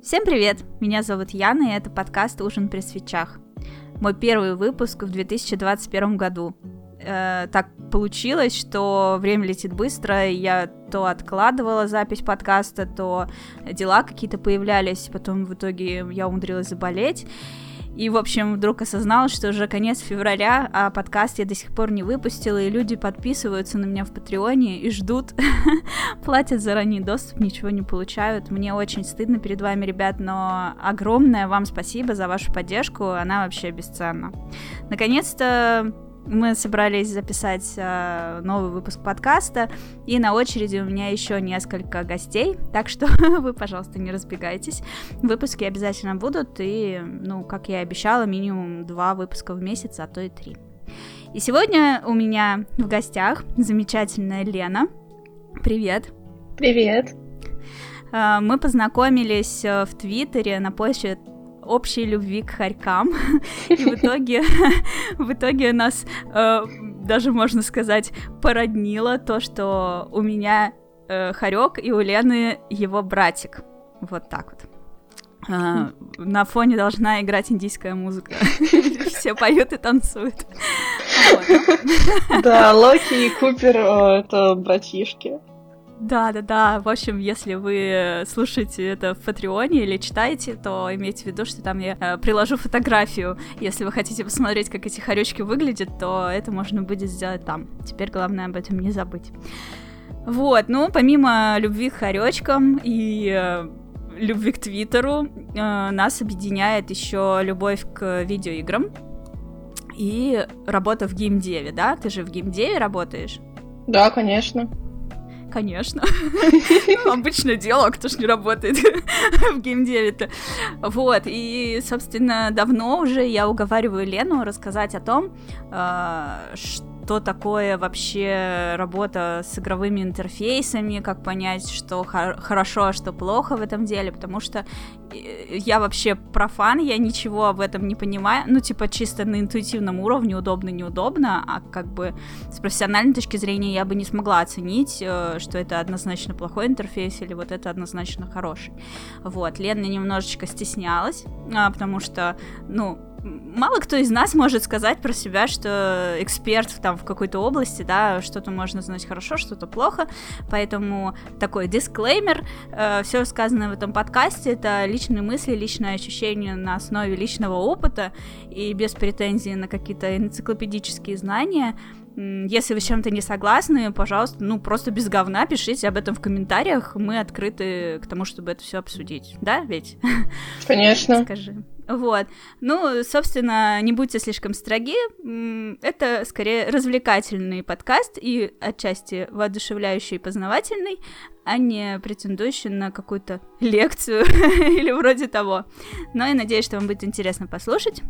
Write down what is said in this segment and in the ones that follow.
Всем привет! Меня зовут Яна, и это подкаст «Ужин при свечах». Мой первый выпуск в 2021 году. Э, так получилось, что время летит быстро, и я то откладывала запись подкаста, то дела какие-то появлялись, потом в итоге я умудрилась заболеть. И, в общем, вдруг осознала, что уже конец февраля, а подкаст я до сих пор не выпустила, и люди подписываются на меня в Патреоне и ждут, платят за ранний доступ, ничего не получают. Мне очень стыдно перед вами, ребят, но огромное вам спасибо за вашу поддержку, она вообще бесценна. Наконец-то мы собрались записать э, новый выпуск подкаста, и на очереди у меня еще несколько гостей, так что вы, пожалуйста, не разбегайтесь. Выпуски обязательно будут, и, ну, как я и обещала, минимум два выпуска в месяц, а то и три. И сегодня у меня в гостях замечательная Лена. Привет. Привет. Э, мы познакомились э, в Твиттере на почте общей любви к хорькам. И в итоге, в итоге нас э, даже, можно сказать, породнило то, что у меня э, хорек и у Лены его братик. Вот так вот. Uh, на фоне должна играть индийская музыка. Все поют и танцуют. Да, Локи и Купер э, это братишки. Да, да, да. В общем, если вы слушаете это в Патреоне или читаете, то имейте в виду, что там я э, приложу фотографию. Если вы хотите посмотреть, как эти хоречки выглядят, то это можно будет сделать там. Теперь главное об этом не забыть. Вот, ну, помимо любви к хоречкам и э, любви к Твиттеру, э, нас объединяет еще любовь к видеоиграм и работа в геймдеве, да? Ты же в геймдеве работаешь? Да, конечно. Конечно. Обычное дело, кто ж не работает в геймдеве-то. Вот, и, собственно, давно уже я уговариваю Лену рассказать о том, что э, что такое вообще работа с игровыми интерфейсами, как понять, что хорошо, а что плохо в этом деле, потому что э, я вообще профан, я ничего об этом не понимаю, ну, типа, чисто на интуитивном уровне, удобно, неудобно, а как бы с профессиональной точки зрения я бы не смогла оценить, э, что это однозначно плохой интерфейс или вот это однозначно хороший. Вот, Лена немножечко стеснялась, а, потому что, ну, мало кто из нас может сказать про себя, что эксперт там в какой-то области, да, что-то можно знать хорошо, что-то плохо, поэтому такой дисклеймер, э, все сказанное в этом подкасте это личные мысли, личные ощущения на основе личного опыта и без претензий на какие-то энциклопедические знания, если вы с чем-то не согласны, пожалуйста, ну просто без говна пишите об этом в комментариях. Мы открыты к тому, чтобы это все обсудить. Да, ведь? Конечно. Скажи. Вот. Ну, собственно, не будьте слишком строги. Это скорее развлекательный подкаст и отчасти воодушевляющий и познавательный, а не претендующий на какую-то лекцию или вроде того. Но я надеюсь, что вам будет интересно послушать.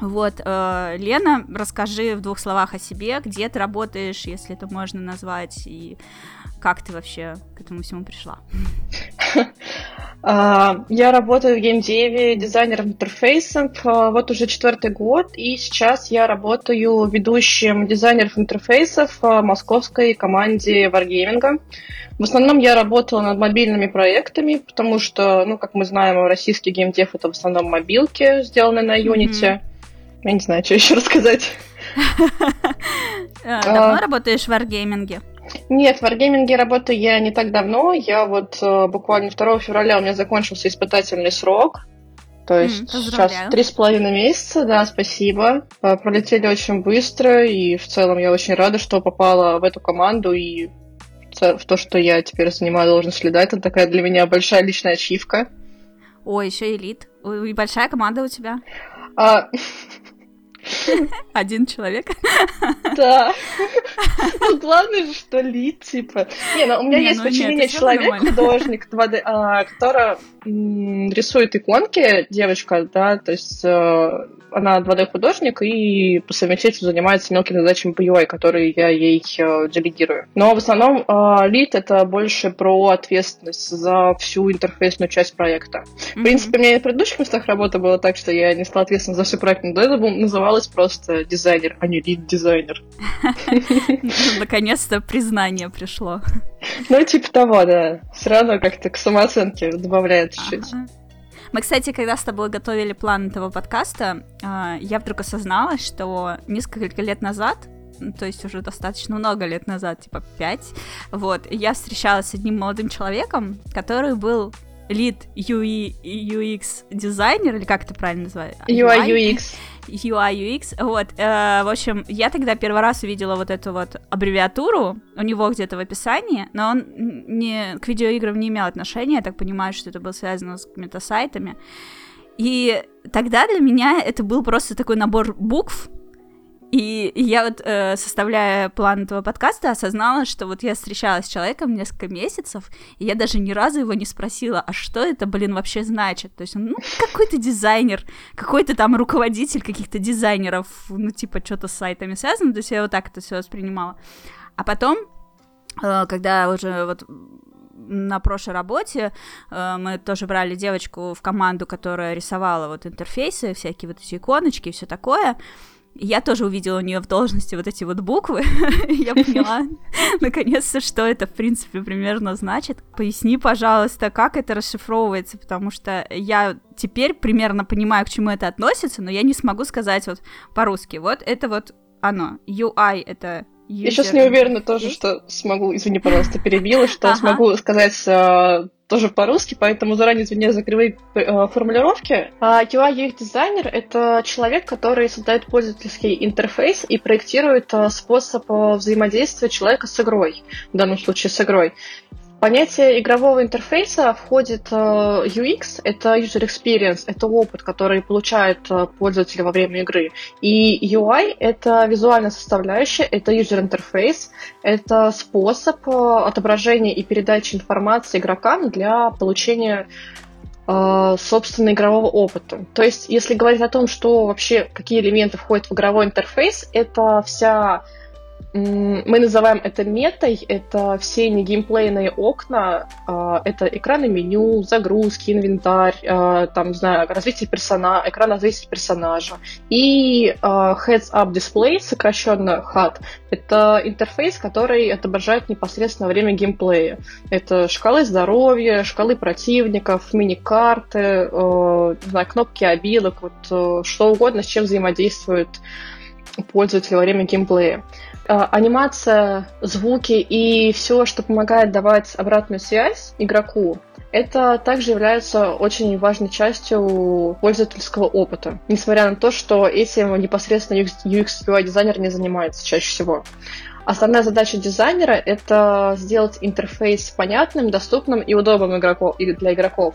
Вот, э, Лена, расскажи в двух словах о себе, где ты работаешь, если это можно назвать, и как ты вообще к этому всему пришла? А, я работаю в геймдеве дизайнером интерфейсов а, вот уже четвертый год, и сейчас я работаю ведущим дизайнеров интерфейсов в московской команде Wargaming. В основном я работала над мобильными проектами, потому что, ну, как мы знаем, российский геймдев это в основном мобилки, сделанные на Unity. Mm-hmm. Я не знаю, что еще рассказать. Давно работаешь в Wargaming? Нет, в Wargaming работаю я не так давно. Я вот э, буквально 2 февраля у меня закончился испытательный срок. То есть сейчас три с половиной месяца, да, спасибо. Э, пролетели очень быстро, и в целом я очень рада, что попала в эту команду и в то, что я теперь занимаю должность лида. Это такая для меня большая личная ачивка. Ой, еще элит. И большая команда у тебя? А, Один человек? Да. Ну, главное же, что лид, типа. Не, ну у меня есть ну, подчинение человек-художник, а, которая рисует иконки, девочка, да, то есть э, она 2D-художник и по совместительству занимается мелкими задачами по UI, которые я ей э, делегирую. Но в основном э, лид — это больше про ответственность за всю интерфейсную часть проекта. В принципе, у меня и в предыдущих местах работа была так, что я несла ответственность за всю проект, но до этого называлась просто дизайнер, а не лид-дизайнер. Наконец-то признание пришло. Ну, типа того, да. Все равно как-то к самооценке добавляет чуть-чуть. Мы, кстати, когда с тобой готовили план этого подкаста, а, я вдруг осознала, что несколько лет назад то есть уже достаточно много лет назад, типа 5, вот, я встречалась с одним молодым человеком, который был лид UI UX дизайнер, или как это правильно называется? UI UX. UI UX, вот, э, в общем, я тогда первый раз увидела вот эту вот аббревиатуру. У него где-то в описании, но он не, к видеоиграм не имел отношения, я так понимаю, что это было связано с какими-то сайтами, и тогда для меня это был просто такой набор букв, и я вот, э, составляя план этого подкаста, осознала, что вот я встречалась с человеком несколько месяцев, и я даже ни разу его не спросила, а что это, блин, вообще значит? То есть он, ну, какой-то дизайнер, какой-то там руководитель каких-то дизайнеров, ну, типа, что-то с сайтами связано, то есть я вот так это все воспринимала. А потом, э, когда уже вот на прошлой работе э, мы тоже брали девочку в команду, которая рисовала вот интерфейсы, всякие вот эти иконочки и все такое, я тоже увидела у нее в должности вот эти вот буквы. я поняла, наконец-то, что это, в принципе, примерно значит. Поясни, пожалуйста, как это расшифровывается, потому что я теперь примерно понимаю, к чему это относится, но я не смогу сказать вот по-русски. Вот это вот оно. UI — это я сейчас не уверена тоже, что смогу, извини, пожалуйста, перебила, что ага. смогу сказать э, тоже по-русски, поэтому заранее извиняюсь за кривые э, формулировки. А UI UX дизайнер — это человек, который создает пользовательский интерфейс и проектирует э, способ э, взаимодействия человека с игрой, в данном случае с игрой понятие игрового интерфейса входит э, UX, это user experience, это опыт, который получает э, пользователь во время игры. И UI это визуальная составляющая, это user interface, это способ э, отображения и передачи информации игрокам для получения собственно, игрового опыта. То есть, если говорить о том, что вообще, какие элементы входят в игровой интерфейс, это вся мы называем это метой, это все не геймплейные окна, а, это экраны меню, загрузки, инвентарь, а, там, не знаю, развитие персонажа, экран развития персонажа. И а, heads-up display, сокращенно HUD, это интерфейс, который отображает непосредственно время геймплея. Это шкалы здоровья, шкалы противников, мини-карты, кнопки обилок, вот что угодно, с чем взаимодействует пользователь во время геймплея. А, анимация, звуки и все, что помогает давать обратную связь игроку, это также является очень важной частью пользовательского опыта, несмотря на то, что этим непосредственно UX UI дизайнер не занимается чаще всего. Основная задача дизайнера — это сделать интерфейс понятным, доступным и удобным игроков, для игроков.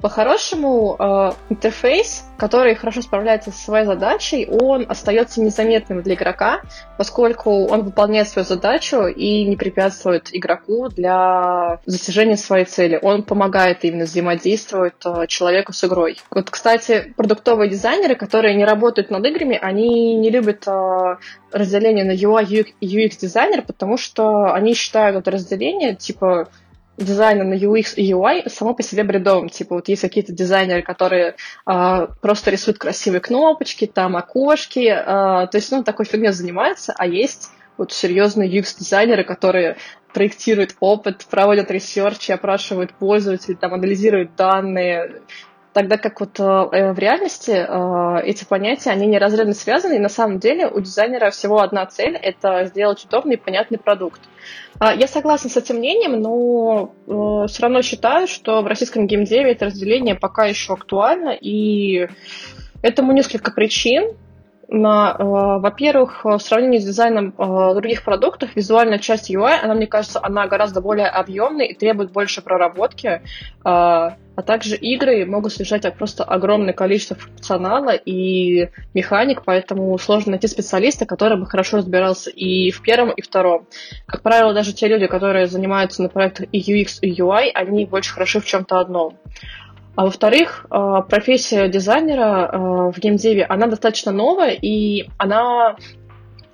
По-хорошему, э, интерфейс, который хорошо справляется со своей задачей, он остается незаметным для игрока, поскольку он выполняет свою задачу и не препятствует игроку для достижения своей цели. Он помогает именно взаимодействовать э, человеку с игрой. Вот, кстати, продуктовые дизайнеры, которые не работают над играми, они не любят э, разделение на UI и UX дизайнер, потому что они считают это разделение, типа, дизайна на UX и UI само по себе бредовым. Типа вот есть какие-то дизайнеры, которые э, просто рисуют красивые кнопочки, там окошки, э, то есть, ну, такой фигней занимаются, а есть вот серьезные UX-дизайнеры, которые проектируют опыт, проводят research, опрашивают пользователей, там, анализируют данные, Тогда как вот э, в реальности э, эти понятия, они неразрывно связаны, и на самом деле у дизайнера всего одна цель — это сделать удобный и понятный продукт. Э, я согласна с этим мнением, но э, все равно считаю, что в российском геймдеве это разделение пока еще актуально, и этому несколько причин на, э, во-первых, в сравнении с дизайном э, других продуктов, визуальная часть UI, она, мне кажется, она гораздо более объемная и требует больше проработки, э, а также игры могут содержать просто огромное количество функционала и механик, поэтому сложно найти специалиста, который бы хорошо разбирался и в первом, и втором. Как правило, даже те люди, которые занимаются на проектах и UX, и UI, они больше хороши в чем-то одном. А во-вторых, э, профессия дизайнера э, в геймдеве, она достаточно новая, и она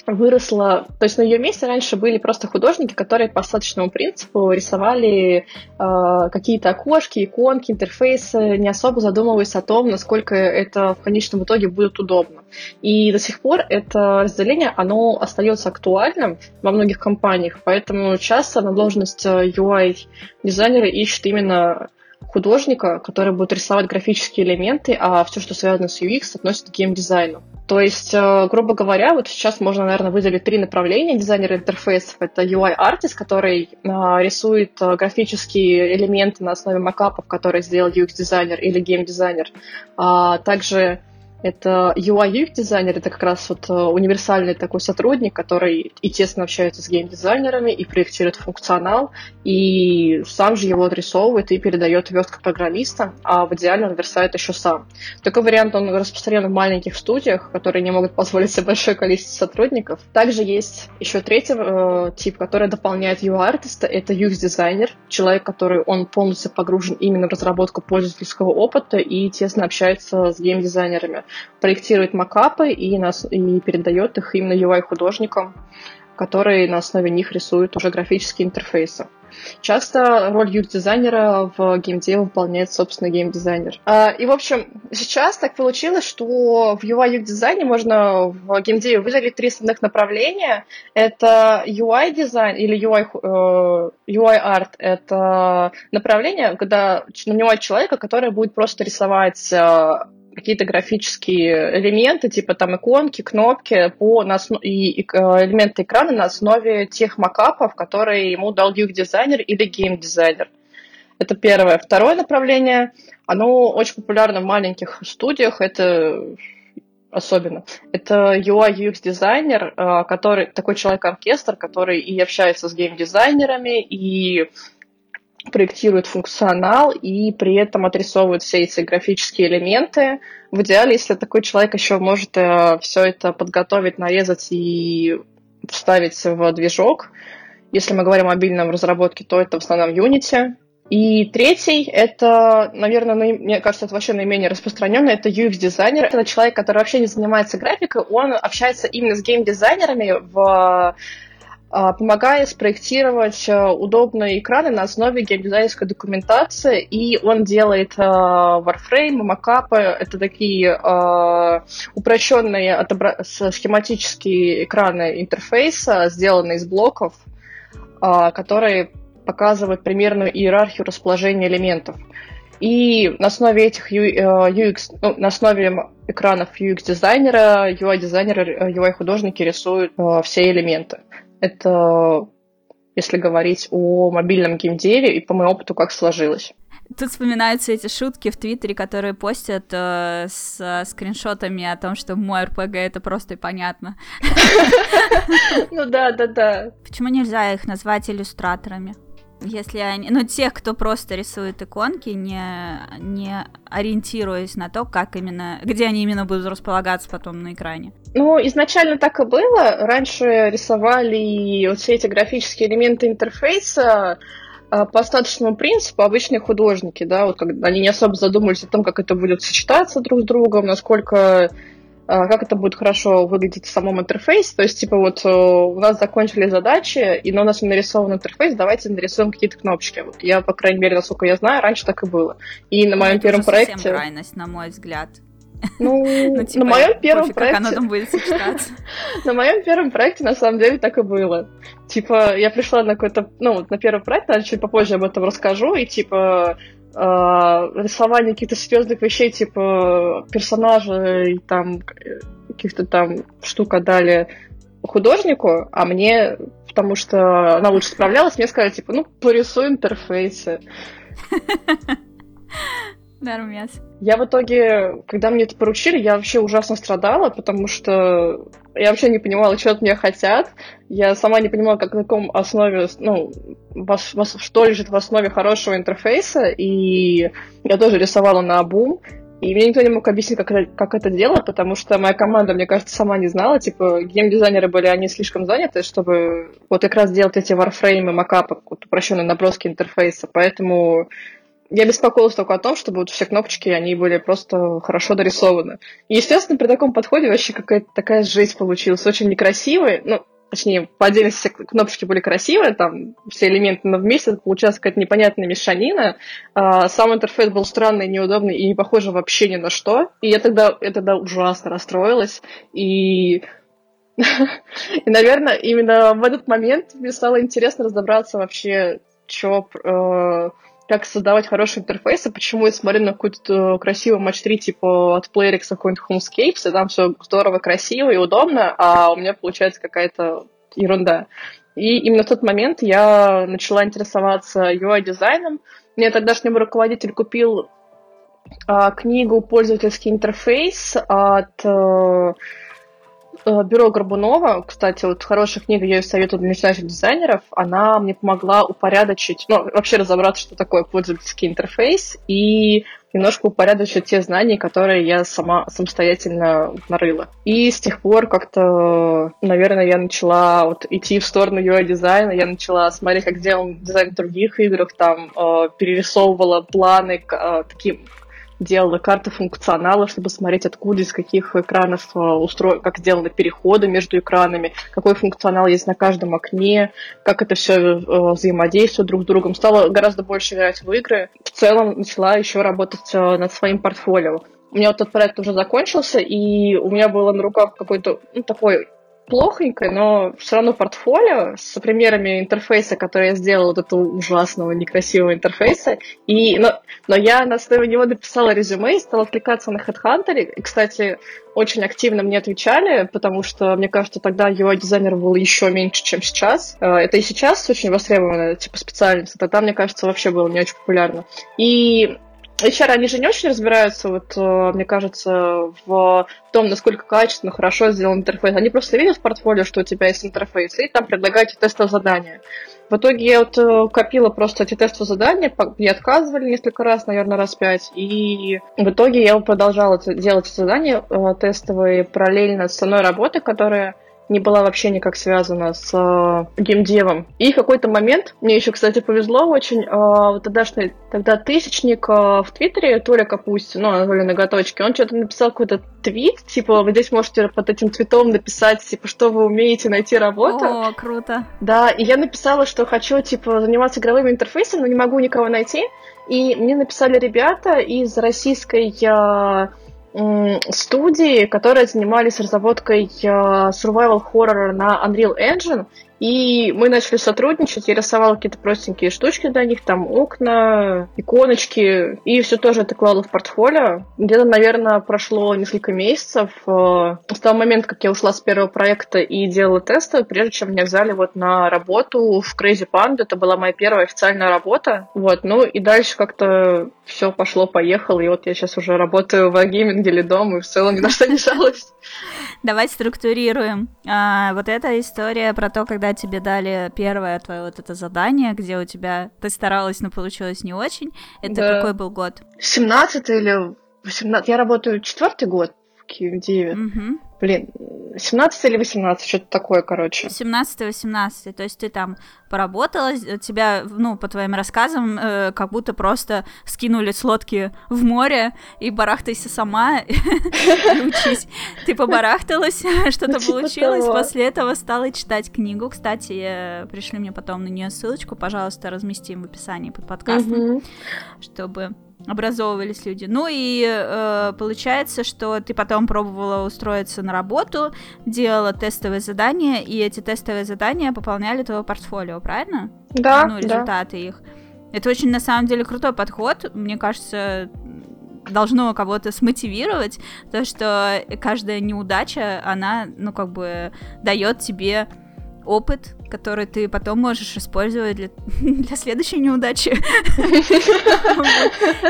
выросла, то есть на ее месте раньше были просто художники, которые по остаточному принципу рисовали э, какие-то окошки, иконки, интерфейсы, не особо задумываясь о том, насколько это в конечном итоге будет удобно. И до сих пор это разделение, оно остается актуальным во многих компаниях, поэтому часто на должность UI дизайнера ищут именно художника, который будет рисовать графические элементы, а все, что связано с UX, относится к геймдизайну. То есть, э, грубо говоря, вот сейчас можно, наверное, выделить три направления дизайнера интерфейсов. Это UI-артист, который а, рисует э, графические элементы на основе макапов, которые сделал UX-дизайнер или геймдизайнер. А также это UI UX дизайнер, это как раз вот э, универсальный такой сотрудник, который и тесно общается с геймдизайнерами, и проектирует функционал, и сам же его отрисовывает и передает верстку программиста, а в идеале он версает еще сам. Такой вариант, он распространен в маленьких студиях, которые не могут позволить себе большое количество сотрудников. Также есть еще третий э, тип, который дополняет UI-артиста, это UX-дизайнер, человек, который он полностью погружен именно в разработку пользовательского опыта и тесно общается с геймдизайнерами проектирует макапы и, нас, и передает их именно UI-художникам, которые на основе них рисуют уже графические интерфейсы. Часто роль UX-дизайнера в геймдеве выполняет собственный геймдизайнер. А, и, в общем, сейчас так получилось, что в UI UX-дизайне можно в геймдеве выделить три основных направления. Это UI-дизайн или UI, э, UI-арт. Это направление, когда нанимают человека, который будет просто рисовать э, какие-то графические элементы, типа там иконки, кнопки по, на основ... и, э, элементы экрана на основе тех макапов, которые ему дал UX-дизайнер или гейм-дизайнер. Это первое. Второе направление, оно очень популярно в маленьких студиях, это особенно. Это UI UX дизайнер, э, который такой человек-оркестр, который и общается с гейм-дизайнерами, и проектирует функционал и при этом отрисовывает все эти графические элементы. В идеале, если такой человек еще может э, все это подготовить, нарезать и вставить в движок. Если мы говорим о мобильном разработке, то это в основном Unity. И третий, это, наверное, мне кажется, это вообще наименее распространенный, это UX-дизайнер. Это человек, который вообще не занимается графикой, он общается именно с гейм-дизайнерами в помогая спроектировать а, удобные экраны на основе геймдизайнерской документации, и он делает uh, варфреймы, макапы, это такие упрощенные отобра... схематические экраны интерфейса, сделанные из блоков, которые показывают примерную иерархию расположения элементов. И на основе этих UX, ну, на основе экранов UX-дизайнера, UI-дизайнера, UI-художники рисуют все элементы. Это если говорить о мобильном геймдеве и по моему опыту, как сложилось. Тут вспоминаются эти шутки в Твиттере, которые постят э, с скриншотами о том, что мой РПГ это просто и понятно. Ну да, да, да. Почему нельзя их назвать иллюстраторами? Если они, ну, тех, кто просто рисует иконки, не, не ориентируясь на то, как именно, где они именно будут располагаться потом на экране. Ну, изначально так и было. Раньше рисовали вот все эти графические элементы интерфейса а, по остаточному принципу обычные художники, да, вот когда они не особо задумывались о том, как это будет сочетаться друг с другом, насколько как это будет хорошо выглядеть в самом интерфейсе. То есть, типа, вот э, у нас закончили задачи, и но у нас нарисован интерфейс, давайте нарисуем какие-то кнопочки. Вот я, по крайней мере, насколько я знаю, раньше так и было. И на ну, моем первом проекте... крайность, на мой взгляд. Ну, ну типа, на моем первом проекте... Как оно там будет сочетаться. на моем первом проекте, на самом деле, так и было. Типа, я пришла на какой-то... Ну, вот на первый проект, наверное, чуть попозже об этом расскажу, и, типа, рисование каких-то серьезных вещей, типа персонажей, там, каких-то там штук отдали художнику, а мне, потому что она лучше справлялась, мне сказали, типа, ну, порисуй интерфейсы. Нормас. Я в итоге, когда мне это поручили, я вообще ужасно страдала, потому что я вообще не понимала, что от меня хотят. Я сама не понимала, как на каком основе, ну, вас, вас, что лежит в основе хорошего интерфейса, и я тоже рисовала на обум. И мне никто не мог объяснить, как это, как это делать, потому что моя команда, мне кажется, сама не знала. Типа, геймдизайнеры были, они слишком заняты, чтобы вот как раз делать эти варфреймы, макапы, вот упрощенные наброски интерфейса. Поэтому я беспокоилась только о том, чтобы вот все кнопочки, они были просто хорошо дорисованы. И, естественно, при таком подходе вообще какая-то такая жизнь получилась. Очень некрасивая. Ну, точнее, по отдельности все кнопочки были красивые, там все элементы, но вместе получалась какая-то непонятная мешанина. А, сам интерфейс был странный, неудобный и не похож вообще ни на что. И я тогда, я тогда ужасно расстроилась. И и, наверное, именно в этот момент мне стало интересно разобраться вообще, что как создавать хороший интерфейс, и почему я смотрю на какой-то красивый матч 3, типа от Playrix какой-нибудь Homescapes, и там все здорово, красиво и удобно, а у меня получается какая-то ерунда. И именно в тот момент я начала интересоваться UI-дизайном. Мне тогдашний мой руководитель купил а, книгу «Пользовательский интерфейс» от а, Бюро Горбунова, кстати, вот хорошая книга, я ее советую для начинающих дизайнеров, она мне помогла упорядочить, ну, вообще разобраться, что такое пользовательский интерфейс, и немножко упорядочить те знания, которые я сама самостоятельно нарыла. И с тех пор как-то, наверное, я начала вот идти в сторону UI-дизайна, я начала смотреть, как сделан дизайн в других играх, там, э, перерисовывала планы э, таким делала карты функционала, чтобы смотреть, откуда, из каких экранов э, устроен, как сделаны переходы между экранами, какой функционал есть на каждом окне, как это все э, взаимодействует друг с другом. Стала гораздо больше играть в игры. В целом начала еще работать э, над своим портфолио. У меня вот этот проект уже закончился, и у меня было на руках какой-то ну, такой плохонькое, но все равно портфолио с примерами интерфейса, который я сделала, вот этого ужасного, некрасивого интерфейса. И, но, но я на основе него написала резюме и стала откликаться на HeadHunter. И, кстати, очень активно мне отвечали, потому что, мне кажется, тогда UI-дизайнер был еще меньше, чем сейчас. Э, это и сейчас очень востребованная типа специальность, а тогда, мне кажется, вообще было не очень популярно. И HR, они же не очень разбираются, вот, э, мне кажется, в том, насколько качественно, хорошо сделан интерфейс. Они просто видят в портфолио, что у тебя есть интерфейс, и там предлагают тестовые задания. В итоге я вот э, копила просто эти тестовые задания, мне отказывали несколько раз, наверное, раз пять, и в итоге я продолжала делать задания э, тестовые параллельно с одной работой, которая не была вообще никак связана с э, геймдевом. И в какой-то момент, мне еще, кстати, повезло очень, э, тогдашний, тогда тысячник э, в Твиттере, Толя Капустин, ну, Анатолий Ноготочки, он что-то написал какой-то твит, типа, вы здесь можете под этим твитом написать, типа, что вы умеете найти работу. О, круто. Да, и я написала, что хочу, типа, заниматься игровыми интерфейсами, но не могу никого найти. И мне написали ребята из российской э, студии, которые занимались разработкой э, survival horror на Unreal Engine, и мы начали сотрудничать, я рисовала какие-то простенькие штучки для них, там окна, иконочки, и все тоже это клала в портфолио. Где-то, наверное, прошло несколько месяцев э, с того момента, как я ушла с первого проекта и делала тесты, прежде чем меня взяли вот на работу в Crazy Panda. Это была моя первая официальная работа. Вот, ну и дальше как-то все пошло-поехало, и вот я сейчас уже работаю в гейминге лидом, и в целом ни на что не жалуюсь. Давай структурируем. А, вот эта история про то, когда тебе дали первое твое вот это задание, где у тебя ты старалась, но получилось не очень. Это да. какой был год? 17 или 18. Я работаю четвертый год в Киеве. Угу. Блин, 17 или 18, что-то такое, короче. 17-18, то есть ты там поработала, тебя, ну, по твоим рассказам, э, как будто просто скинули с лодки в море, и барахтайся сама, учись. Ты побарахталась, что-то ну, типа получилось, после этого стала читать книгу, кстати, пришли мне потом на нее ссылочку, пожалуйста, разместим в описании под подкастом, чтобы образовывались люди. Ну и э, получается, что ты потом пробовала устроиться на работу, делала тестовые задания, и эти тестовые задания пополняли твое портфолио, правильно? Да. Ну, результаты да. их. Это очень, на самом деле, крутой подход. Мне кажется, должно кого-то смотивировать, то, что каждая неудача, она, ну, как бы, дает тебе опыт, который ты потом можешь использовать для, для следующей неудачи.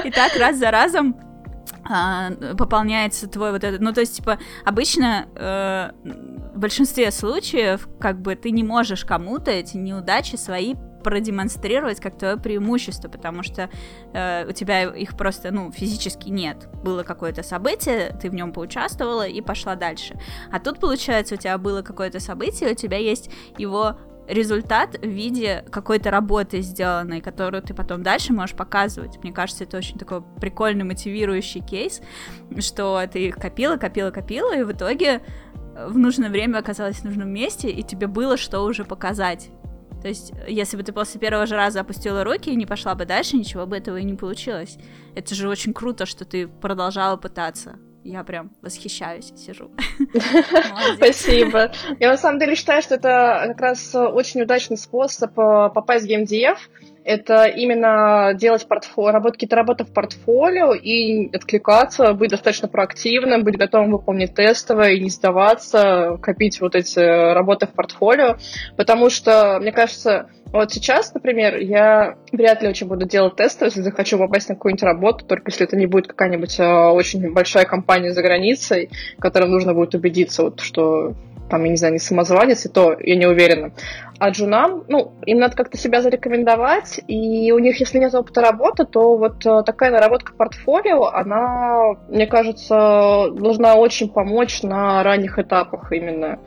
И так раз за разом а, пополняется твой вот этот, ну то есть типа обычно э, в большинстве случаев как бы ты не можешь кому-то эти неудачи свои продемонстрировать как твое преимущество, потому что э, у тебя их просто, ну, физически нет. Было какое-то событие, ты в нем поучаствовала и пошла дальше. А тут, получается, у тебя было какое-то событие, у тебя есть его результат в виде какой-то работы сделанной, которую ты потом дальше можешь показывать. Мне кажется, это очень такой прикольный, мотивирующий кейс, что ты копила, копила, копила, и в итоге в нужное время оказалась в нужном месте, и тебе было что уже показать. То есть, если бы ты после первого же раза опустила руки и не пошла бы дальше, ничего бы этого и не получилось. Это же очень круто, что ты продолжала пытаться. Я прям восхищаюсь, сижу. Спасибо. Я на самом деле считаю, что это как раз очень удачный способ э, попасть в геймдев. Это именно делать портфолио, работать какие-то работы в портфолио и откликаться, быть достаточно проактивным, быть готовым выполнить тестовое и не сдаваться, копить вот эти работы в портфолио, потому что, мне кажется, вот сейчас, например, я вряд ли очень буду делать тесты, если захочу попасть на какую-нибудь работу, только если это не будет какая-нибудь э, очень большая компания за границей, которым нужно будет убедиться, вот, что там, я не знаю, не самозванец, и то я не уверена. А джунам, ну, им надо как-то себя зарекомендовать, и у них, если нет опыта работы, то вот э, такая наработка портфолио, она, мне кажется, должна очень помочь на ранних этапах именно.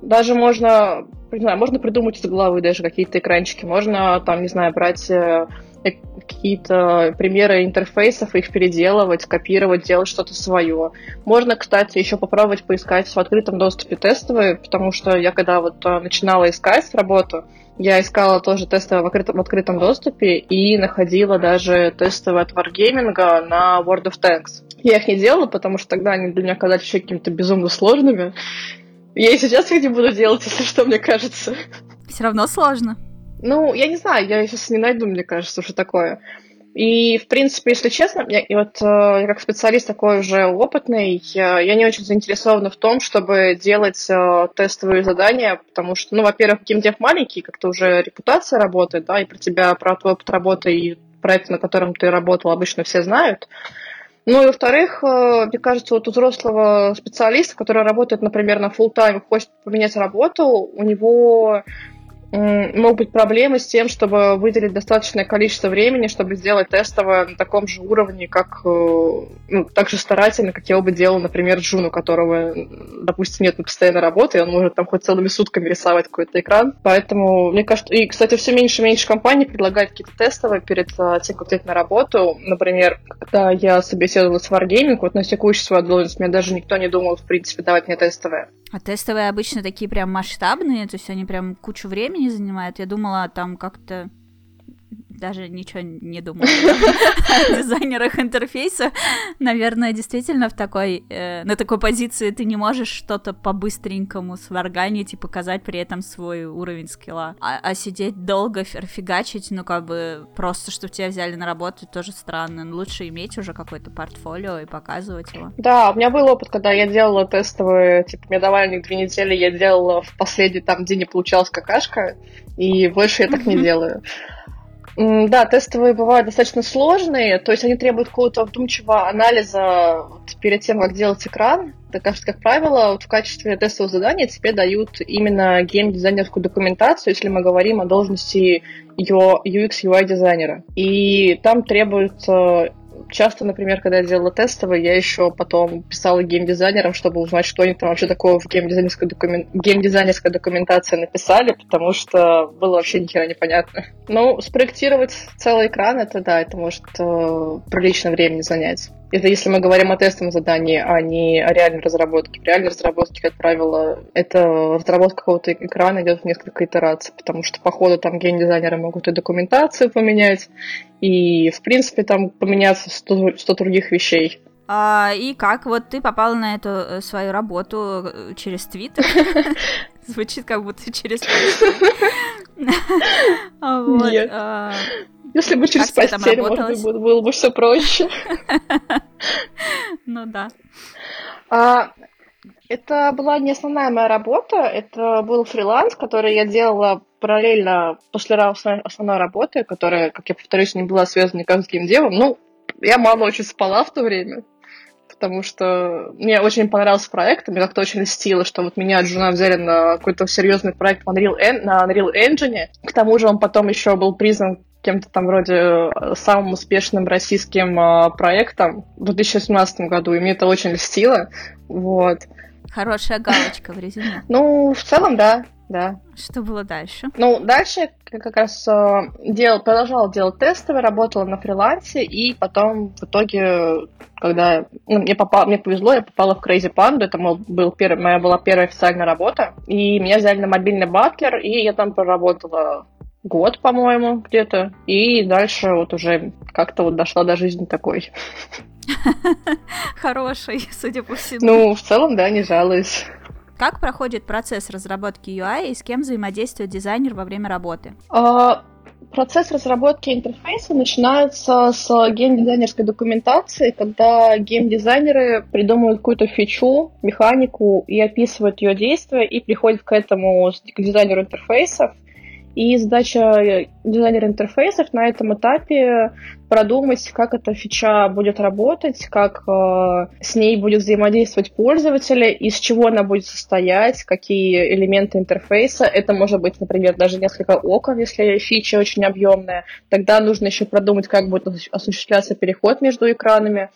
Даже можно, не знаю, можно придумать из головы даже какие-то экранчики, можно там, не знаю, брать э, какие-то примеры интерфейсов, их переделывать, копировать, делать что-то свое. Можно, кстати, еще попробовать поискать в открытом доступе тестовые, потому что я когда вот э, начинала искать работу, я искала тоже тестовые в открытом, в открытом доступе и находила даже тестовые от Wargaming на World of Tanks. Я их не делала, потому что тогда они для меня казались еще какими-то безумно сложными. Я и сейчас их не буду делать, если что, мне кажется. Все равно сложно. Ну, я не знаю, я сейчас не найду, мне кажется, что такое. И, в принципе, если честно, я, и вот э, как специалист такой уже опытный, я, я не очень заинтересована в том, чтобы делать э, тестовые задания, потому что, ну, во-первых, геймдев маленький, как-то уже репутация работает, да, и про тебя, про твой опыт работы и проект, на котором ты работал, обычно все знают. Ну и во-вторых, э, мне кажется, вот у взрослого специалиста, который работает, например, на full time, хочет поменять работу, у него могут быть проблемы с тем, чтобы выделить достаточное количество времени, чтобы сделать тестовое на таком же уровне, как э, ну, так же старательно, как я бы делал, например, Джун, у которого, допустим, нет постоянной работы, и он может там хоть целыми сутками рисовать какой-то экран. Поэтому, мне кажется, и, кстати, все меньше и меньше компаний предлагают какие-то тестовые перед э, тем, как взять на работу. Например, когда я собеседовалась в Wargaming, вот на текущую свою должность, мне даже никто не думал, в принципе, давать мне тестовое. А тестовые обычно такие прям масштабные, то есть они прям кучу времени занимают. Я думала, там как-то даже ничего не думала о дизайнерах интерфейса. Наверное, действительно в такой, э, на такой позиции ты не можешь что-то по-быстренькому сварганить и показать при этом свой уровень скилла. А, а сидеть долго, фигачить, ну как бы просто, чтобы тебя взяли на работу, тоже странно. Лучше иметь уже какое-то портфолио и показывать его. Да, у меня был опыт, когда я делала тестовые, типа, мне давали две недели, я делала в последний там день не получалась какашка, и больше я так не делаю. Да, тестовые бывают достаточно сложные, то есть они требуют какого-то вдумчивого анализа вот, перед тем, как делать экран. Так как, как правило, вот в качестве тестового задания тебе дают именно геймдизайнерскую документацию, если мы говорим о должности UX UI дизайнера. И там требуется часто, например, когда я делала тестовые, я еще потом писала геймдизайнерам, чтобы узнать, что они там вообще такое в геймдизайнерской, докумен... геймдизайнерской документации написали, потому что было вообще ни хера непонятно. Ну, спроектировать целый экран, это да, это может э, прилично времени занять. Это если мы говорим о тестовом задании, а не о реальной разработке. В реальной разработке, как правило, это разработка какого-то экрана идет в несколько итераций, потому что по ходу там геймдизайнеры могут и документацию поменять, и, в принципе, там поменяться 100, 100 других вещей. А, и как? Вот ты попала на эту э, свою работу э, через Твиттер. Звучит как будто через Нет. А, Если бы через постель, может быть, было бы все проще. Ну да. А, это была не основная моя работа, это был фриланс, который я делала параллельно после основной работы, которая, как я повторюсь, не была связана никак с геймдевом. Ну, я мало очень спала в то время, потому что мне очень понравился проект, мне как-то очень льстило, что вот меня от жена взяли на какой-то серьезный проект в Unreal, En- на Unreal Engine. К тому же он потом еще был признан кем-то там вроде э, самым успешным российским э, проектом в 2017 году, и мне это очень льстило. Вот. Хорошая галочка в резюме. Ну, в целом, да, да. Что было дальше? Ну, дальше я как раз э, дел, продолжала делать тестовые, работала на фрилансе, и потом в итоге, когда ну, мне, попал, мне повезло, я попала в Crazy Panda, это мол, был первый, моя была первая официальная работа, и меня взяли на мобильный батлер, и я там проработала год, по-моему, где-то, и дальше вот уже как-то вот дошла до жизни такой. Хороший, судя по всему. Ну, в целом, да, не жалуюсь. Как проходит процесс разработки UI и с кем взаимодействует дизайнер во время работы? А, процесс разработки интерфейса начинается с геймдизайнерской документации, когда геймдизайнеры придумывают какую-то фичу, механику и описывают ее действия, и приходят к этому к дизайнеру интерфейсов – и задача дизайнера интерфейсов на этом этапе продумать, как эта фича будет работать, как э, с ней будет взаимодействовать пользователь, из чего она будет состоять, какие элементы интерфейса. Это может быть, например, даже несколько окон, если фича очень объемная. Тогда нужно еще продумать, как будет осуществляться переход между экранами.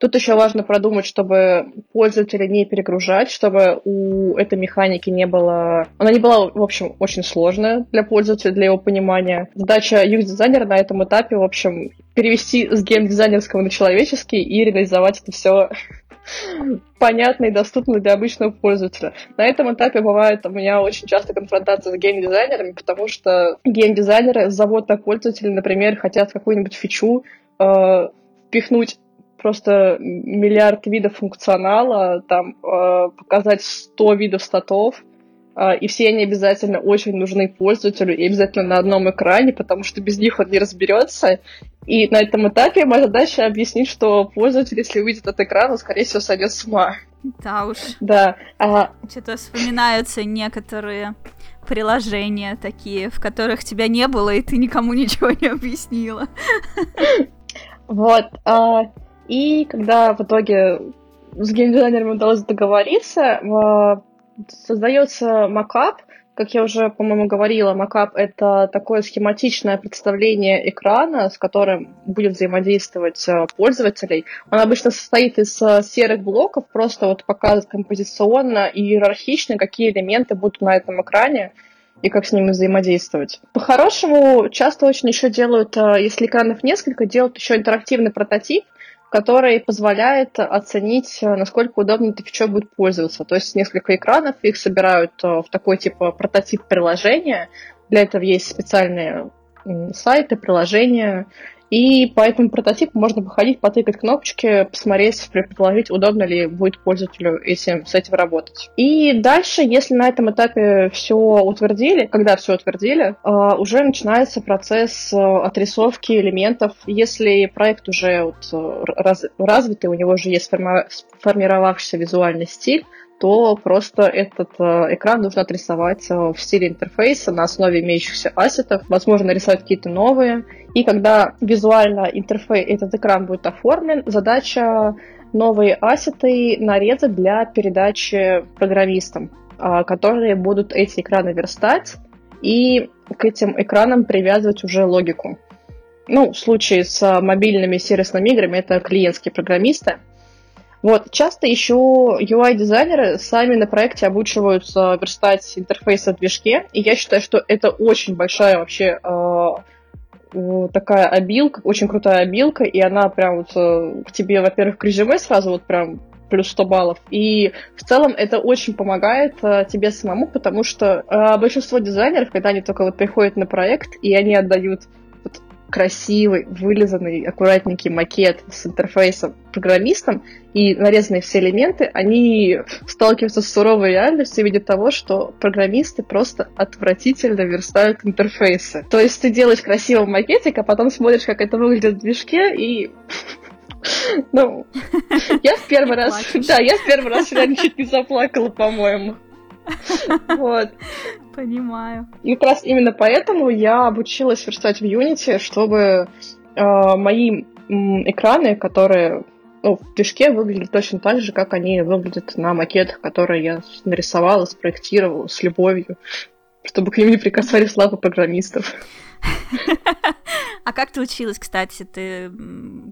Тут еще важно продумать, чтобы пользователя не перегружать, чтобы у этой механики не было... Она не была, в общем, очень сложная для пользователя, для его понимания. Задача UX-дизайнера на этом этапе, в общем, перевести с геймдизайнерского на человеческий и реализовать это все понятно и доступно для обычного пользователя. На этом этапе бывает у меня очень часто конфронтация с геймдизайнерами, потому что геймдизайнеры зовут на пользователя, например, хотят какую-нибудь фичу э, впихнуть просто миллиард видов функционала, там э, показать 100 видов статов, э, и все они обязательно очень нужны пользователю и обязательно на одном экране, потому что без них он не разберется. И на этом этапе моя задача объяснить, что пользователь, если увидит этот экран, он, скорее всего, сойдет с ума. Да уж. Да. А... Что-то вспоминаются некоторые приложения такие, в которых тебя не было, и ты никому ничего не объяснила. Вот. А, и когда в итоге с геймдизайнером удалось договориться, создается макап, как я уже, по-моему, говорила, макап — это такое схематичное представление экрана, с которым будет взаимодействовать э, пользователей. Он обычно состоит из э, серых блоков, просто вот показывает композиционно и иерархично, какие элементы будут на этом экране и как с ними взаимодействовать. По-хорошему, часто очень еще делают, э, если экранов несколько, делают еще интерактивный прототип — который позволяет оценить, э, насколько удобно этой фичой будет пользоваться. То есть несколько экранов, их собирают э, в такой типа прототип приложения. Для этого есть специальные сайты, приложения, и по этому прототипу можно походить, потыкать кнопочки, посмотреть, предположить, удобно ли будет пользователю этим, с этим работать. И дальше, если на этом этапе все утвердили, когда все утвердили, а, уже начинается процесс а, отрисовки элементов. Если проект уже вот раз, развитый, у него уже есть сформировавшийся визуальный стиль, то просто этот э, экран нужно отрисовать э, в стиле интерфейса на основе имеющихся ассетов, возможно, нарисовать какие-то новые. И когда визуально интерфейс, этот экран будет оформлен, задача новые ассеты нарезать для передачи программистам, э, которые будут эти экраны верстать и к этим экранам привязывать уже логику. Ну, в случае с мобильными сервисными играми это клиентские программисты – вот, часто еще UI-дизайнеры сами на проекте обучиваются верстать интерфейсы в движке, и я считаю, что это очень большая вообще э, такая обилка, очень крутая обилка, и она прям вот э, к тебе, во-первых, к резюме сразу вот прям плюс 100 баллов. И в целом это очень помогает э, тебе самому, потому что э, большинство дизайнеров, когда они только вот приходят на проект, и они отдают красивый, вылизанный, аккуратненький макет с интерфейсом программистом и нарезанные все элементы, они сталкиваются с суровой реальностью в виде того, что программисты просто отвратительно верстают интерфейсы. То есть ты делаешь красивый макетик, а потом смотришь, как это выглядит в движке, и ну, я в первый раз, да, я в первый раз вчера чуть не заплакала, по-моему. Вот. Понимаю. И как раз именно поэтому я обучилась верстать в Unity, чтобы э, мои экраны, которые ну, в движке выглядят точно так же, как они выглядят на макетах, которые я нарисовала, спроектировала с любовью, чтобы к ним не прикасались лапы программистов. А как ты училась, кстати? Ты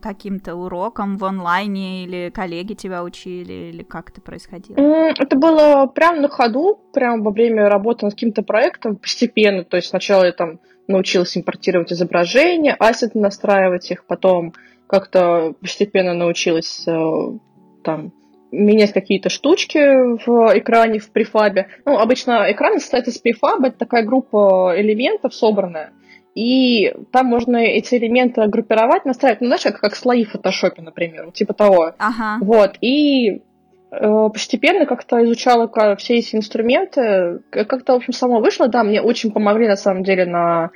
каким-то уроком в онлайне или коллеги тебя учили, или как это происходило? Это было прямо на ходу, прямо во время работы над каким-то проектом, постепенно. То есть сначала я там научилась импортировать изображения, ассеты настраивать их, потом как-то постепенно научилась э, там менять какие-то штучки в экране, в префабе. Ну, обычно экран состоит из префаба, это такая группа элементов собранная. И там можно эти элементы группировать, настраивать, ну, знаешь, как, как слои в фотошопе, например, типа того. Ага. Вот, и э, постепенно как-то изучала все эти инструменты, как-то, в общем, само вышло, да, мне очень помогли, на самом деле, на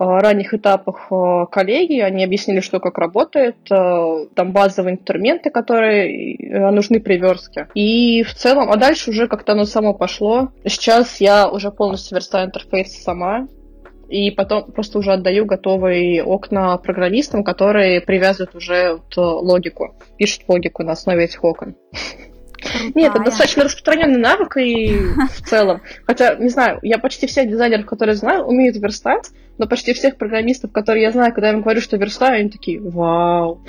ранних этапах коллеги, они объяснили, что как работает, там базовые инструменты, которые нужны при верстке. И в целом, а дальше уже как-то оно само пошло. Сейчас я уже полностью верстаю интерфейс сама, и потом просто уже отдаю готовые окна программистам, которые привязывают уже вот логику, пишут логику на основе этих окон. Крутая. Нет, это достаточно распространенный навык и в целом. Хотя, не знаю, я почти всех дизайнеров, которые знаю, умеют верстать, но почти всех программистов, которые я знаю, когда я им говорю, что верстаю, они такие, вау.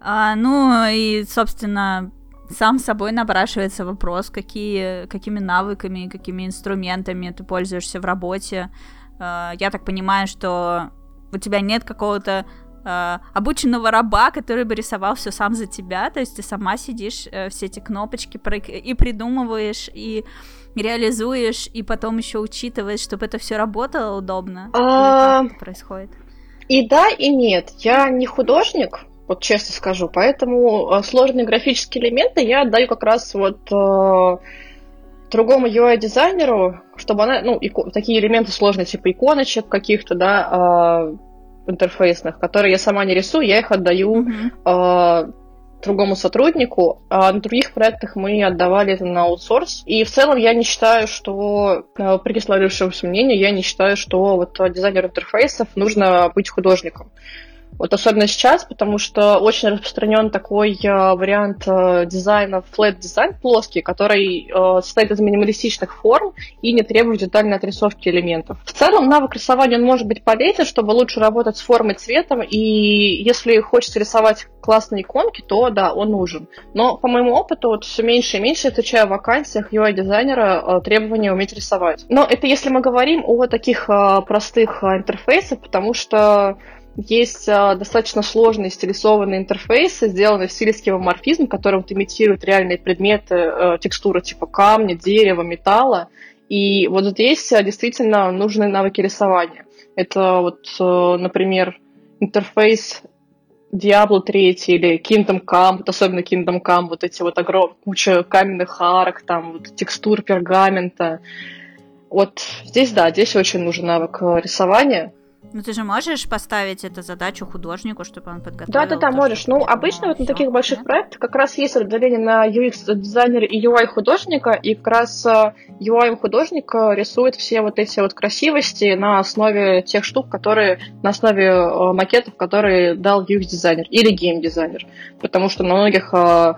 А, ну и, собственно, сам собой напрашивается вопрос, какие, какими навыками, какими инструментами ты пользуешься в работе. А, я так понимаю, что у тебя нет какого-то э, обученного раба, который бы рисовал все сам за тебя, то есть ты сама сидишь, э, все эти кнопочки и придумываешь, и реализуешь, и потом еще учитываешь, чтобы это все работало удобно. А... Как происходит? И да, и нет. Я не художник, вот честно скажу, поэтому э, сложные графические элементы я отдаю как раз вот э, другому UI-дизайнеру, чтобы она, ну, ико, такие элементы сложные, типа иконочек каких-то, да, э, интерфейсных, которые я сама не рисую, я их отдаю э, другому сотруднику, а на других проектах мы отдавали это на аутсорс. И в целом я не считаю, что, э, при сложившемся мнению, я не считаю, что вот дизайнер интерфейсов нужно быть художником. Вот особенно сейчас, потому что очень распространен такой э, вариант э, дизайна, flat дизайн плоский, который э, состоит из минималистичных форм и не требует детальной отрисовки элементов. В целом навык рисования он может быть полезен, чтобы лучше работать с формой, цветом, и если хочется рисовать классные иконки, то да, он нужен. Но по моему опыту вот все меньше и меньше встречаю в вакансиях UI-дизайнера э, требования уметь рисовать. Но это если мы говорим о таких э, простых э, интерфейсах, потому что есть а, достаточно сложные стилизованные интерфейсы, сделанные в стиле скевоморфизм, которым вот имитируют реальные предметы, э, текстуры типа камня, дерева, металла. И вот здесь а, действительно нужны навыки рисования. Это вот, э, например, интерфейс Diablo 3 или Kingdom Come, особенно Kingdom Come, вот эти вот огромные куча каменных арок, там вот текстур пергамента. Вот здесь, да, здесь очень нужен навык э, рисования. Ну ты же можешь поставить эту задачу художнику, чтобы он подготовил? Да, да, да, можешь. Ну, обычно вот на таких больших проектах как раз есть разделение на UX дизайнера и UI художника, и как раз UI э, художник рисует все вот эти вот красивости на основе тех штук, которые на основе э, макетов, которые дал UX дизайнер или гейм дизайнер, потому что на многих э,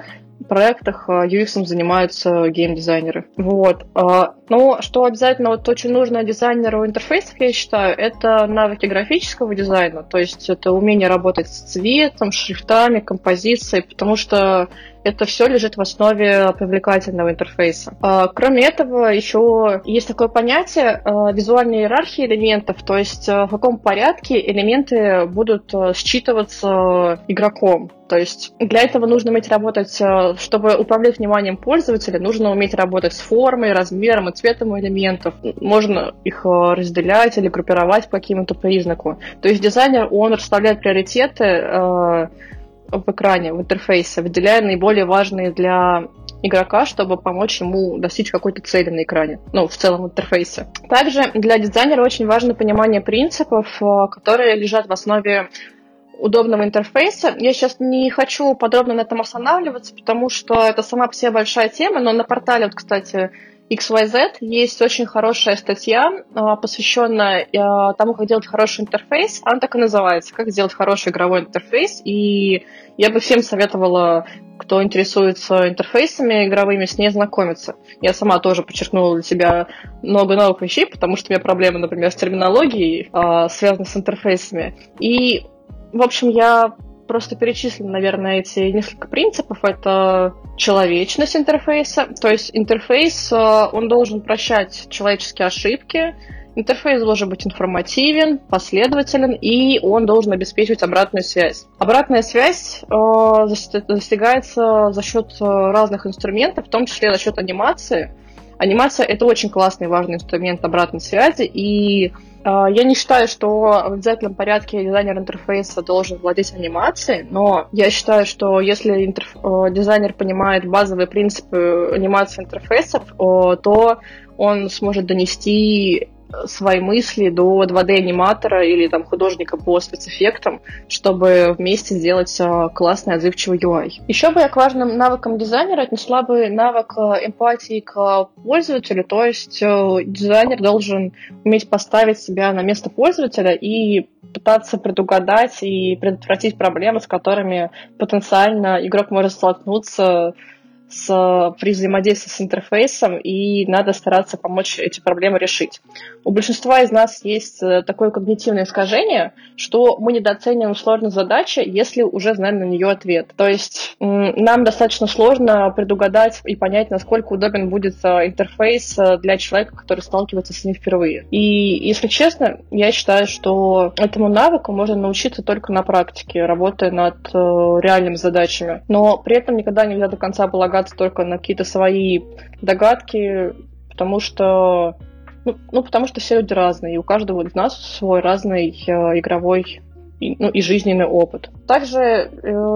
проектах UX занимаются гейм-дизайнеры. Вот. А, но что обязательно вот очень нужно дизайнеру интерфейсов, я считаю, это навыки графического дизайна, то есть это умение работать с цветом, шрифтами, композицией, потому что это все лежит в основе привлекательного интерфейса. А, кроме этого, еще есть такое понятие а, визуальной иерархии элементов, то есть в каком порядке элементы будут считываться игроком. То есть для этого нужно уметь работать, чтобы управлять вниманием пользователя, нужно уметь работать с формой, размером и цветом элементов. Можно их разделять или группировать по какому-то признаку. То есть дизайнер, он расставляет приоритеты в экране, в интерфейсе, выделяя наиболее важные для игрока, чтобы помочь ему достичь какой-то цели на экране, ну, в целом интерфейсе. Также для дизайнера очень важно понимание принципов, э, которые лежат в основе удобного интерфейса. Я сейчас не хочу подробно на этом останавливаться, потому что это сама по себе большая тема, но на портале, вот, кстати, XYZ есть очень хорошая статья, а, посвященная а, тому, как делать хороший интерфейс. Она так и называется, как сделать хороший игровой интерфейс. И я бы всем советовала, кто интересуется интерфейсами игровыми, с ней знакомиться. Я сама тоже подчеркнула для себя много новых вещей, потому что у меня проблемы, например, с терминологией, а, связанной с интерфейсами. И, в общем, я просто перечислим, наверное, эти несколько принципов. Это человечность интерфейса, то есть интерфейс, э, он должен прощать человеческие ошибки, Интерфейс должен быть информативен, последователен, и он должен обеспечивать обратную связь. Обратная связь э, достигается за счет э, разных инструментов, в том числе за счет анимации. Анимация это очень классный важный инструмент обратной связи, и а, я не считаю, что в обязательном порядке дизайнер интерфейса должен владеть анимацией, но я считаю, что если интерф... дизайнер понимает базовые принципы анимации интерфейсов, то он сможет донести свои мысли до 2D-аниматора или там художника по спецэффектам, чтобы вместе сделать э, классный отзывчивый UI. Еще бы я к важным навыкам дизайнера отнесла бы навык э, эмпатии к пользователю, то есть дизайнер должен уметь поставить себя на место пользователя и пытаться предугадать и предотвратить проблемы, с которыми потенциально игрок может столкнуться с, при взаимодействии с интерфейсом, и надо стараться помочь эти проблемы решить. У большинства из нас есть э, такое когнитивное искажение, что мы недооцениваем сложность задачи, если уже знаем на нее ответ. То есть нам достаточно сложно предугадать и понять, насколько удобен будет э, интерфейс э, для человека, который сталкивается с ним впервые. И, если честно, я считаю, что этому навыку можно научиться только на практике, работая над реальными задачами. Но при этом никогда нельзя до конца полагаться полагаться только на какие-то свои догадки, потому что ну, ну, потому что все люди разные, и у каждого из нас свой разный э, игровой и, ну, и жизненный опыт. Также, э,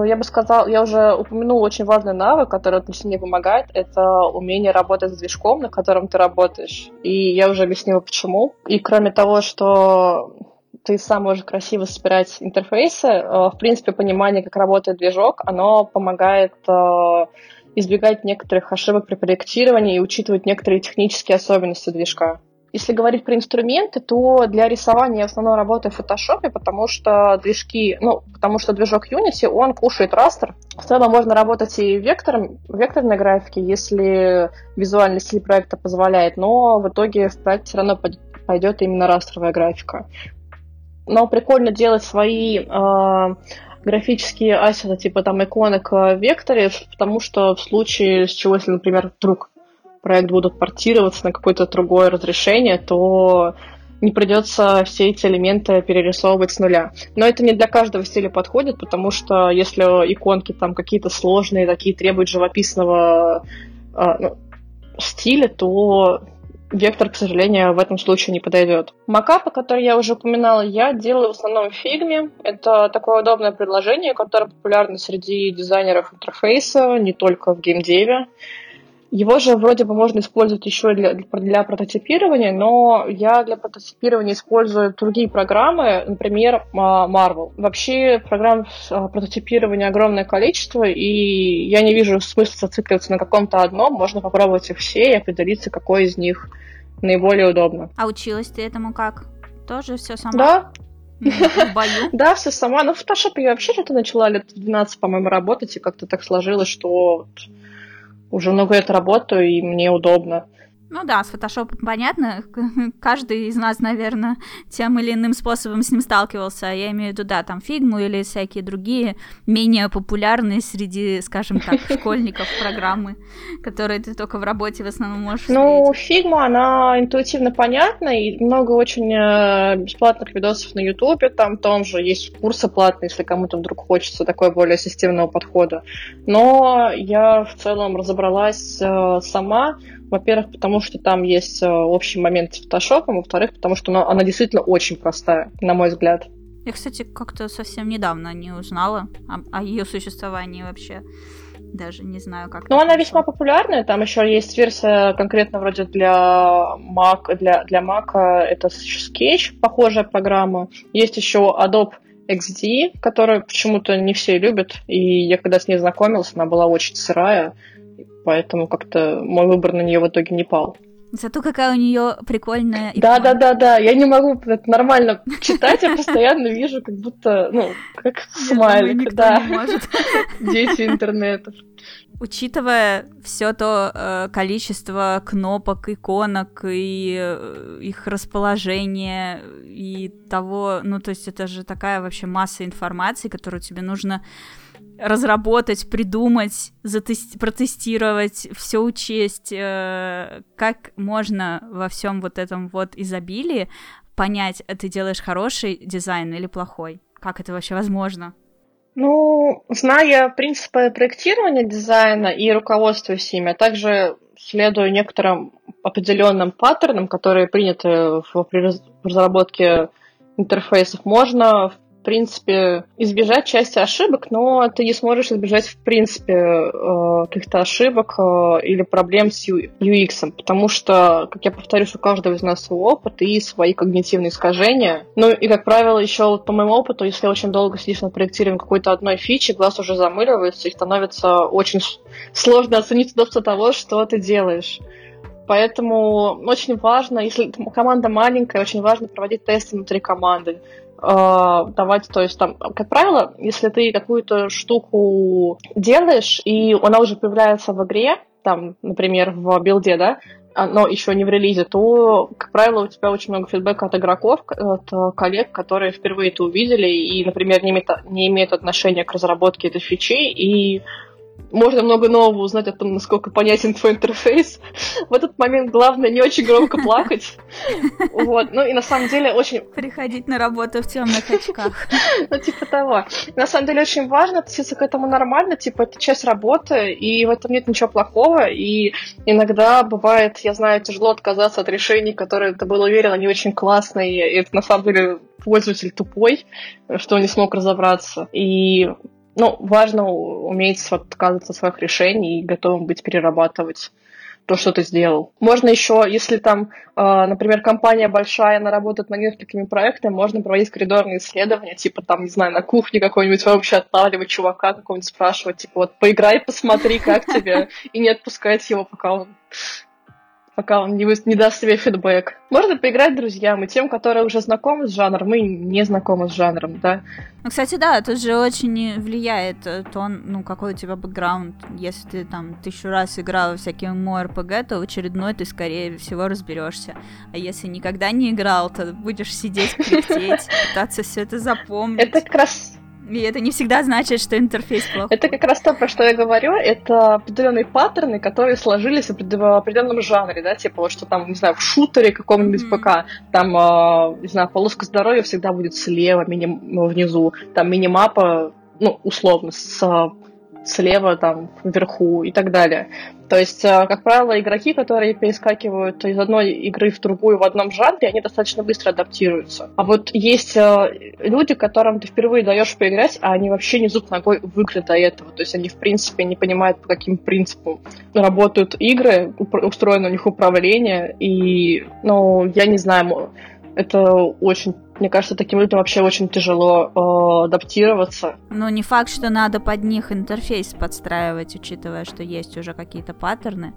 я бы сказал, я уже упомянула очень важный навык, который отлично мне помогает, это умение работать с движком, на котором ты работаешь. И я уже объяснила, почему. И кроме того, что ты сам можешь красиво собирать интерфейсы, э, в принципе, понимание, как работает движок, оно помогает э, избегать некоторых ошибок при проектировании и учитывать некоторые технические особенности движка. Если говорить про инструменты, то для рисования я в основном работаю в Photoshop, потому что движки, ну, потому что движок Unity, он кушает растер. В целом можно работать и вектором, векторной графике, если визуальный стиль проекта позволяет, но в итоге в проект все равно пойдет именно растровая графика. Но прикольно делать свои э, графические ассеты, типа там иконок в векторе, потому что в случае с чего, если, например, вдруг проект будут портироваться на какое-то другое разрешение, то не придется все эти элементы перерисовывать с нуля. Но это не для каждого стиля подходит, потому что если иконки там какие-то сложные, такие требуют живописного э, ну, стиля, то вектор, к сожалению, в этом случае не подойдет. Макапы, которые я уже упоминала, я делаю в основном в фигме. Это такое удобное предложение, которое популярно среди дизайнеров интерфейса, не только в геймдеве. Его же вроде бы можно использовать еще для, для прототипирования, но я для прототипирования использую другие программы, например, Marvel. Вообще программ а, прототипирования огромное количество, и я не вижу смысла зацикливаться на каком-то одном. Можно попробовать их все и определиться, какой из них наиболее удобно. А училась ты этому как? Тоже все сама? Да, в бою? Да, все сама. Но в Photoshop я вообще что-то начала лет 12, по-моему, работать, и как-то так сложилось, что уже много лет работаю, и мне удобно. Ну да, с фотошопом понятно. Каждый из нас, наверное, тем или иным способом с ним сталкивался. Я имею в виду, да, там фигму или всякие другие менее популярные среди, скажем так, школьников программы, которые ты только в работе в основном можешь Ну, Figma, она интуитивно понятна, и много очень э, бесплатных видосов на ютубе, там том же есть курсы платные, если кому-то вдруг хочется такой более системного подхода. Но я в целом разобралась э, сама, во-первых, потому что там есть э, общий момент с фотошопом, во-вторых, потому что она, она действительно очень простая, на мой взгляд. Я, кстати, как-то совсем недавно не узнала о, о ее существовании вообще. Даже не знаю, как. Ну, она весьма популярная. Там еще есть версия конкретно вроде для Mac, для, для Mac это Sketch, похожая программа. Есть еще Adobe XD, которую почему-то не все любят. И я когда с ней знакомился, она была очень сырая поэтому как-то мой выбор на нее в итоге не пал. Зато какая у нее прикольная. Да, да, да, да. Я не могу это нормально читать, я постоянно вижу, как будто, ну, как смайлик, да. Дети интернета. Учитывая все то э, количество кнопок, иконок и э, их расположение и того, ну то есть это же такая вообще масса информации, которую тебе нужно разработать, придумать, затести- протестировать, все учесть, э, как можно во всем вот этом вот изобилии понять, э, ты делаешь хороший дизайн или плохой? Как это вообще возможно? Ну, зная принципы проектирования дизайна и руководствуясь ими, а также следуя некоторым определенным паттернам, которые приняты в, разработке интерфейсов, можно принципе, избежать части ошибок, но ты не сможешь избежать, в принципе, э, каких-то ошибок э, или проблем с UX, потому что, как я повторюсь, у каждого из нас свой опыт и свои когнитивные искажения. Ну и, как правило, еще по моему опыту, если очень долго сидишь на проектировании какой-то одной фичи, глаз уже замыливается и становится очень сложно оценить удобство того, что ты делаешь. Поэтому очень важно, если команда маленькая, очень важно проводить тесты внутри команды. Э, давать, то есть там, как правило, если ты какую-то штуку делаешь, и она уже появляется в игре, там, например, в билде, да, но еще не в релизе, то, как правило, у тебя очень много фидбэка от игроков, от коллег, которые впервые это увидели и, например, не имеют, не имеют отношения к разработке этой фичи, и можно много нового узнать о том, насколько понятен твой интерфейс. В этот момент главное не очень громко плакать. Вот. Ну и на самом деле очень... Приходить на работу в темных очках. Ну, типа того. На самом деле очень важно относиться к этому нормально, типа это часть работы, и в этом нет ничего плохого, и иногда бывает, я знаю, тяжело отказаться от решений, которые ты был уверен, они очень классные, и это на самом деле пользователь тупой, что не смог разобраться. И ну, важно уметь отказываться от своих решений и готовым быть перерабатывать то, что ты сделал. Можно еще, если там, э, например, компания большая, она работает над несколькими проектами, можно проводить коридорные исследования, типа там, не знаю, на кухне какой-нибудь вообще отлавливать чувака какого-нибудь, спрашивать, типа вот поиграй, посмотри, как тебе, и не отпускать его, пока он пока он не, вы... не даст себе фидбэк. Можно поиграть друзьям и тем, которые уже знакомы с жанром, и не знакомы с жанром, да. Ну, кстати, да, это же очень влияет э, то, ну, какой у тебя бэкграунд. Если ты там тысячу раз играл в всякие ММО-РПГ, то в очередной ты, скорее всего, разберешься. А если никогда не играл, то будешь сидеть, кряхтеть, пытаться все это запомнить. Это как раз и это не всегда значит, что интерфейс плохой. Это как раз то, про что я говорю. Это определенные паттерны, которые сложились в определенном жанре, да, типа вот что там, не знаю, в шутере каком-нибудь mm-hmm. ПК, там, э, не знаю, полоска здоровья всегда будет слева, мини- внизу, там минимапа, ну, условно, с слева, там, вверху и так далее. То есть, э, как правило, игроки, которые перескакивают из одной игры в другую в одном жанре, они достаточно быстро адаптируются. А вот есть э, люди, которым ты впервые даешь поиграть, а они вообще не зуб ногой в игры до этого. То есть они, в принципе, не понимают, по каким принципам работают игры, устроено у них управление. И, ну, я не знаю, это очень, мне кажется, таким людям вообще очень тяжело э, адаптироваться. Ну, не факт, что надо под них интерфейс подстраивать, учитывая, что есть уже какие-то паттерны.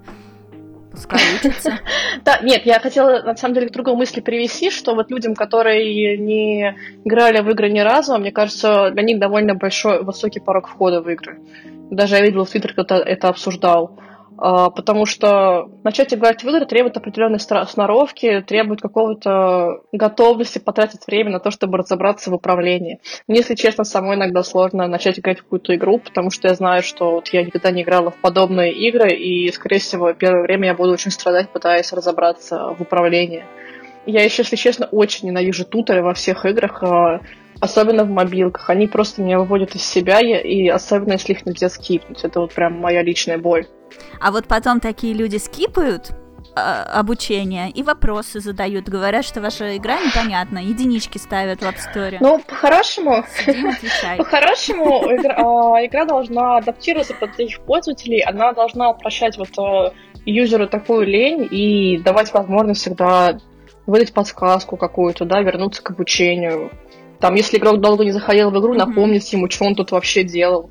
Пускай учатся. Да, нет, я хотела, на самом деле, к другой мысли привести, что вот людям, которые не играли в игры ни разу, мне кажется, для них довольно большой, высокий порог входа в игры. Даже я видела в Твиттере, кто-то это обсуждал. А, потому что начать играть в игры требует определенной сноровки, требует какого-то готовности потратить время на то, чтобы разобраться в управлении. Мне, если честно, самой иногда сложно начать играть в какую-то игру, потому что я знаю, что вот я никогда не играла в подобные игры, и, скорее всего, первое время я буду очень страдать, пытаясь разобраться в управлении. Я еще, если честно, очень ненавижу туторы во всех играх, а, особенно в мобилках. Они просто меня выводят из себя, и особенно если их нельзя скипнуть. Это вот прям моя личная боль. А вот потом такие люди скипают э, обучение и вопросы задают, говорят, что ваша игра непонятна, единички ставят в App Store. Ну, по-хорошему, по-хорошему игра, а, игра должна адаптироваться под их пользователей, она должна прощать вот э, юзеру такую лень и давать возможность всегда выдать подсказку какую-то, да, вернуться к обучению. Там, если игрок долго не заходил в игру, напомнить ему, что он тут вообще делал.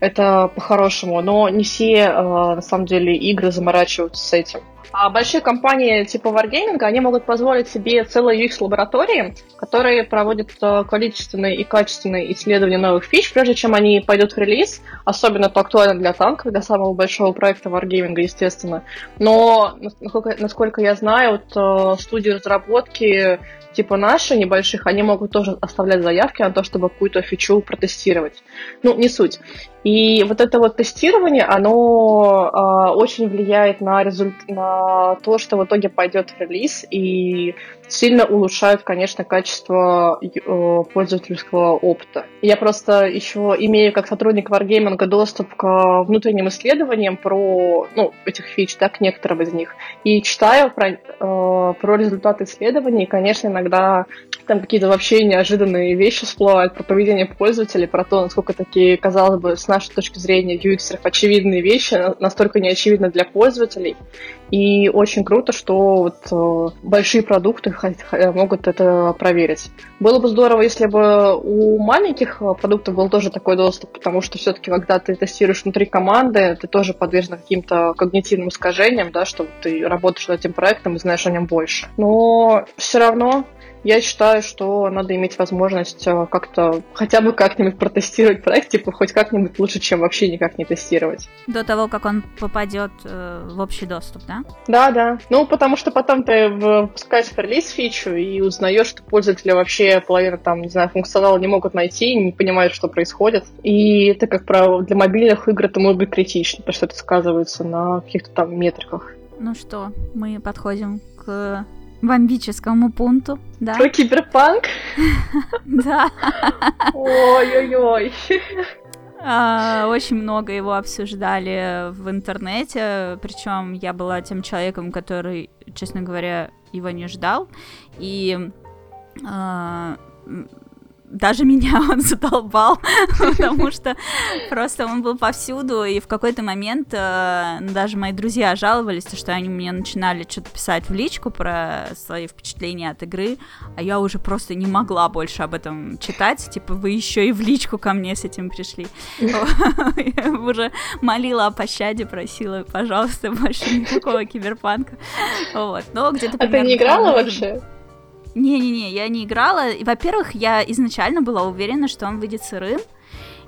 Это по-хорошему, но не все, э, на самом деле, игры заморачиваются с этим. А большие компании типа Wargaming, они могут позволить себе целые UX-лаборатории, которые проводят э, количественные и качественные исследования новых фич, прежде чем они пойдут в релиз. Особенно это актуально для танков, для самого большого проекта Wargaming, естественно. Но, насколько, насколько я знаю, вот, э, студии разработки типа наши небольших, они могут тоже оставлять заявки на то, чтобы какую-то фичу протестировать. Ну, не суть. И вот это вот тестирование, оно э, очень влияет на, результ... на то, что в итоге пойдет в релиз, и сильно улучшают, конечно, качество э, пользовательского опыта. Я просто еще имею как сотрудник Wargaming доступ к внутренним исследованиям про ну, этих фич, да, к некоторым из них, и читаю про, э, про результаты исследований, и, конечно, иногда там какие-то вообще неожиданные вещи всплывают про поведение пользователей, про то, насколько такие, казалось бы, с нашей точки зрения UX очевидные вещи настолько неочевидны для пользователей. И очень круто, что вот э, большие продукты могут это проверить. Было бы здорово, если бы у маленьких э, продуктов был тоже такой доступ, потому что все-таки, когда ты тестируешь внутри команды, ты тоже подвержен каким-то когнитивным искажениям, да, что ты работаешь над этим проектом и знаешь о нем больше. Но все равно я считаю, что надо иметь возможность э, как-то хотя бы как-нибудь протестировать проект, типа хоть как-нибудь лучше, чем вообще никак не тестировать. До того, как он попадет э, в общий доступ, да? Да, да. Ну, потому что потом ты выпускаешь релиз фичу и узнаешь, что пользователи вообще половину там, не знаю, функционала не могут найти, не понимают, что происходит. И это, как правило, для мобильных игр это может быть критично, потому что это сказывается на каких-то там метриках. Ну что, мы подходим к бомбическому пункту, да. Про киберпанк? Да. Ой-ой-ой. А, очень много его обсуждали в интернете, причем я была тем человеком, который, честно говоря, его не ждал. И а, даже меня он задолбал, потому что просто он был повсюду, и в какой-то момент э, даже мои друзья жаловались, что они мне начинали что-то писать в личку про свои впечатления от игры, а я уже просто не могла больше об этом читать, типа вы еще и в личку ко мне с этим пришли. Я уже молила о пощаде, просила, пожалуйста, больше никакого киберпанка. Вот, но где-то... А ты не играла вообще? Не-не-не, я не играла. Во-первых, я изначально была уверена, что он выйдет сырым.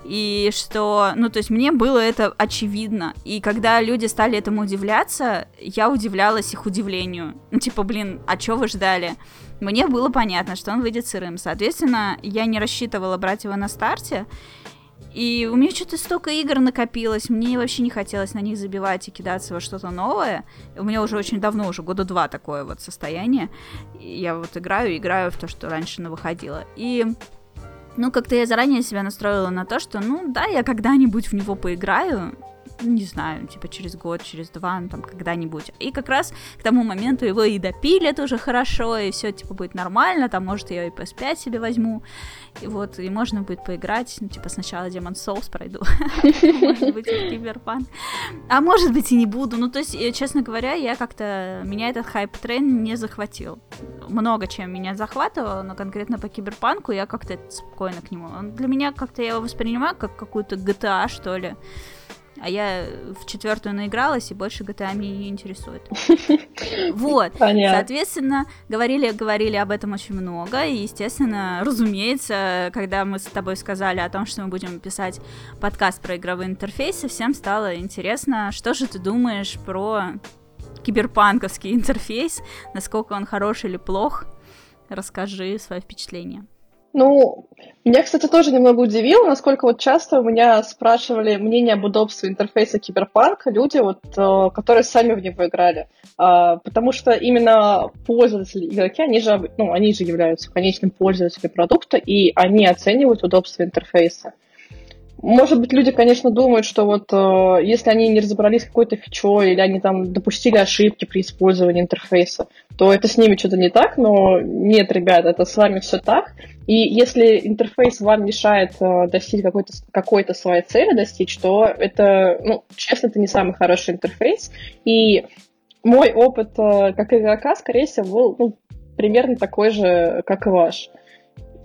И что, ну, то есть мне было это очевидно. И когда люди стали этому удивляться, я удивлялась их удивлению. Ну, типа, блин, а что вы ждали? Мне было понятно, что он выйдет сырым. Соответственно, я не рассчитывала брать его на старте. И у меня что-то столько игр накопилось, мне вообще не хотелось на них забивать и кидаться во что-то новое. У меня уже очень давно, уже года два такое вот состояние. Я вот играю, играю в то, что раньше на выходило. И ну, как-то я заранее себя настроила на то, что, ну, да, я когда-нибудь в него поиграю, не знаю, типа через год, через два, ну, там, когда-нибудь. И как раз к тому моменту его и допилят уже хорошо, и все, типа, будет нормально, там, может, я и PS5 себе возьму, и вот, и можно будет поиграть, ну, типа, сначала Demon Souls пройду, может быть, и Киберпанк, а может быть, и не буду, ну, то есть, честно говоря, я как-то, меня этот хайп-трен не захватил. Много чем меня захватывало, но конкретно по Киберпанку я как-то спокойно к нему. Для меня как-то я его воспринимаю как какую-то GTA, что ли. А я в четвертую наигралась, и больше GTA меня не интересует. Вот. Понятно. Соответственно, говорили, говорили об этом очень много. И, естественно, разумеется, когда мы с тобой сказали о том, что мы будем писать подкаст про игровые интерфейсы, всем стало интересно, что же ты думаешь про киберпанковский интерфейс, насколько он хороший или плох. Расскажи свои впечатления. Ну, меня, кстати, тоже немного удивило, насколько вот часто у меня спрашивали мнение об удобстве интерфейса Киберпанка люди, вот, э, которые сами в него играли. А, потому что именно пользователи, игроки, они же, ну, они же являются конечным пользователем продукта, и они оценивают удобство интерфейса. Может быть, люди, конечно, думают, что вот э, если они не разобрались с какой-то фичой или они там допустили ошибки при использовании интерфейса, то это с ними что-то не так, но нет, ребят, это с вами все так. И если интерфейс вам мешает э, достичь какой-то какой своей цели, достичь, то это, ну, честно, это не самый хороший интерфейс. И мой опыт э, как игрока, скорее всего, был ну, примерно такой же, как и ваш.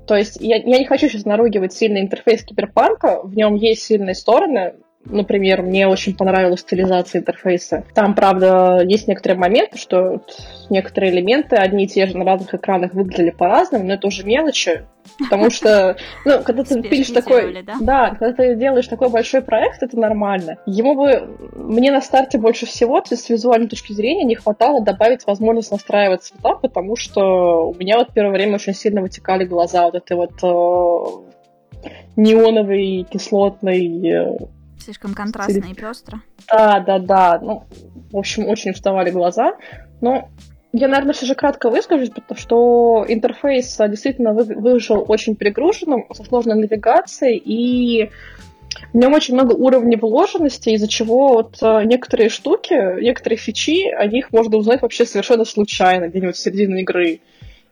То есть я, я не хочу сейчас наругивать сильный интерфейс киберпанка, в нем есть сильные стороны, Например, мне очень понравилась стилизация интерфейса. Там, правда, есть некоторые моменты, что некоторые элементы, одни и те же на разных экранах выглядели по-разному, но это уже мелочи. Потому что, ну, когда ты пилишь такой... да? да, когда ты делаешь такой большой проект, это нормально. Ему бы... Мне на старте больше всего, с визуальной точки зрения, не хватало добавить возможность настраивать цвета, потому что у меня вот первое время очень сильно вытекали глаза вот этой вот э, неоновой, кислотной э, Слишком контрастно и пестро. Да, да, да. Ну, в общем, очень вставали глаза. Но я, наверное, все же кратко выскажусь, потому что интерфейс действительно вышел очень перегруженным, со сложной навигацией, и в нем очень много уровней вложенности, из-за чего вот э, некоторые штуки, некоторые фичи, о них можно узнать вообще совершенно случайно, где-нибудь в середине игры.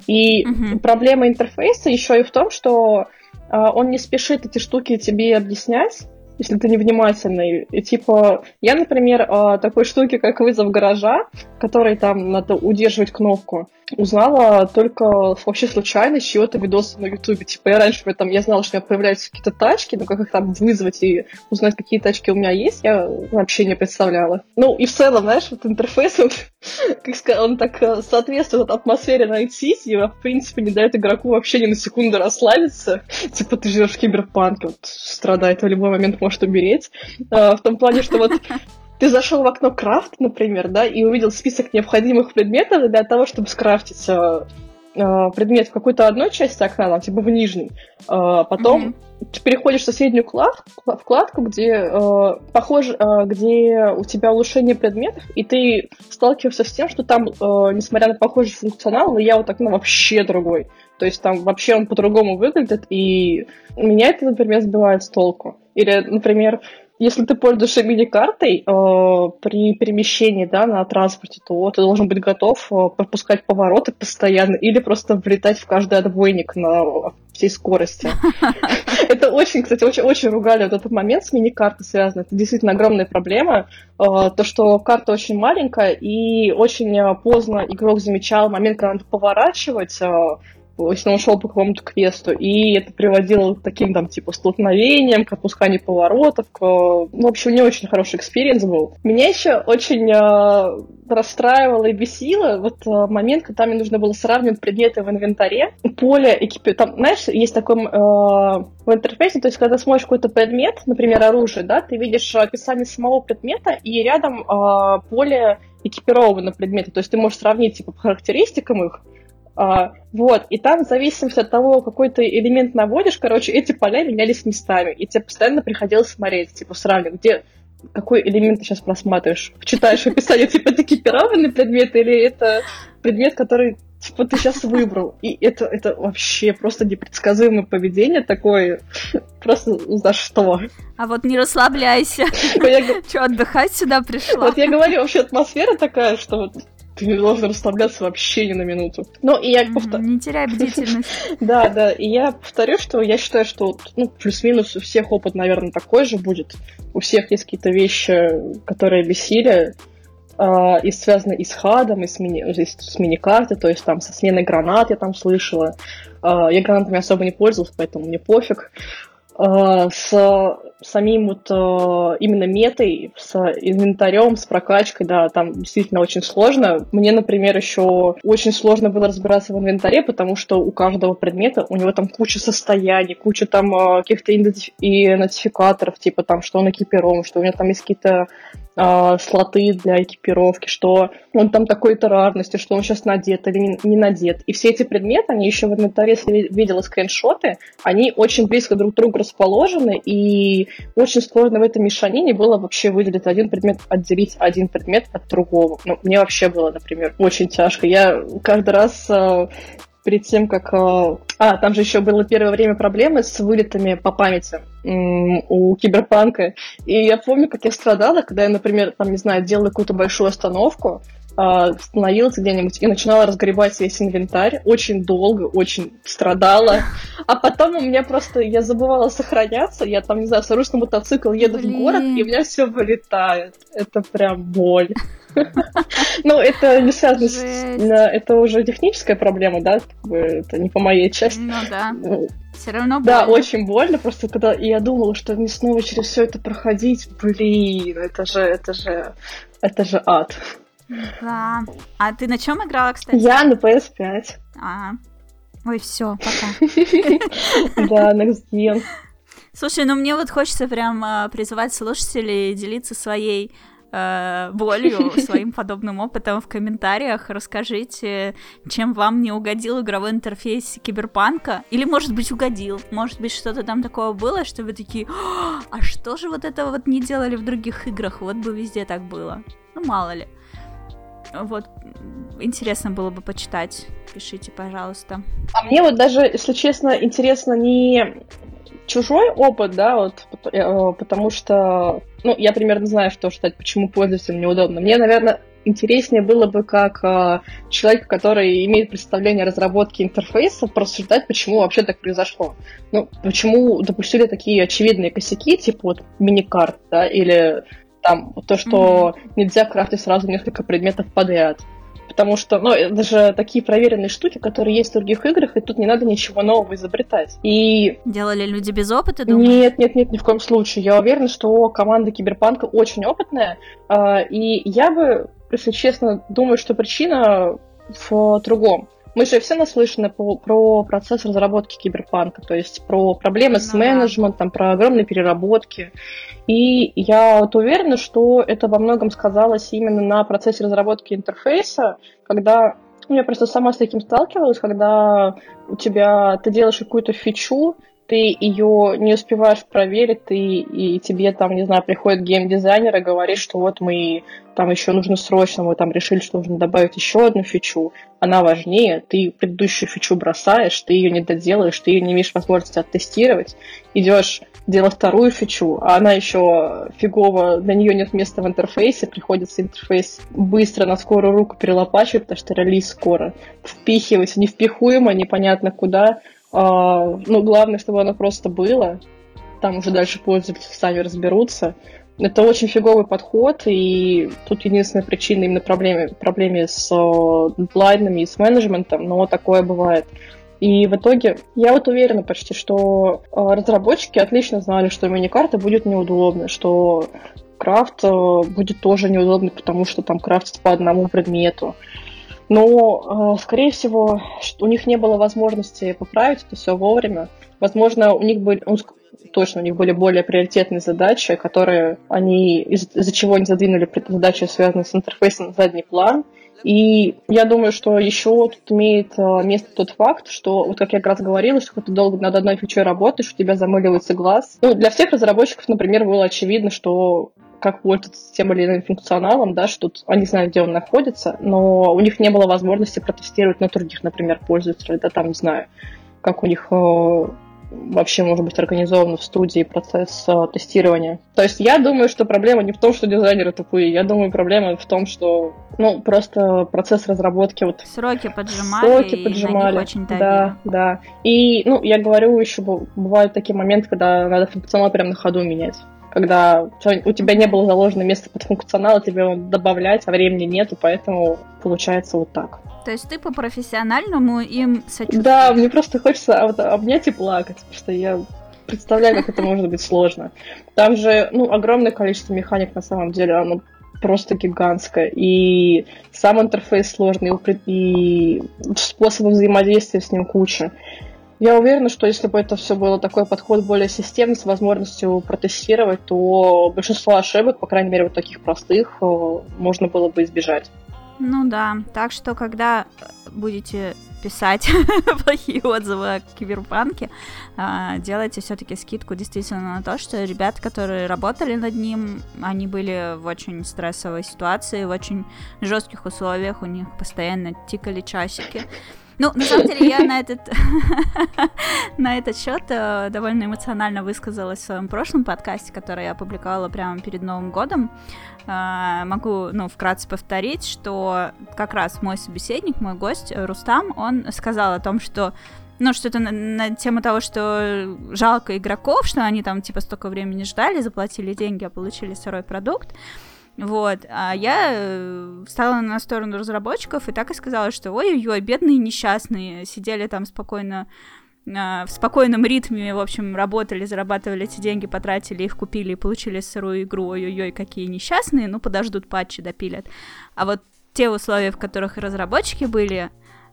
И uh-huh. проблема интерфейса еще и в том, что э, он не спешит эти штуки тебе объяснять, если ты невнимательный. И типа, я, например, о такой штуке, как вызов гаража, который там надо удерживать кнопку, узнала только вообще случайно с чего-то видоса на Ютубе. Типа, я раньше там, я знала, что у меня появляются какие-то тачки, но как их там вызвать и узнать, какие тачки у меня есть, я вообще не представляла. Ну, и в целом, знаешь, вот интерфейс, он, как сказать, он так э, соответствует атмосфере Night City, и, в принципе, не дает игроку вообще ни на секунду расслабиться. Типа, ты живешь в киберпанке, вот, страдает в любой момент может умереть. А, в том плане, что вот ты зашел в окно крафта, например, да, и увидел список необходимых предметов для того, чтобы скрафтить э, э, предмет в какой-то одной части окна, там, типа в нижней. Э, потом mm-hmm. ты переходишь в соседнюю клад, вкладку, где э, похоже, э, где у тебя улучшение предметов, и ты сталкиваешься с тем, что там, э, несмотря на похожий функционал, layout окна вообще другой. То есть там вообще он по-другому выглядит, и меня это, например, сбивает с толку. Или, например, если ты пользуешься мини-картой э, при перемещении да, на транспорте, то ты должен быть готов э, пропускать повороты постоянно или просто влетать в каждый отбойник на всей скорости. Это очень, кстати, очень, очень ругали вот этот момент с мини-картой связан. Это действительно огромная проблема. Э, то, что карта очень маленькая, и очень э, поздно игрок замечал момент, когда надо поворачивать, если он шел по какому-то квесту, и это приводило к таким там типа столкновениям, к опусканию поворотов, к... ну, в общем, не очень хороший experience был. Меня еще очень э, расстраивало и бесило вот э, момент, когда мне нужно было сравнивать предметы в инвентаре, поле экипи... Там, знаешь, есть такой э, в интерфейсе, то есть когда смотришь какой-то предмет, например, оружие, да, ты видишь описание самого предмета, и рядом э, поле экипированного предмета, то есть ты можешь сравнить типа по характеристикам их, а, вот, и там в зависимости от того, какой ты элемент наводишь, короче, эти поля менялись местами, и тебе постоянно приходилось смотреть, типа, сравнивать, где какой элемент ты сейчас просматриваешь. Читаешь описание, типа, это экипированный предмет или это предмет, который типа ты сейчас выбрал. И это, это вообще просто непредсказуемое поведение такое. Просто за что? А вот не расслабляйся. Че, отдыхать сюда пришла? Вот я говорю, вообще атмосфера такая, что вот ты не должен расслабляться вообще ни на минуту. Ну, и я повторю... Не теряй бдительность. Да, да, и я повторю, что я считаю, что ну, плюс-минус у всех опыт, наверное, такой же будет. У всех есть какие-то вещи, которые бессили, Uh, и связаны и с хадом, и с, мини, с мини-картой, то есть там со сменой гранат я там слышала. Uh, я гранатами особо не пользовалась, поэтому мне пофиг. Э, с самим вот э, именно метой, с инвентарем, с прокачкой, да, там действительно очень сложно. Мне, например, еще очень сложно было разбираться в инвентаре, потому что у каждого предмета у него там куча состояний, куча там э, каких-то идентификаторов, типа там, что он экипирован, что у него там есть какие-то э, слоты для экипировки, что он там такой-то рарности, что он сейчас надет или не, не надет. И все эти предметы, они еще в инвентаре, если видела скриншоты, они очень близко друг к другу расположены, и очень сложно в этой мешанине было вообще выделить один предмет, отделить один предмет от другого. Ну, мне вообще было, например, очень тяжко. Я каждый раз э, перед тем, как... Э, а, там же еще было первое время проблемы с вылетами по памяти у Киберпанка. И я помню, как я страдала, когда я, например, там, не знаю, делала какую-то большую остановку, становилась где-нибудь и начинала разгребать весь инвентарь. Очень долго, очень страдала. А потом у меня просто, я забывала сохраняться. Я там, не знаю, сажусь на мотоцикл, еду Блин. в город, и у меня все вылетает. Это прям боль. Ну, это не связано с... Это уже техническая проблема, да? Это не по моей части. Ну да. Ну, все равно больно. Да, очень больно. Просто когда я думала, что мне снова через все это проходить, блин, это же, это же, это же ад. Да. А ты на чем играла, кстати? Я на PS5. А. Ой, все, пока. Да, Next Gen. Слушай, ну мне вот хочется прям а, призывать слушателей делиться своей э, болью, своим подобным опытом в комментариях. Расскажите, чем вам не угодил игровой интерфейс Киберпанка. Или, может быть, угодил. Может быть, что-то там такого было, что вы такие, а что же вот этого вот не делали в других играх? Вот бы везде так было. Ну, мало ли. Вот, интересно было бы почитать. Пишите, пожалуйста. А мне вот даже, если честно, интересно не чужой опыт, да, вот, э, потому что, ну, я примерно знаю, что ждать, почему пользователям неудобно. Мне, наверное, интереснее было бы как э, человек, который имеет представление о разработке интерфейса, просуждать, почему вообще так произошло. Ну, почему допустили такие очевидные косяки, типа вот мини-карт, да, или там то, что mm-hmm. нельзя крафтить сразу несколько предметов подряд. Потому что, ну, это же такие проверенные штуки, которые есть в других играх, и тут не надо ничего нового изобретать. И... Делали люди без опыта, думаешь? Нет, нет, нет, ни в коем случае. Я уверена, что команда Киберпанка очень опытная, а, и я бы, если честно, думаю, что причина в другом. Мы же все наслышаны по, про процесс разработки киберпанка, то есть про проблемы с ну менеджментом, про огромные переработки. И я вот уверена, что это во многом сказалось именно на процессе разработки интерфейса, когда я просто сама с таким сталкивалась, когда у тебя ты делаешь какую-то фичу, ты ее не успеваешь проверить, ты, и тебе там, не знаю, приходит геймдизайнер и говорит, что вот мы там еще нужно срочно, мы там решили, что нужно добавить еще одну фичу, она важнее, ты предыдущую фичу бросаешь, ты ее не доделаешь, ты ее не имеешь возможности оттестировать, идешь делать вторую фичу, а она еще фигово, на нее нет места в интерфейсе, приходится интерфейс быстро на скорую руку перелопачивать, потому что релиз скоро, впихивать невпихуемо, непонятно куда, ну, главное, чтобы оно просто было. Там уже дальше пользователи сами разберутся. Это очень фиговый подход, и тут единственная причина именно проблемы, проблеме с дедлайнами и с менеджментом, но такое бывает. И в итоге я вот уверена почти, что а, разработчики отлично знали, что мини-карта будет неудобно, что крафт а, будет тоже неудобно, потому что там крафтится по одному предмету. Но, э, скорее всего, у них не было возможности поправить это все вовремя. Возможно, у них были, ну, точно, у них были более приоритетные задачи, которые они, из-за чего они задвинули задачи, связанные с интерфейсом на задний план. И я думаю, что еще тут имеет э, место тот факт, что, вот как я как раз говорила, что ты долго над одной фичой работаешь, у тебя замыливается глаз. Ну, для всех разработчиков, например, было очевидно, что как пользоваться тем или иным функционалом, да, что они знают, где он находится, но у них не было возможности протестировать на других, например, пользователей, да, там, не знаю, как у них э, вообще может быть организован в студии процесс э, тестирования. То есть я думаю, что проблема не в том, что дизайнеры тупые, я думаю, проблема в том, что ну просто процесс разработки вот сроки поджимали, сроки поджимали, очень да, да. И ну я говорю еще бывают такие моменты, когда надо функционал прямо на ходу менять когда у тебя не было заложено место под функционал, тебе его добавлять, а времени нету, поэтому получается вот так. То есть ты по-профессиональному им сочувствуешь? Да, мне просто хочется обнять и плакать, потому что я представляю, как это может быть сложно. Там же, ну, огромное количество механик на самом деле, оно просто гигантское. И сам интерфейс сложный, и способы взаимодействия с ним куча. Я уверена, что если бы это все было такой подход более системный, с возможностью протестировать, то большинство ошибок, по крайней мере, вот таких простых, э, можно было бы избежать. Ну да, так что когда будете писать плохие отзывы о киберпанке, а, делайте все-таки скидку действительно на то, что ребята, которые работали над ним, они были в очень стрессовой ситуации, в очень жестких условиях, у них постоянно тикали часики. Ну, на самом деле, я на этот, на этот счет э, довольно эмоционально высказалась в своем прошлом подкасте, который я опубликовала прямо перед Новым годом. Э, могу, ну, вкратце повторить, что как раз мой собеседник, мой гость Рустам, он сказал о том, что ну, что-то на, на тему того, что жалко игроков, что они там, типа, столько времени ждали, заплатили деньги, а получили сырой продукт. Вот, а я э, встала на сторону разработчиков и так и сказала, что ой-ой-ой, бедные несчастные, сидели там спокойно а, в спокойном ритме, в общем, работали, зарабатывали эти деньги, потратили их, купили и получили сырую игру, ой-ой-ой, какие несчастные, ну, подождут патчи, допилят. А вот те условия, в которых разработчики были,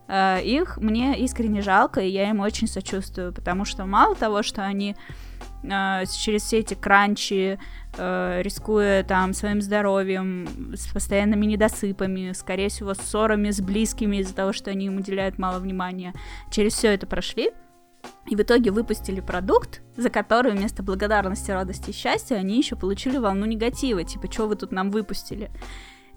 э, их мне искренне жалко, и я им очень сочувствую, потому что мало того, что они э, через все эти кранчи, э, рискуя там своим здоровьем, с постоянными недосыпами, скорее всего, ссорами с близкими из-за того, что они им уделяют мало внимания, через все это прошли. И в итоге выпустили продукт, за который вместо благодарности, радости и счастья они еще получили волну негатива. Типа, что вы тут нам выпустили?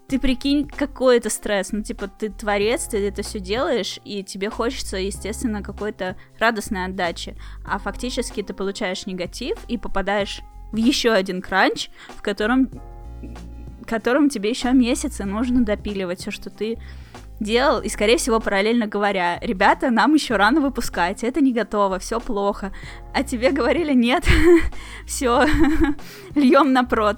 Ты прикинь, какой это стресс. Ну, типа, ты творец, ты это все делаешь, и тебе хочется, естественно, какой-то радостной отдачи. А фактически ты получаешь негатив и попадаешь в еще один кранч, в котором, котором тебе еще месяцы нужно допиливать все, что ты делал, и, скорее всего, параллельно говоря, ребята, нам еще рано выпускать, это не готово, все плохо. А тебе говорили, нет, все, льем на прод.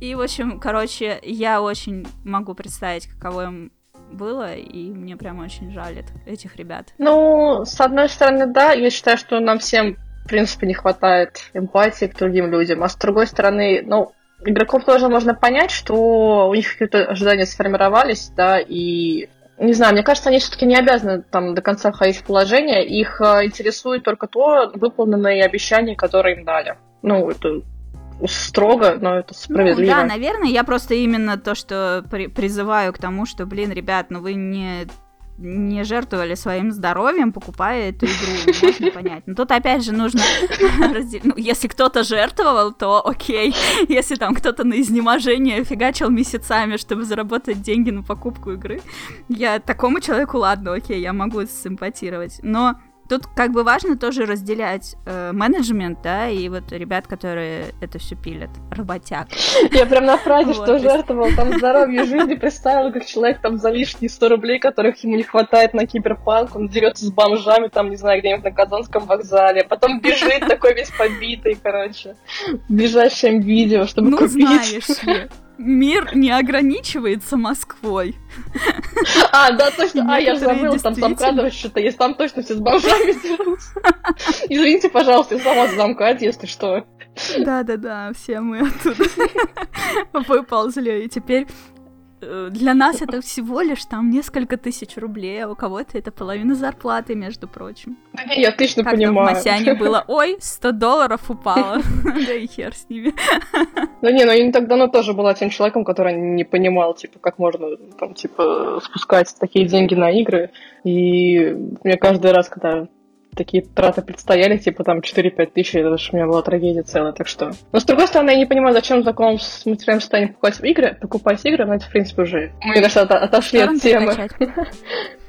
И, в общем, короче, я очень могу представить, каково им было, и мне прям очень жаль этих ребят. Ну, с одной стороны, да, я считаю, что нам всем, в принципе, не хватает эмпатии к другим людям, а с другой стороны, ну, игроков тоже можно понять, что у них какие-то ожидания сформировались, да, и не знаю, мне кажется, они все-таки не обязаны там до конца входить в положение. Их э, интересует только то выполненные обещания, которые им дали. Ну, это строго, но это справедливо. Ну, да, наверное, я просто именно то, что при призываю к тому, что, блин, ребят, ну вы не не жертвовали своим здоровьем, покупая эту игру, можно понять. Но тут опять же нужно разделить. Ну, если кто-то жертвовал, то окей. Если там кто-то на изнеможение фигачил месяцами, чтобы заработать деньги на покупку игры, я такому человеку, ладно, окей, я могу симпатировать. Но Тут как бы важно тоже разделять э, менеджмент, да, и вот ребят, которые это все пилят, работяг. Я прям на фразе, что жертвовал там здоровье жизни, представила, как человек там за лишние 100 рублей, которых ему не хватает на киберпанк, он дерется с бомжами, там, не знаю, где-нибудь на Казанском вокзале, потом бежит такой весь побитый, короче, в ближайшем видео, чтобы ну, купить. знаешь мир не ограничивается Москвой. А, да, точно. А, я забыла, там замкадывать что-то есть. Там точно все с бомжами дерутся. Извините, пожалуйста, я сама замкать, если что. Да-да-да, все мы оттуда выползли. И теперь для нас это всего лишь там несколько тысяч рублей, а у кого-то это половина зарплаты, между прочим. Я отлично как понимаю. в Масяне было, ой, 100 долларов упало, да и хер с ними. Ну не, ну я не так давно тоже была тем человеком, который не понимал, типа, как можно там, типа, спускать такие деньги на игры, и мне каждый раз, когда такие траты предстояли, типа там 4-5 тысяч, это же у меня была трагедия целая, так что... Но с другой стороны, я не понимаю, зачем в таком материальном состоянии покупать игры, покупать игры, но это, в принципе, уже, мне кажется, от, отошли от темы.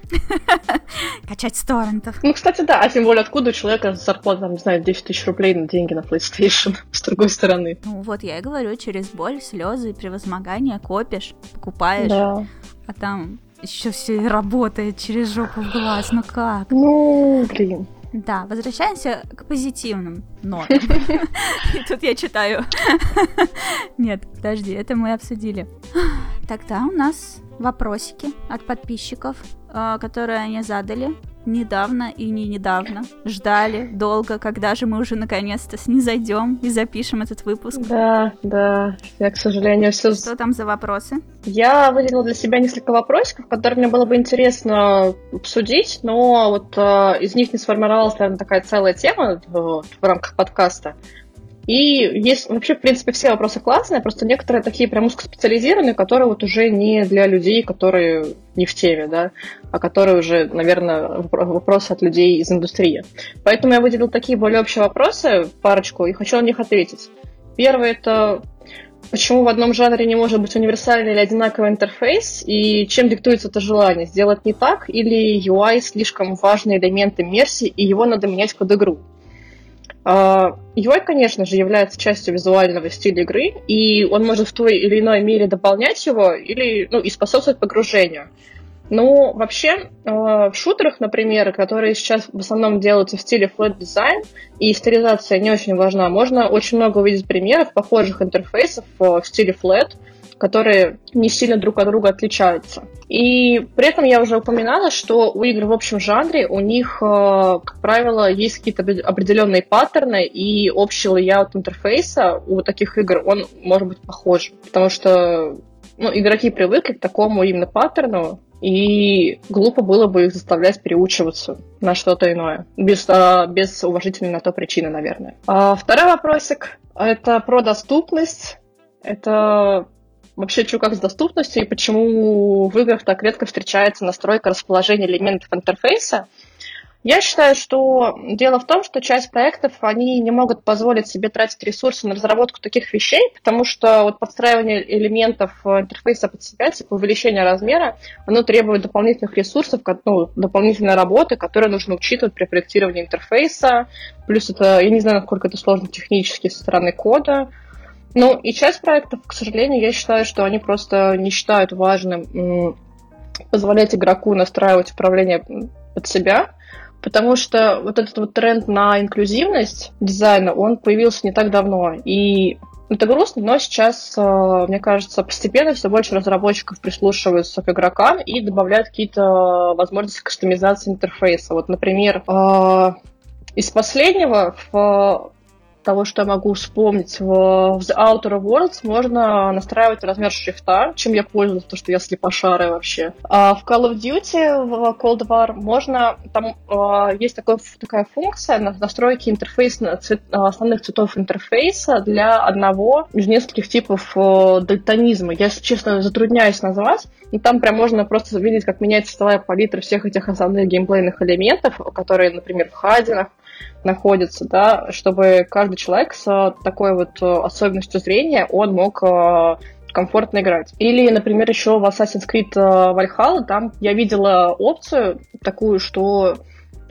Качать с торрентов. Ну, кстати, да, а тем более откуда у человека зарплата, там, не знаю, 10 тысяч рублей на деньги на PlayStation, с другой стороны. Ну, вот я и говорю, через боль, слезы и превозмогание копишь, покупаешь, да. а там еще все работает через жопу в глаз, ну как? Ну, блин. Да, возвращаемся к позитивным нотам. И тут я читаю. Нет, подожди, это мы обсудили. Тогда у нас вопросики от подписчиков, а, которые они задали недавно и не недавно. Ждали долго, когда же мы уже наконец-то снизойдем и запишем этот выпуск. Да, да. Я, к сожалению, все... Что там за вопросы? Я выделила для себя несколько вопросиков, которые мне было бы интересно обсудить, но вот э, из них не сформировалась, наверное, такая целая тема вот, в рамках подкаста. И есть вообще, в принципе, все вопросы классные, просто некоторые такие прям узкоспециализированные, которые вот уже не для людей, которые не в теме, да, а которые уже, наверное, вопросы от людей из индустрии. Поэтому я выделил такие более общие вопросы, парочку, и хочу на них ответить. Первый это почему в одном жанре не может быть универсальный или одинаковый интерфейс, и чем диктуется это желание, сделать не так, или UI слишком важный элемент иммерсии, и его надо менять под игру. UI, а, конечно же, является частью визуального стиля игры, и он может в той или иной мере дополнять его или ну, и способствовать погружению. Но вообще а, в шутерах, например, которые сейчас в основном делаются в стиле flat design, и стилизация не очень важна, можно очень много увидеть примеров похожих интерфейсов а, в стиле flat, которые не сильно друг от друга отличаются. И при этом я уже упоминала, что у игр в общем жанре у них, э, как правило, есть какие-то определенные паттерны, и общий layout интерфейса у таких игр, он может быть похож. Потому что ну, игроки привыкли к такому именно паттерну, и глупо было бы их заставлять переучиваться на что-то иное, без, а, без уважительной на то причины, наверное. А второй вопросик — это про доступность. Это вообще что как с доступностью и почему в играх так редко встречается настройка расположения элементов интерфейса. Я считаю, что дело в том, что часть проектов, они не могут позволить себе тратить ресурсы на разработку таких вещей, потому что вот подстраивание элементов интерфейса под себя, типа увеличение размера, оно требует дополнительных ресурсов, ну, дополнительной работы, которые нужно учитывать при проектировании интерфейса. Плюс это, я не знаю, насколько это сложно технически со стороны кода. Ну, и часть проектов, к сожалению, я считаю, что они просто не считают важным позволять игроку настраивать управление под себя, потому что вот этот вот тренд на инклюзивность дизайна, он появился не так давно, и это грустно, но сейчас, э, мне кажется, постепенно все больше разработчиков прислушиваются к игрокам и добавляют какие-то возможности кастомизации интерфейса. Вот, например, э, из последнего в того, что я могу вспомнить, в, в The Outer Worlds можно настраивать размер шрифта, чем я пользуюсь, потому что я слепошарая вообще. А в Call of Duty, в Cold War, можно, там э, есть такой, такая функция на настройки интерфейса, цвет, основных цветов интерфейса для одного из нескольких типов э, дальтонизма. Я, честно, затрудняюсь назвать, но там прям можно просто видеть, как меняется цветовая палитра всех этих основных геймплейных элементов, которые, например, в Хадинах, находится, да, чтобы каждый человек с такой вот э, особенностью зрения, он мог э, комфортно играть. Или, например, еще в Assassin's Creed э, Valhalla, там я видела опцию такую, что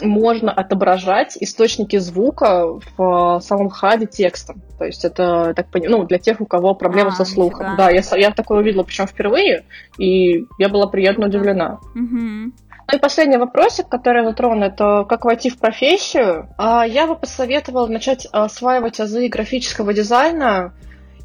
можно отображать источники звука в самом хаде текстом. То есть это, так понимаю, ну, для тех, у кого проблемы а, со слухом. Нифига. Да, я, я такое увидела, причем впервые, и я была приятно удивлена. Угу. Ну и последний вопросик, который затрону, это как войти в профессию. А, я бы посоветовала начать осваивать азы графического дизайна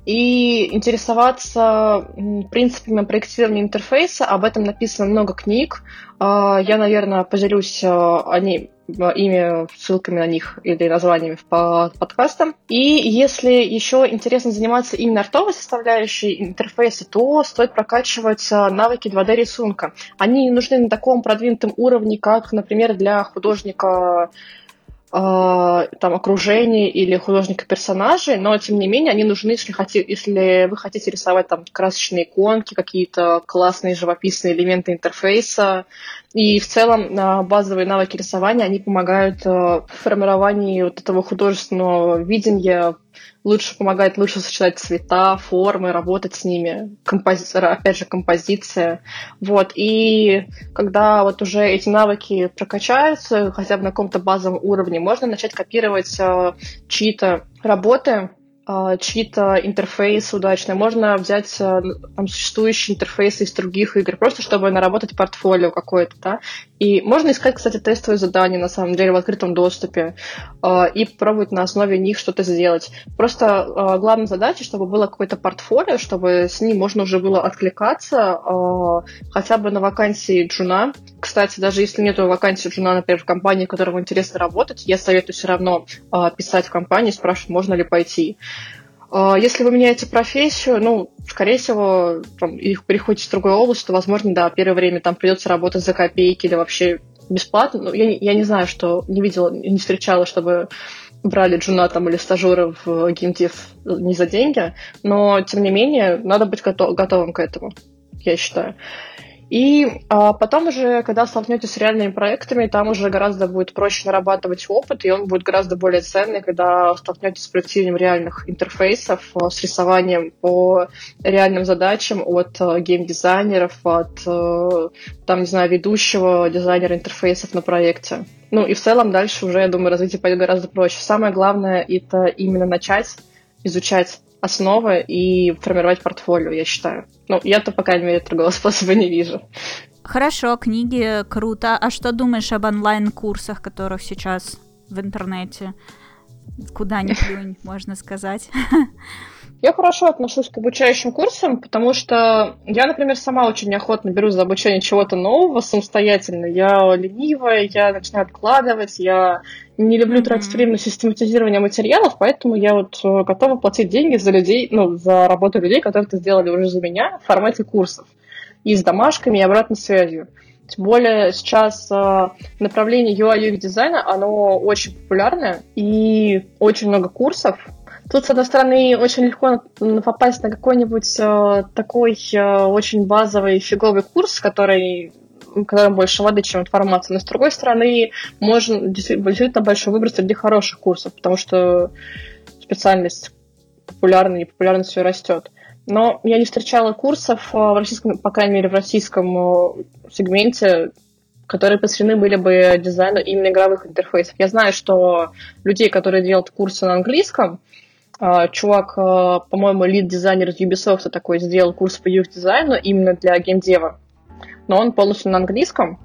и интересоваться принципами проектирования интерфейса. Об этом написано много книг. А, я, наверное, поделюсь они ими, ссылками на них или названиями по подкастам. И если еще интересно заниматься именно артовой составляющей интерфейса, то стоит прокачивать навыки 2D-рисунка. Они нужны на таком продвинутом уровне, как, например, для художника там окружение или художника персонажей, но тем не менее они нужны, если, хотите, если вы хотите рисовать там красочные иконки, какие-то классные живописные элементы интерфейса. И в целом а, базовые навыки рисования, они помогают а, в формировании вот этого художественного видения лучше помогает лучше сочетать цвета, формы, работать с ними, компози... опять же, композиция. Вот. И когда вот уже эти навыки прокачаются, хотя бы на каком-то базовом уровне, можно начать копировать э, чьи-то работы, а, чьи-то интерфейс удачные. Можно взять а, там, существующие интерфейсы из других игр, просто чтобы наработать портфолио какое-то, да. И можно искать, кстати, тестовые задания, на самом деле, в открытом доступе, а, и пробовать на основе них что-то сделать. Просто главная задача, чтобы было какое-то портфолио, чтобы с ним можно уже было откликаться хотя бы на вакансии джуна. Кстати, даже если нет вакансии джуна, например, в компании, в которой вам интересно работать, я советую все равно писать в компании, спрашивать, можно ли пойти. А, если вы меняете профессию, ну, скорее всего, там, и переходите в другую область, то, возможно, да, первое время там придется работать за копейки или вообще бесплатно. Ну, я, я не знаю, что не видела, не встречала, чтобы брали джуна там или стажера в геймдев не за деньги, но, тем не менее, надо быть готов, готовым к этому, я считаю. И а, потом уже, когда столкнетесь с реальными проектами, там уже гораздо будет проще нарабатывать опыт, и он будет гораздо более ценный, когда столкнетесь с проектированием реальных интерфейсов, а, с рисованием по реальным задачам от а, геймдизайнеров, от, а, там, не знаю, ведущего дизайнера интерфейсов на проекте. Ну и в целом дальше уже, я думаю, развитие пойдет гораздо проще. Самое главное — это именно начать изучать основы и формировать портфолио, я считаю. Ну, я-то, по крайней мере, другого способа не вижу. Хорошо, книги круто. А что думаешь об онлайн-курсах, которых сейчас в интернете? Куда ни плюнь, можно сказать. Я хорошо отношусь к обучающим курсам, потому что я, например, сама очень неохотно берусь за обучение чего-то нового самостоятельно. Я ленивая, я начинаю откладывать, я не люблю тратить время на систематизирование материалов, поэтому я вот э, готова платить деньги за людей, ну, за работу людей, которые это сделали уже за меня в формате курсов. И с домашками, и обратной связью. Тем более сейчас э, направление UI UX дизайна, оно очень популярное, и очень много курсов. Тут, с одной стороны, очень легко попасть на какой-нибудь э, такой э, очень базовый фиговый курс, который которым больше воды, чем информации. Но с другой стороны, можно действительно большой выбор среди хороших курсов, потому что специальность популярна и популярность все растет. Но я не встречала курсов э, в российском, по крайней мере, в российском э, сегменте, которые посвящены были бы дизайну именно игровых интерфейсов. Я знаю, что людей, которые делают курсы на английском, э, чувак, по-моему, лид-дизайнер из Ubisoft такой сделал курс по UX-дизайну именно для геймдева, но он полностью на английском.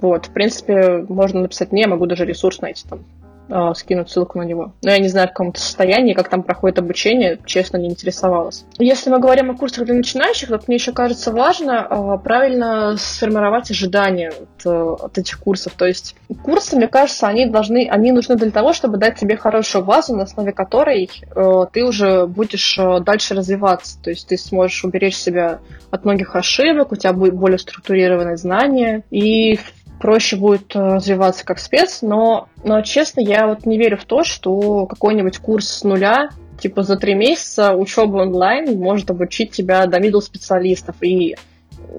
Вот, в принципе, можно написать мне, могу даже ресурс найти там э, скинуть ссылку на него. Но я не знаю, в каком то состоянии, как там проходит обучение, честно, не интересовалась. Если мы говорим о курсах для начинающих, вот мне еще кажется важно э, правильно сформировать ожидания от, от этих курсов. То есть курсы, мне кажется, они должны, они нужны для того, чтобы дать тебе хорошую базу, на основе которой э, ты уже будешь э, дальше развиваться. То есть ты сможешь уберечь себя от многих ошибок, у тебя будет более структурированные знания, и проще будет э, развиваться как спец, но, но честно, я вот не верю в то, что какой-нибудь курс с нуля типа за три месяца учебы онлайн может обучить тебя до middle специалистов. И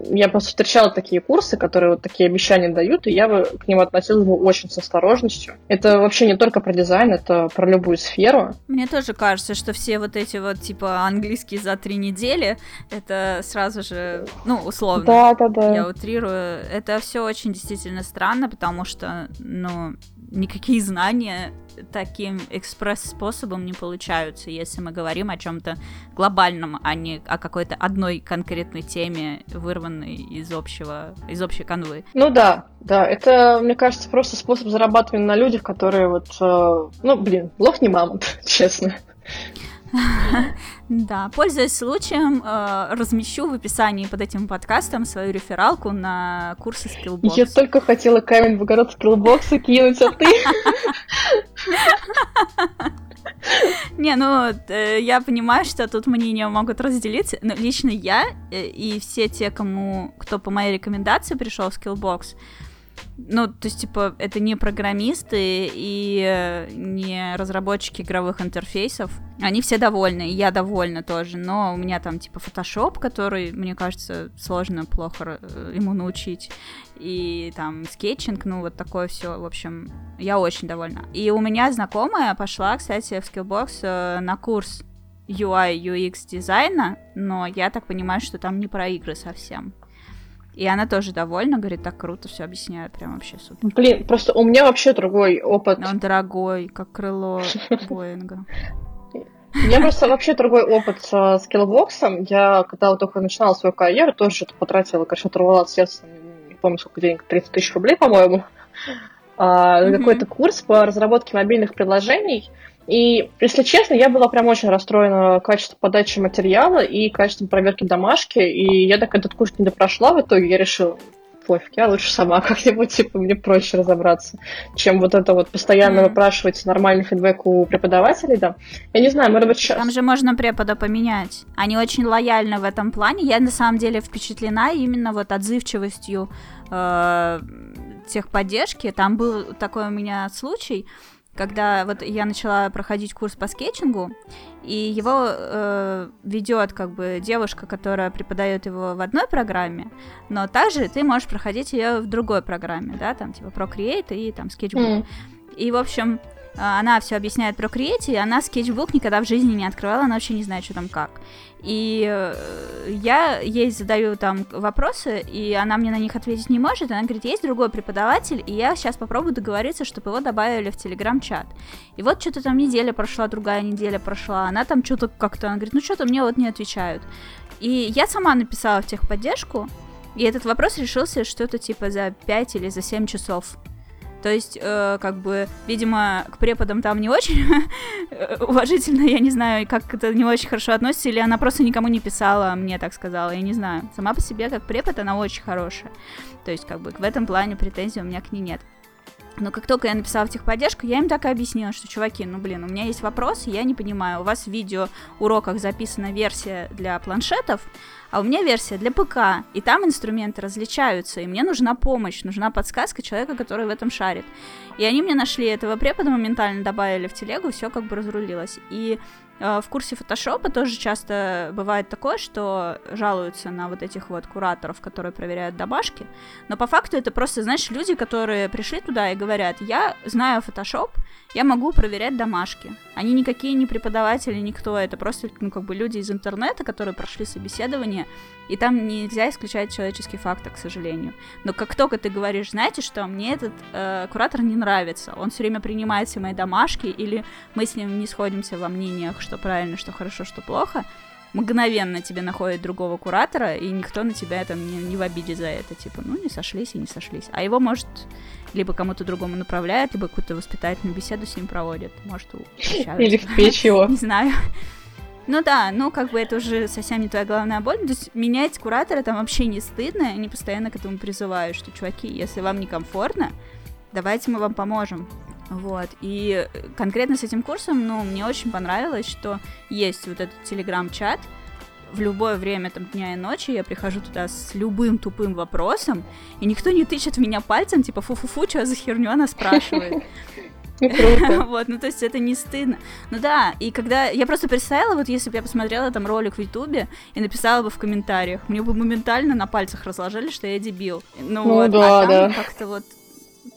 я просто встречала такие курсы, которые вот такие обещания дают, и я бы к ним относилась бы очень с осторожностью. Это вообще не только про дизайн, это про любую сферу. Мне тоже кажется, что все вот эти вот типа английские за три недели, это сразу же, ну, условно, да, да, да. я утрирую, это все очень действительно странно, потому что, ну, никакие знания таким экспресс-способом не получаются, если мы говорим о чем-то глобальном, а не о какой-то одной конкретной теме, вырванной из общего, из общей канвы. Ну да, да, это, мне кажется, просто способ зарабатывания на людях, которые вот, э, ну, блин, лох не мамонт, честно. Да, пользуясь случаем, э, размещу в описании под этим подкастом свою рефералку на курсы Skillbox. Я только хотела камень в огород Skillbox кинуть, а ты... Не, ну, э, я понимаю, что тут мнения могут разделиться, но лично я э, и все те, кому, кто по моей рекомендации пришел в Skillbox, ну, то есть, типа, это не программисты и э, не разработчики игровых интерфейсов. Они все довольны, и я довольна тоже, но у меня там, типа, Photoshop, который, мне кажется, сложно, плохо э, ему научить, и там скетчинг, ну, вот такое все, в общем, я очень довольна. И у меня знакомая пошла, кстати, в Skillbox э, на курс UI, UX дизайна, но я так понимаю, что там не про игры совсем. И она тоже довольна, говорит, так круто все объясняет, прям вообще супер. Блин, просто у меня вообще другой опыт. Он дорогой, как крыло Боинга. У меня просто вообще другой опыт с скиллбоксом. Я, когда вот только начинала свою карьеру, тоже что-то потратила, конечно, оторвала от сердца, не помню, сколько денег, 30 тысяч рублей, по-моему, а, на какой-то курс по разработке мобильных приложений. И, если честно, я была прям очень расстроена качеством подачи материала и качеством проверки домашки. И я так этот курс не допрошла в итоге. Я решила, пофиг, я лучше сама как-нибудь, типа, мне проще разобраться, чем вот это вот постоянно mm. выпрашивать нормальный фидбэк у преподавателей, да. Я не знаю, может быть, сейчас... Там же можно препода поменять. Они очень лояльны в этом плане. Я, на самом деле, впечатлена именно вот отзывчивостью э, техподдержки. Там был такой у меня случай, когда вот я начала проходить курс по скетчингу, и его э, ведет как бы девушка, которая преподает его в одной программе, но также ты можешь проходить ее в другой программе, да, там типа Procreate и там Sketchbook. Mm. И, в общем, а, она все объясняет про Create, и она скетчбук никогда в жизни не открывала, она вообще не знает, что там как. И э, я ей задаю там вопросы, и она мне на них ответить не может. Она говорит, есть другой преподаватель, и я сейчас попробую договориться, чтобы его добавили в телеграм-чат. И вот что-то там неделя прошла, другая неделя прошла, она там что-то как-то, она говорит, ну что-то мне вот не отвечают. И я сама написала в техподдержку, и этот вопрос решился что-то типа за 5 или за 7 часов. То есть, э, как бы, видимо, к преподам там не очень уважительно, я не знаю, как это не очень хорошо относится, или она просто никому не писала, мне так сказала, я не знаю. Сама по себе, как препод, она очень хорошая. То есть, как бы, в этом плане претензий у меня к ней нет. Но как только я написала в техподдержку, я им так и объяснила, что, чуваки, ну, блин, у меня есть вопрос, я не понимаю, у вас в видео уроках записана версия для планшетов, а у меня версия для ПК, и там инструменты различаются, и мне нужна помощь, нужна подсказка человека, который в этом шарит. И они мне нашли этого препода, моментально добавили в телегу, все как бы разрулилось. И в курсе фотошопа тоже часто бывает такое, что жалуются на вот этих вот кураторов, которые проверяют домашки, но по факту это просто, знаешь, люди, которые пришли туда и говорят, я знаю фотошоп, я могу проверять домашки. Они никакие не преподаватели, никто, это просто, ну, как бы люди из интернета, которые прошли собеседование, и там нельзя исключать человеческий фактор, к сожалению. Но как только ты говоришь, знаете что, мне этот э, куратор не нравится, он все время принимает все мои домашки, или мы с ним не сходимся во мнениях, что правильно, что хорошо, что плохо, мгновенно тебе находит другого куратора, и никто на тебя там не, не в обиде за это. Типа, ну, не сошлись и не сошлись. А его, может, либо кому-то другому направляют, либо какую-то воспитательную беседу с ним проводят. Может, Или в печь его. Не знаю. Ну да, ну как бы это уже совсем не твоя главная боль. То есть менять куратора там вообще не стыдно. Они постоянно к этому призывают, что, чуваки, если вам некомфортно, давайте мы вам поможем. Вот, и конкретно с этим курсом, ну, мне очень понравилось, что есть вот этот телеграм-чат, в любое время там дня и ночи я прихожу туда с любым тупым вопросом, и никто не тычет в меня пальцем, типа фу-фу-фу, что за херню она спрашивает. Вот, ну то есть это не стыдно. Ну да, и когда я просто представила, вот если бы я посмотрела там ролик в Ютубе и написала бы в комментариях, мне бы моментально на пальцах разложили, что я дебил. Ну, ну вот, да, а там да. как-то вот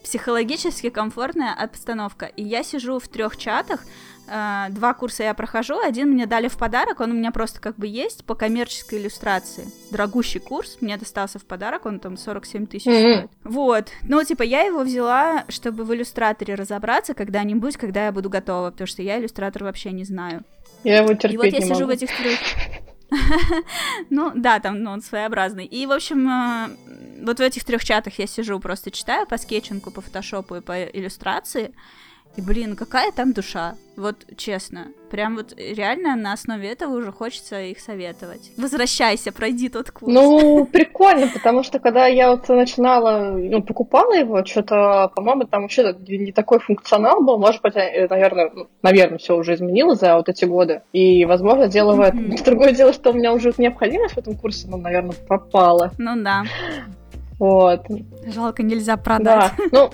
психологически комфортная обстановка. И я сижу в трех чатах, э, два курса я прохожу, один мне дали в подарок, он у меня просто как бы есть по коммерческой иллюстрации. Дорогущий курс, мне достался в подарок, он там 47 тысяч mm-hmm. стоит. Вот, ну типа я его взяла, чтобы в иллюстраторе разобраться когда-нибудь, когда я буду готова, потому что я иллюстратор вообще не знаю. Я его терпеть И вот я не сижу могу. в этих трех... Ну, да, там, ну, он своеобразный. И, в общем, э, вот в этих трех чатах я сижу, просто читаю по скетчингу, по фотошопу и по иллюстрации. И, блин, какая там душа, вот честно. Прям вот реально на основе этого уже хочется их советовать. Возвращайся, пройди тот курс. Ну, прикольно, потому что когда я вот начинала, ну, покупала его, что-то, по-моему, там вообще не такой функционал был. Может быть, э, наверное, ну, наверное, все уже изменилось за вот эти годы. И, возможно, дело в этом. Другое дело, что у меня уже необходимость в этом курсе, ну, наверное, пропала. Ну да. Вот. Жалко, нельзя продать. Да. Ну,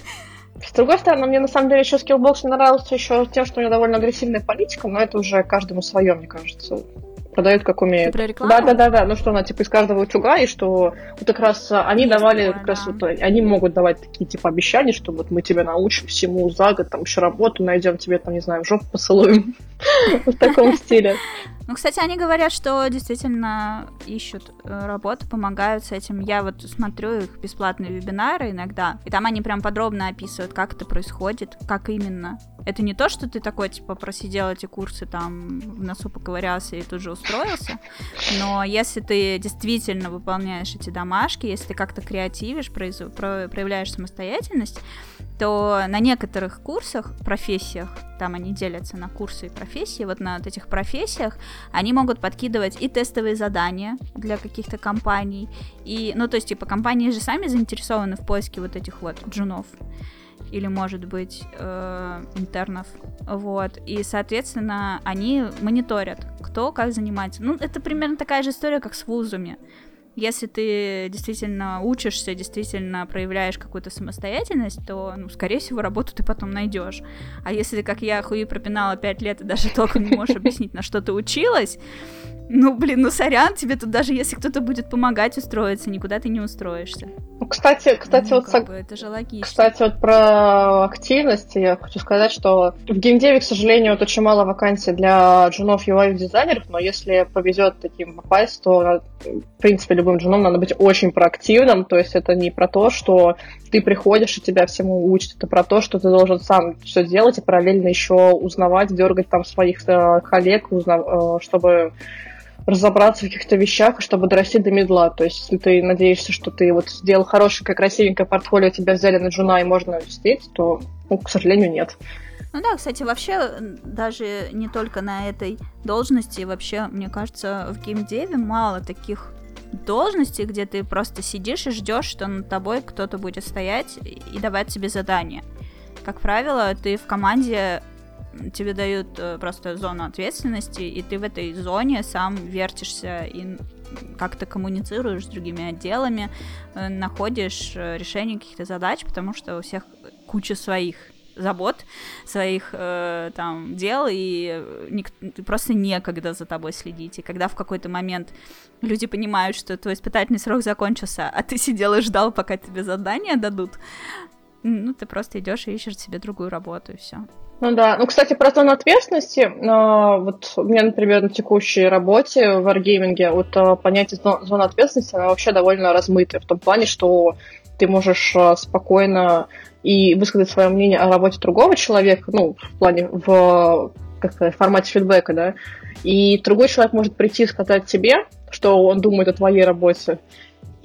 с другой стороны, мне на самом деле еще Skillbox нравился еще тем, что у него довольно агрессивная политика, но это уже каждому свое, мне кажется. Продают как умеют. Да, да, да, да. Ну что она типа из каждого утюга, и что вот как раз они Есть давали, такое, как да. раз вот они могут давать такие типа обещания, что вот мы тебя научим всему за год, там еще работу найдем, тебе там, не знаю, в жопу поцелуем. В таком стиле. Ну, кстати, они говорят, что действительно ищут э, работу, помогают с этим. Я вот смотрю их бесплатные вебинары иногда, и там они прям подробно описывают, как это происходит, как именно. Это не то, что ты такой, типа, просидел эти курсы, там, в носу поковырялся и тут же устроился, но если ты действительно выполняешь эти домашки, если ты как-то креативишь, проявляешь самостоятельность, то на некоторых курсах, профессиях, там они делятся на курсы и профессии, вот на вот этих профессиях они могут подкидывать и тестовые задания для каких-то компаний, и, ну, то есть, типа, компании же сами заинтересованы в поиске вот этих вот джунов, или, может быть, э, интернов, вот, и, соответственно, они мониторят, кто как занимается. Ну, это примерно такая же история, как с вузами, если ты действительно учишься, действительно проявляешь какую-то самостоятельность, то, ну, скорее всего, работу ты потом найдешь. А если ты, как я, хуи пропинала 5 лет и даже толком не можешь объяснить, на что ты училась, ну, блин, ну сорян, тебе тут даже если кто-то будет помогать устроиться, никуда ты не устроишься. Ну, кстати, кстати, ну, вот как бы, это же логично. Кстати, вот про активность я хочу сказать, что в геймдеве, к сожалению, вот очень мало вакансий для джунов UI дизайнеров, но если повезет таким попасть, то, в принципе, любым джуном надо быть очень проактивным, то есть это не про то, что ты приходишь и тебя всему учат, это про то, что ты должен сам все делать и параллельно еще узнавать, дергать там своих э, коллег, узнав, э, чтобы разобраться в каких-то вещах, чтобы дорасти до медла. То есть, если ты надеешься, что ты вот сделал хорошее, красивенькое портфолио, тебя взяли на джуна и можно сидеть, то, ну, к сожалению, нет. Ну да, кстати, вообще даже не только на этой должности, вообще, мне кажется, в геймдеве мало таких должностей, где ты просто сидишь и ждешь, что над тобой кто-то будет стоять и давать тебе задания. как правило, ты в команде тебе дают э, просто зону ответственности, и ты в этой зоне сам вертишься и как-то коммуницируешь с другими отделами, э, находишь э, решение каких-то задач, потому что у всех куча своих забот, своих э, там дел, и ник- просто некогда за тобой следить. И когда в какой-то момент люди понимают, что твой испытательный срок закончился, а ты сидел и ждал, пока тебе задание дадут, ну, ты просто идешь и ищешь себе другую работу, и все. Ну да, ну, кстати, про зону ответственности, э, вот у меня, например, на текущей работе в Wargaming, вот э, понятие зоны ответственности, оно вообще довольно размытое, в том плане, что ты можешь э, спокойно и высказать свое мнение о работе другого человека, ну, в плане, в, как сказать, формате фидбэка, да, и другой человек может прийти и сказать тебе, что он думает о твоей работе,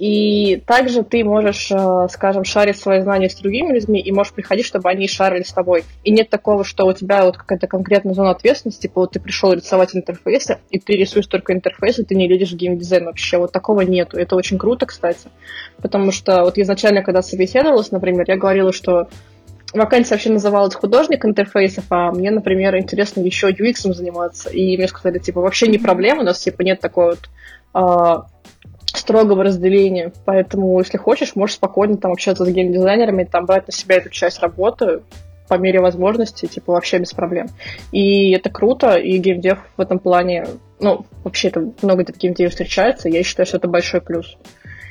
и также ты можешь, э, скажем, шарить свои знания с другими людьми и можешь приходить, чтобы они шарили с тобой. И нет такого, что у тебя вот какая-то конкретная зона ответственности, типа вот ты пришел рисовать интерфейсы, и ты рисуешь только интерфейсы, ты не лезешь в геймдизайн вообще. Вот такого нету. Это очень круто, кстати. Потому что вот изначально, когда собеседовалась, например, я говорила, что вакансия вообще называлась художник интерфейсов, а мне, например, интересно еще UX заниматься. И мне сказали, типа, вообще не проблема, у нас, типа, нет такой вот а, строгого разделения. Поэтому, если хочешь, можешь спокойно там общаться с геймдизайнерами, там брать на себя эту часть работы по мере возможности, типа, вообще без проблем. И это круто, и геймдев в этом плане, ну, вообще это много где в геймдеве встречается, я считаю, что это большой плюс.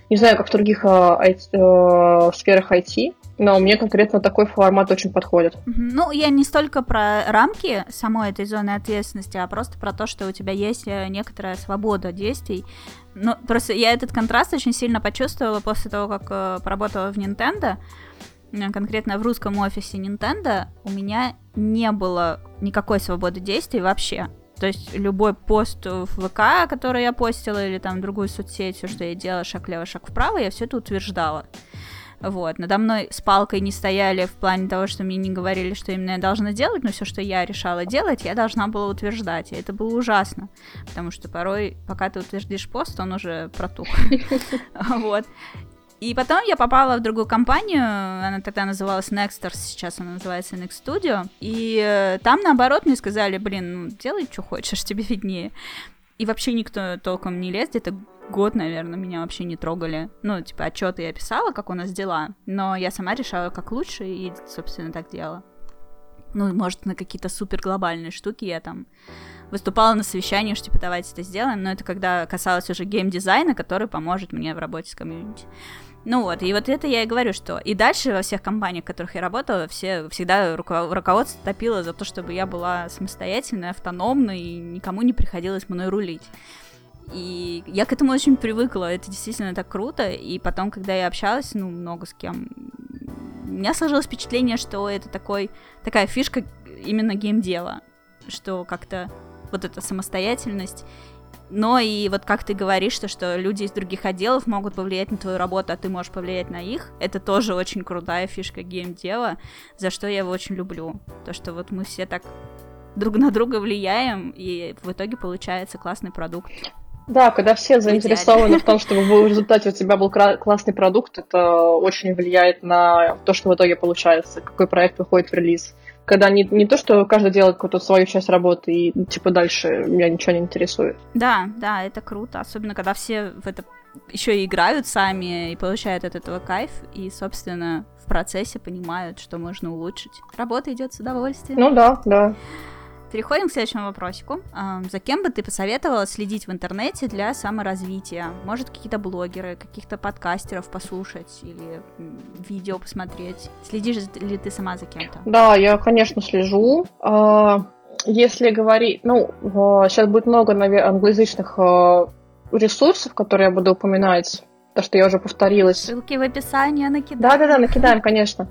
Не знаю, как в других э, э, сферах IT, но мне конкретно такой формат очень подходит. Ну, я не столько про рамки самой этой зоны ответственности, а просто про то, что у тебя есть э, некоторая свобода действий. Ну, просто я этот контраст очень сильно почувствовала после того, как э, поработала в Nintendo. Э, конкретно в русском офисе Nintendo у меня не было никакой свободы действий вообще. То есть любой пост в ВК, который я постила, или там другую соцсеть, все, что я делала, шаг влево, шаг вправо, я все это утверждала. Вот, надо мной с палкой не стояли в плане того, что мне не говорили, что именно я должна делать, но все, что я решала делать, я должна была утверждать. И это было ужасно, потому что порой, пока ты утвердишь пост, он уже протух. Вот. И потом я попала в другую компанию, она тогда называлась Nexters, сейчас она называется Next Studio, и э, там, наоборот, мне сказали, блин, ну, делай, что хочешь, тебе виднее. И вообще никто толком не лез, где-то год, наверное, меня вообще не трогали. Ну, типа, отчеты я писала, как у нас дела, но я сама решала, как лучше, и, собственно, так делала. Ну, может, на какие-то супер глобальные штуки я там выступала на совещании, что, типа, давайте это сделаем, но это когда касалось уже геймдизайна, который поможет мне в работе с комьюнити. Ну вот, и вот это я и говорю, что и дальше во всех компаниях, в которых я работала, все всегда руководство топило за то, чтобы я была самостоятельной, автономной, и никому не приходилось мной рулить. И я к этому очень привыкла, это действительно так круто. И потом, когда я общалась, ну, много с кем, у меня сложилось впечатление, что это такой, такая фишка именно геймдела, что как-то вот эта самостоятельность но и вот как ты говоришь, что, что люди из других отделов могут повлиять на твою работу, а ты можешь повлиять на их, это тоже очень крутая фишка геймдела, за что я его очень люблю. То, что вот мы все так друг на друга влияем, и в итоге получается классный продукт. Да, когда все заинтересованы в том, чтобы в результате у тебя был классный продукт, это очень влияет на то, что в итоге получается, какой проект выходит в релиз. Когда не, не то, что каждый делает какую-то свою часть работы, и типа дальше меня ничего не интересует. Да, да, это круто. Особенно, когда все в это еще и играют сами и получают от этого кайф, и, собственно, в процессе понимают, что можно улучшить. Работа идет с удовольствием. Ну да, да. Переходим к следующему вопросику. За кем бы ты посоветовала следить в интернете для саморазвития? Может, какие-то блогеры, каких-то подкастеров послушать или видео посмотреть? Следишь ли ты сама за кем-то? Да, я, конечно, слежу. А, если говорить... Ну, сейчас будет много, англоязычных а, ресурсов, которые я буду упоминать, то, что я уже повторилась. Ссылки в описании накидаем. Да-да-да, накидаем, конечно.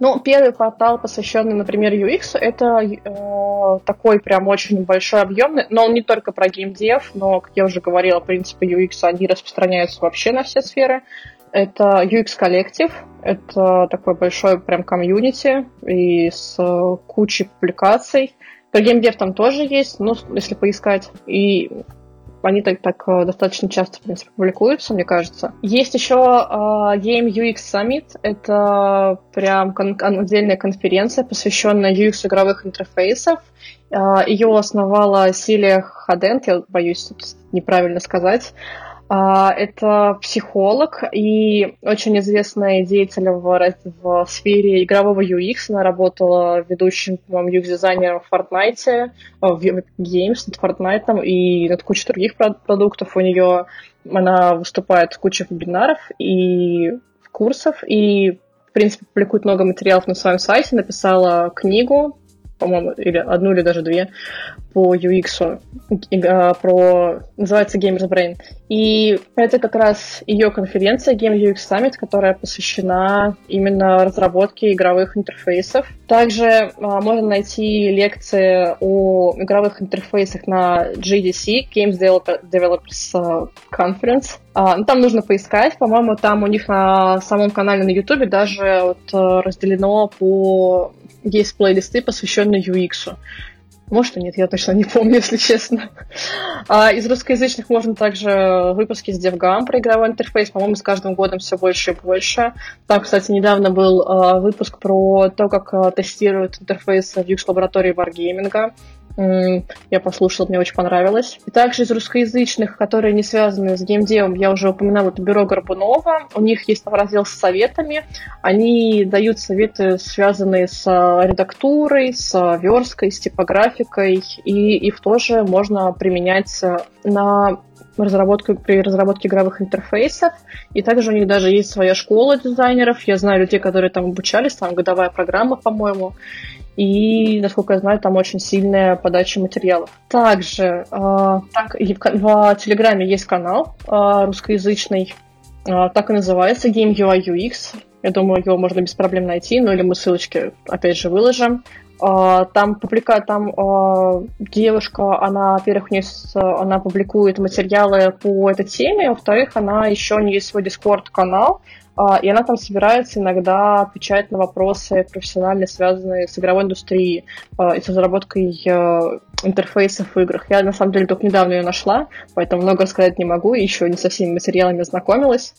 Ну, первый портал, посвященный, например, UX, это э, такой прям очень большой, объемный, но он не только про геймдев, но, как я уже говорила, принципы UX, они распространяются вообще на все сферы. Это UX коллектив, это такой большой прям комьюнити и с кучей публикаций. Про геймдев там тоже есть, ну, если поискать. И они так, так достаточно часто, в принципе, публикуются, мне кажется. Есть еще Game UX Summit. Это прям кон- отдельная конференция, посвященная UX игровых интерфейсов. Ее основала Силия Хадент, я боюсь неправильно сказать. А, это психолог и очень известная деятель в, в сфере игрового UX. Она работала ведущим, по-моему, UX-дизайнером в Fortnite, в Games над Fortnite и над кучей других продуктов. У нее она выступает в куче вебинаров и курсов, и, в принципе, публикует много материалов на своем сайте, написала книгу по-моему, или одну или даже две по UX, а, про, называется Gamers Brain. И это как раз ее конференция Game UX Summit, которая посвящена именно разработке игровых интерфейсов. Также а, можно найти лекции о игровых интерфейсах на GDC, Games Developers Conference. А, ну, там нужно поискать, по-моему, там у них на самом канале на YouTube даже вот, э, разделено по есть плейлисты, посвященные UX. Может и нет, я точно не помню, если честно. А из русскоязычных можно также выпуски с DevGam про игровой интерфейс. По-моему, с каждым годом все больше и больше. Там, кстати, недавно был э, выпуск про то, как э, тестируют интерфейс в UX-лаборатории Wargaming. Я послушала, мне очень понравилось. И также из русскоязычных, которые не связаны с геймдевом, я уже упоминала, это бюро Горбунова. У них есть раздел с советами. Они дают советы, связанные с а, редактурой, с версткой, с типографикой. И их тоже можно применять на разработку, при разработке игровых интерфейсов. И также у них даже есть своя школа дизайнеров. Я знаю людей, которые там обучались, там годовая программа, по-моему. И, насколько я знаю, там очень сильная подача материалов. Также э, так, в, в Телеграме есть канал э, русскоязычный, э, так и называется Game UI UX. Я думаю, его можно без проблем найти, ну или мы ссылочки, опять же, выложим. Там публика, там девушка, она, во-первых, не с, она публикует материалы по этой теме, во-вторых, она еще у нее есть свой дискорд-канал, а, и она там собирается иногда отвечать на вопросы профессионально связанные с игровой индустрией а, и с разработкой а, интерфейсов в играх. Я, на самом деле, только недавно ее нашла, поэтому много рассказать не могу, еще не со всеми материалами ознакомилась.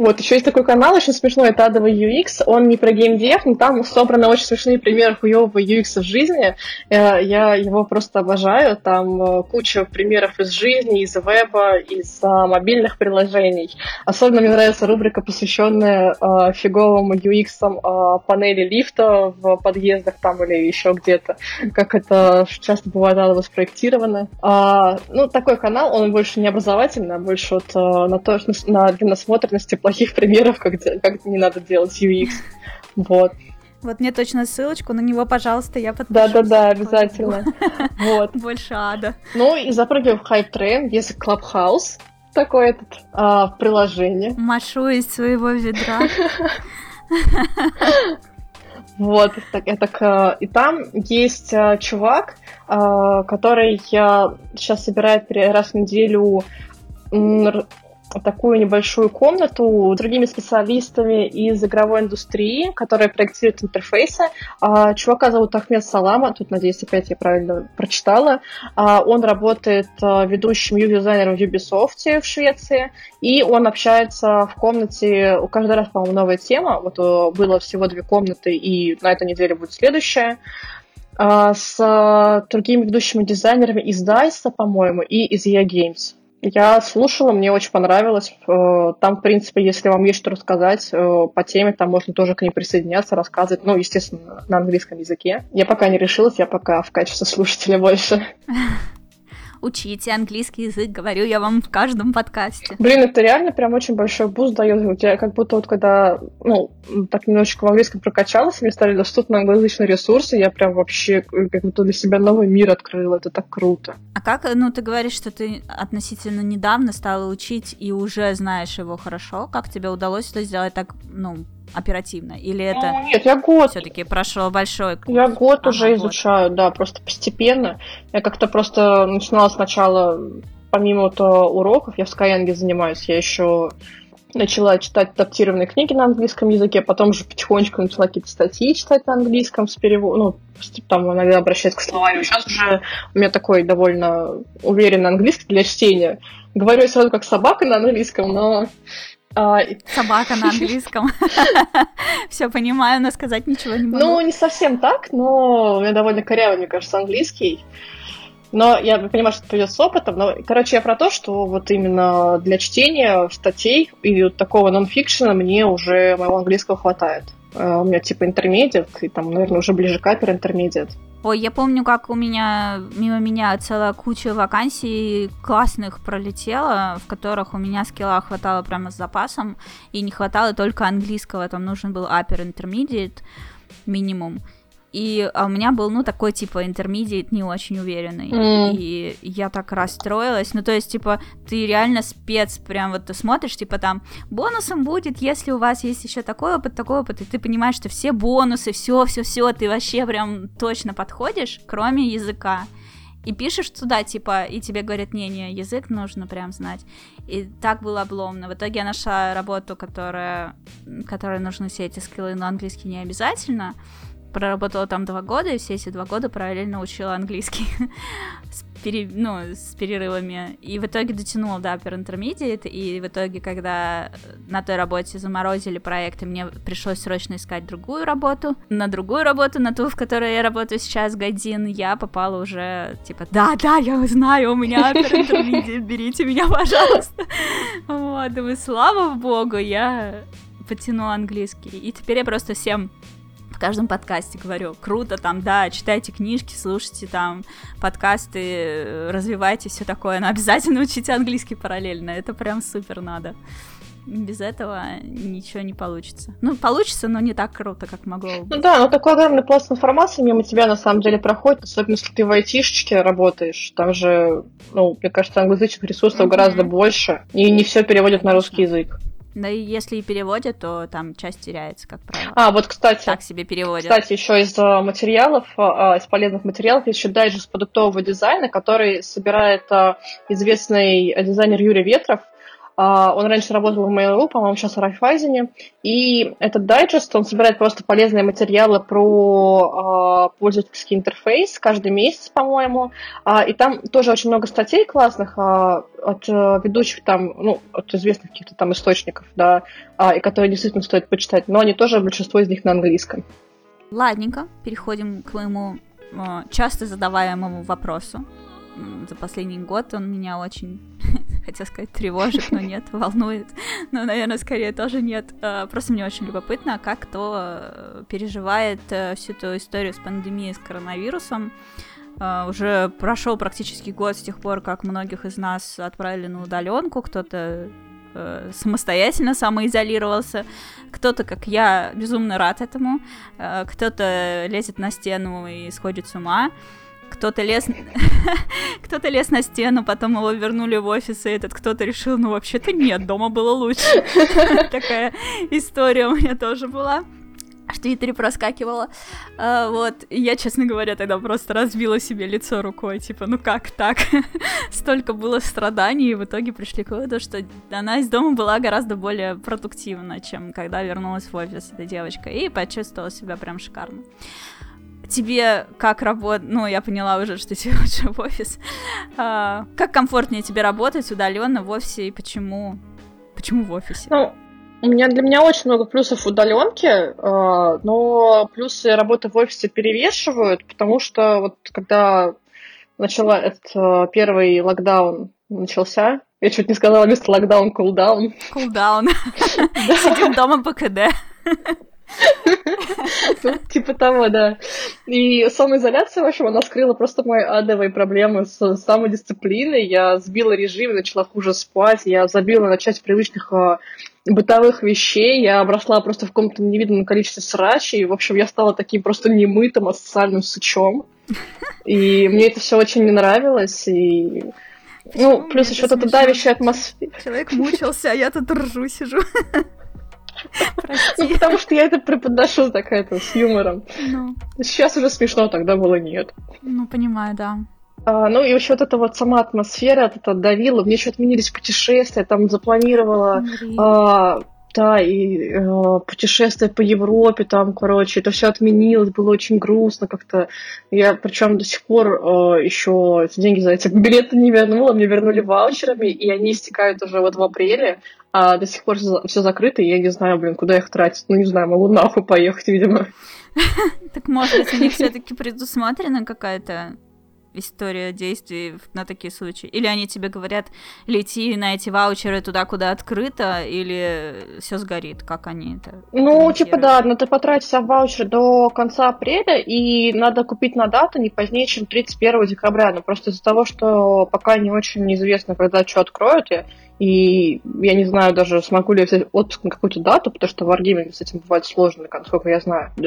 Вот, еще есть такой канал, очень смешной, это Адовый UX. Он не про геймдев, но там собраны очень смешные примеры хуевого UX в жизни. Э, я его просто обожаю. Там э, куча примеров из жизни, из веба, из а, мобильных приложений. Особенно мне нравится рубрика, посвященная а, фиговым UX а, панели лифта в подъездах там или еще где-то. Как это часто бывает надо спроектировано. А, ну, такой канал, он больше не образовательный, а больше вот на, то, на, для насмотренности плохих примеров, как, как не надо делать UX. Вот. Вот мне точно ссылочку на него, пожалуйста, я подпишу. Да-да-да, обязательно. Вот. Больше ада. Ну и запрыгиваю в хайп трейн, есть Clubhouse, такое этот а, приложение. Машу из своего ведра. Вот, так, так, и там есть а, чувак, а, который а, сейчас собирает раз в неделю такую небольшую комнату с другими специалистами из игровой индустрии, которые проектируют интерфейсы. А, чувака зовут Ахмед Салама, тут, надеюсь, опять я правильно прочитала. А, он работает а, ведущим юг-дизайнером в Ubisoft в Швеции, и он общается в комнате, у каждый раз, по-моему, новая тема. Вот э, было всего две комнаты, и на этой неделе будет следующая с другими ведущими дизайнерами из DICE, по-моему, и из EA Games. Я слушала, мне очень понравилось. Э, там, в принципе, если вам есть что рассказать э, по теме, там можно тоже к ней присоединяться, рассказывать. Ну, естественно, на английском языке. Я пока не решилась, я пока в качестве слушателя больше. учите английский язык, говорю я вам в каждом подкасте. Блин, это реально прям очень большой буст дает. У тебя как будто вот когда, ну, так немножечко в английском прокачалась, мне стали доступны англоязычные ресурсы, я прям вообще как будто для себя новый мир открыла. Это так круто. А как, ну, ты говоришь, что ты относительно недавно стала учить и уже знаешь его хорошо. Как тебе удалось это сделать так, ну, оперативно? Или это ну, Нет, я год. все-таки прошел большой курс? Я год ага, уже год. изучаю, да, просто постепенно. Я как-то просто начинала сначала, помимо вот уроков, я в Skyeng занимаюсь, я еще начала читать адаптированные книги на английском языке, потом уже потихонечку начала какие-то статьи читать на английском с переводом, ну, там иногда обращаюсь к словарю. Сейчас уже у меня такой довольно уверенный английский для чтения. Говорю сразу как собака на английском, но а, Собака на английском. Все понимаю, но сказать ничего не могу. Ну, не совсем так, но у меня довольно корявый, мне кажется, английский. Но я понимаю, что это придет с опытом. Но, короче, я про то, что вот именно для чтения статей и вот такого нонфикшена мне уже моего английского хватает. Э, у меня типа интермедиат, и там, наверное, уже ближе к апер интермедиат. Ой, я помню, как у меня мимо меня целая куча вакансий классных пролетела, в которых у меня скилла хватало прямо с запасом, и не хватало только английского, там нужен был upper intermediate минимум. И а у меня был, ну, такой, типа, интермедиат не очень уверенный. Mm. И я так расстроилась. Ну, то есть, типа, ты реально спец, прям вот ты смотришь, типа, там, бонусом будет, если у вас есть еще такой опыт, такой опыт, и ты понимаешь, что все бонусы, все, все, все, ты вообще прям точно подходишь, кроме языка. И пишешь туда, типа, и тебе говорят, не-не, язык нужно прям знать. И так было обломно. В итоге я нашла работу, которая, которой нужны все эти скиллы, но английский не обязательно проработала там два года, и все эти два года параллельно учила английский с, пере... ну, с перерывами. И в итоге дотянула до Upper Intermediate, и в итоге, когда на той работе заморозили проект, и мне пришлось срочно искать другую работу, на другую работу, на ту, в которой я работаю сейчас, годин, я попала уже, типа, да-да, я знаю, у меня Upper Intermediate, берите меня, пожалуйста. Вот, и слава богу, я потянула английский. И теперь я просто всем каждом подкасте говорю, круто, там, да, читайте книжки, слушайте там подкасты, развивайте все такое, но обязательно учите английский параллельно, это прям супер надо. Без этого ничего не получится. Ну, получится, но не так круто, как могло бы. Ну да, но такой огромный пласт информации мимо тебя на самом деле проходит, особенно если ты в айтишечке работаешь. Там же, ну, мне кажется, англоязычных ресурсов mm-hmm. гораздо больше, и не все переводят на русский язык. Да и если и переводят, то там часть теряется, как правило. А, вот, кстати. Так себе переводят. Кстати, еще из э, материалов, э, из полезных материалов, есть еще дайджест продуктового дизайна, который собирает э, известный дизайнер Юрий Ветров. А, он раньше работал в Mail.ru, по-моему, сейчас в Райфайзене. И этот дайджест, он собирает просто полезные материалы про э, пользовательский интерфейс каждый месяц, по-моему. А, и там тоже очень много статей классных от э, ведущих там, ну, от известных каких-то там источников, да, и которые действительно стоит почитать. Но они тоже, большинство из них на английском. Ладненько, переходим к моему часто задаваемому вопросу за последний год он меня очень, хотел сказать, тревожит, но нет, волнует. Но, наверное, скорее тоже нет. А, просто мне очень любопытно, как кто э, переживает э, всю эту историю с пандемией, с коронавирусом. А, уже прошел практически год с тех пор, как многих из нас отправили на удаленку, кто-то э, самостоятельно самоизолировался. Кто-то, как я, безумно рад этому. Кто-то лезет на стену и сходит с ума кто-то лез... кто-то лез на стену, потом его вернули в офис, и этот кто-то решил, ну, вообще-то нет, дома было лучше. Такая история у меня тоже была в Твиттере проскакивала. А, вот, и я, честно говоря, тогда просто разбила себе лицо рукой, типа, ну как так? Столько было страданий, и в итоге пришли к выводу, что она из дома была гораздо более продуктивна, чем когда вернулась в офис эта девочка, и почувствовала себя прям шикарно тебе как работать, ну, я поняла уже, что тебе лучше в офис. А, как комфортнее тебе работать удаленно в офисе и почему? Почему в офисе? Ну, у меня для меня очень много плюсов удаленки, а, но плюсы работы в офисе перевешивают, потому что вот когда начала этот а, первый локдаун начался, я чуть не сказала вместо локдаун, кулдаун. Кулдаун. Сидим дома по КД. Типа того, да. И самоизоляция, в общем, она скрыла просто мои адовые проблемы с самодисциплиной. Я сбила режим, начала хуже спать, я забила на часть привычных а, бытовых вещей, я обросла просто в каком-то невиданном количестве срачей. В общем, я стала таким просто немытым, асоциальным сычом. И мне это все очень не нравилось, и ну, плюс еще эта давящая атмосфера. Человек мучился, а я тут ржу сижу. Ну, потому что я это преподношу так это, с юмором. Ну. Сейчас уже смешно, тогда было нет. Ну, понимаю, да. А, ну и еще вот эта вот сама атмосфера от этого давила. Мне еще отменились путешествия, там запланировала а, да, и э, путешествие по Европе, там, короче, это все отменилось, было очень грустно как-то. Я, причем до сих пор э, еще деньги за эти билеты не вернула, мне вернули ваучерами, и они истекают уже вот в апреле, а до сих пор все закрыто, и я не знаю, блин, куда их тратить. Ну, не знаю, могу нахуй поехать, видимо. Так может у них все-таки предусмотрена какая-то история действий на такие случаи? Или они тебе говорят, лети на эти ваучеры туда, куда открыто, или все сгорит? Как они это? Ну, типа да, но ты потратишься в ваучер до конца апреля, и надо купить на дату не позднее, чем 31 декабря. Но просто из-за того, что пока не очень известно, когда что откроют, и я не знаю даже, смогу ли я взять отпуск на какую-то дату, потому что Wargaming с этим бывает сложно, насколько я знаю, э,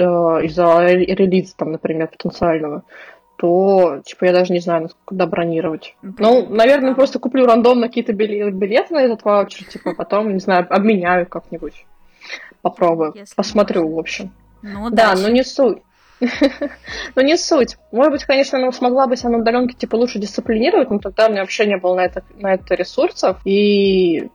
из-за релиза, там, например, потенциального то, типа, я даже не знаю, куда бронировать. Ну, наверное, просто куплю рандомно какие-то билеты на этот ваучер, типа, потом, не знаю, обменяю как-нибудь. Попробую. Если Посмотрю, можно. в общем. Ну, да, но не суть. но не суть. Может быть, конечно, она смогла бы себя на удаленке типа лучше дисциплинировать, но тогда у меня вообще не было на это, на это ресурсов. И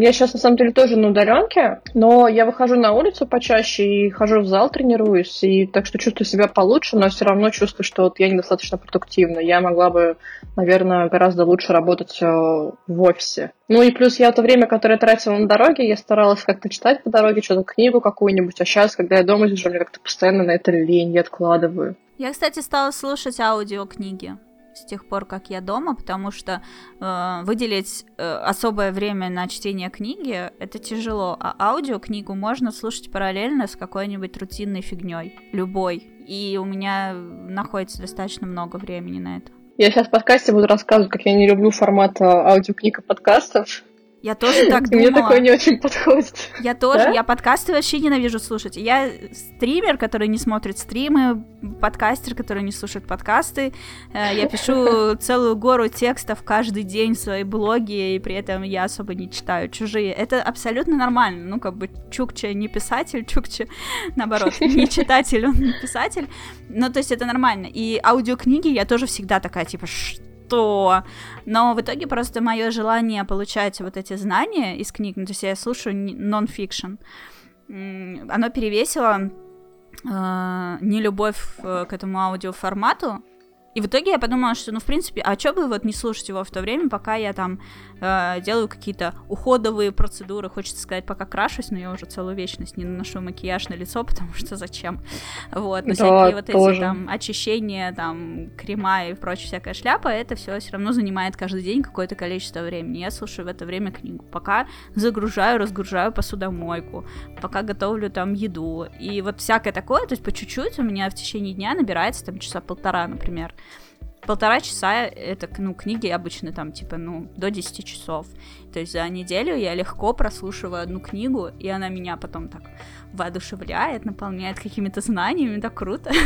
я сейчас, на самом деле, тоже на удаленке, но я выхожу на улицу почаще и хожу в зал, тренируюсь, и так что чувствую себя получше, но все равно чувствую, что вот я недостаточно продуктивна. Я могла бы, наверное, гораздо лучше работать э, в офисе. Ну и плюс я это время, которое тратила на дороге, я старалась как-то читать по дороге, что-то книгу какую-нибудь, а сейчас, когда я дома сижу, мне как-то постоянно на это лень, я откладываю. Я, кстати, стала слушать аудиокниги с тех пор, как я дома, потому что э, выделить э, особое время на чтение книги это тяжело, а аудиокнигу можно слушать параллельно с какой-нибудь рутинной фигней, любой. И у меня находится достаточно много времени на это. Я сейчас в подкасте буду рассказывать, как я не люблю формат э, аудиокниг и подкастов. Я тоже так думала. Мне такое не очень подходит. Я тоже, да? я подкасты вообще ненавижу слушать. Я стример, который не смотрит стримы, подкастер, который не слушает подкасты. Э, я пишу целую гору текстов каждый день в своей блоге, и при этом я особо не читаю чужие. Это абсолютно нормально. Ну, как бы Чукча не писатель, Чукча, наоборот, не читатель, он не писатель. Ну, то есть это нормально. И аудиокниги я тоже всегда такая, типа, что что. Но в итоге просто мое желание получать вот эти знания из книг, ну, то есть я слушаю нон-фикшн, оно перевесило э, нелюбовь э, к этому аудиоформату, и в итоге я подумала, что, ну, в принципе, а что бы вот не слушать его в то время, пока я там э, делаю какие-то уходовые процедуры, хочется сказать, пока крашусь, но я уже целую вечность не наношу макияж на лицо, потому что зачем? Вот, но да, всякие вот тоже. эти там очищения, там, крема и прочая всякая шляпа, это все все равно занимает каждый день какое-то количество времени. Я слушаю в это время книгу, пока загружаю, разгружаю посудомойку, пока готовлю там еду, и вот всякое такое, то есть по чуть-чуть у меня в течение дня набирается там часа полтора, например полтора часа это, ну, книги обычно там, типа, ну, до 10 часов. То есть за неделю я легко прослушиваю одну книгу, и она меня потом так воодушевляет, наполняет какими-то знаниями, так круто.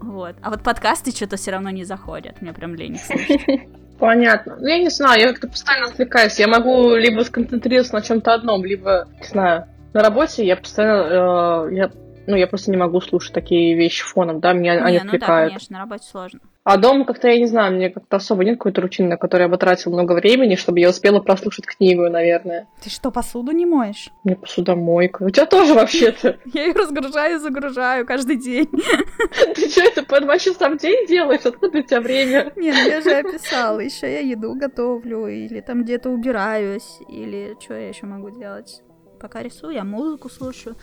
Вот. А вот подкасты что-то все равно не заходят, мне прям лень слушать. Понятно. Ну, я не знаю, я как-то постоянно отвлекаюсь. Я могу либо сконцентрироваться на чем-то одном, либо, не знаю, на работе я постоянно, э, я, ну, я просто не могу слушать такие вещи фоном, да, меня не, они отвлекают. Ну да, конечно, на работе сложно. А дома как-то, я не знаю, мне как-то особо нет какой-то рутины, на которой я бы тратила много времени, чтобы я успела прослушать книгу, наверное. Ты что, посуду не моешь? Мне посудомойка. У тебя тоже вообще-то. Я ее разгружаю и загружаю каждый день. Ты что, это по два часа в день делаешь? Откуда у тебя время? Нет, ну я же описала. Еще я еду готовлю, или там где-то убираюсь, или что я еще могу делать? Пока рисую, я музыку слушаю.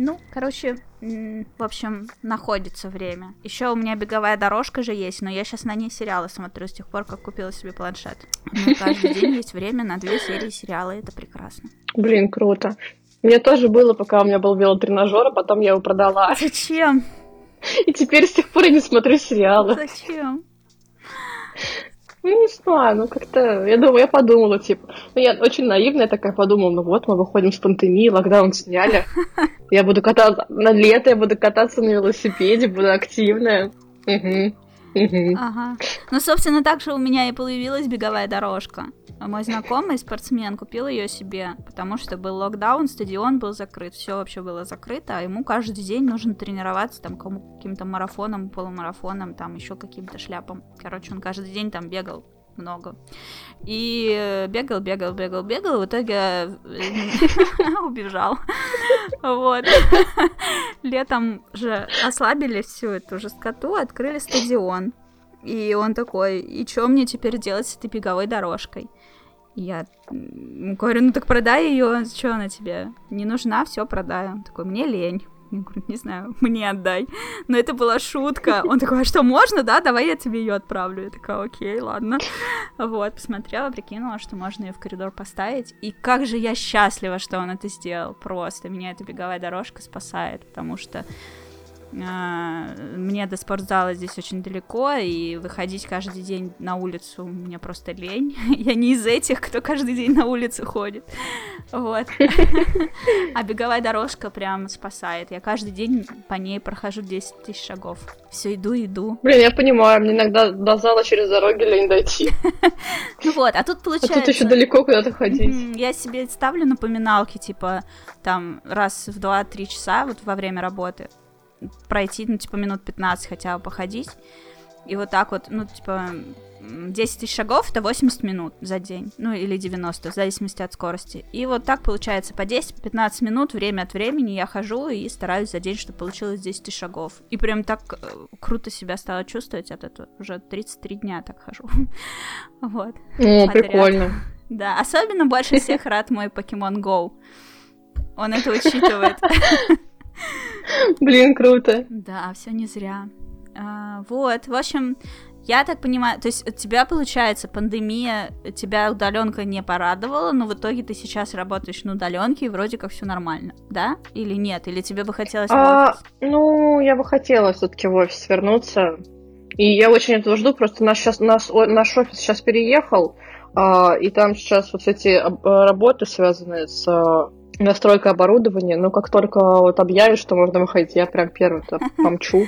Ну, короче, в общем, находится время. Еще у меня беговая дорожка же есть, но я сейчас на ней сериалы смотрю с тех пор, как купила себе планшет. У каждый день есть время на две серии сериала, и это прекрасно. Блин, круто. Мне тоже было, пока у меня был велотренажер, а потом я его продала. Зачем? И теперь с тех пор я не смотрю сериалы. Зачем? Ну, не знаю, ну как-то, я думаю, я подумала, типа, ну я очень наивная такая подумала, ну вот, мы выходим с пандемии, локдаун сняли, я буду кататься, на лето я буду кататься на велосипеде, буду активная. Угу. Ага. Ну, собственно, так же у меня и появилась беговая дорожка. Мой знакомый спортсмен купил ее себе, потому что был локдаун, стадион был закрыт, все вообще было закрыто, а ему каждый день нужно тренироваться там каким-то марафоном, полумарафоном, там еще каким-то шляпом. Короче, он каждый день там бегал много. И бегал, бегал, бегал, бегал, в итоге э, убежал. Вот. Летом же ослабили всю эту жесткоту, открыли стадион. И он такой, и что мне теперь делать с этой беговой дорожкой? Я говорю, ну так продай ее, что она тебе не нужна, все продай. Он такой, мне лень. Я говорю, не знаю, мне отдай. Но это была шутка. Он такой, а что, можно, да? Давай я тебе ее отправлю. Я такая, окей, ладно. Вот, посмотрела, прикинула, что можно ее в коридор поставить. И как же я счастлива, что он это сделал. Просто меня эта беговая дорожка спасает, потому что мне до спортзала здесь очень далеко, и выходить каждый день на улицу мне просто лень. Я не из этих, кто каждый день на улицу ходит. Вот. А беговая дорожка прям спасает. Я каждый день по ней прохожу 10 тысяч шагов. Все, иду, иду. Блин, я понимаю, мне иногда до зала через дороги лень дойти. Ну вот, а тут получается... А тут еще далеко куда-то ходить. Я себе ставлю напоминалки, типа, там, раз в 2-3 часа, вот во время работы, пройти, ну, типа, минут 15 хотя бы походить. И вот так вот, ну, типа, 10 тысяч шагов это 80 минут за день, ну или 90, в зависимости от скорости. И вот так получается по 10-15 минут время от времени я хожу и стараюсь за день, чтобы получилось 10 тысяч шагов. И прям так э, круто себя стала чувствовать от этого. Уже 33 дня так хожу. Вот. О, прикольно. Да, особенно больше всех рад мой Pokemon Go. Он это учитывает. Блин, круто. Да, все не зря. А, вот, в общем, я так понимаю, то есть у тебя, получается, пандемия, тебя удаленка не порадовала, но в итоге ты сейчас работаешь на удаленке и вроде как все нормально, да? Или нет? Или тебе бы хотелось а, Ну, я бы хотела все-таки в офис вернуться. И я очень этого жду, просто наш, сейчас, наш, наш офис сейчас переехал, а, и там сейчас вот эти работы, связанные с настройка оборудования, но как только вот объявят, что можно выходить, я прям первым помчу.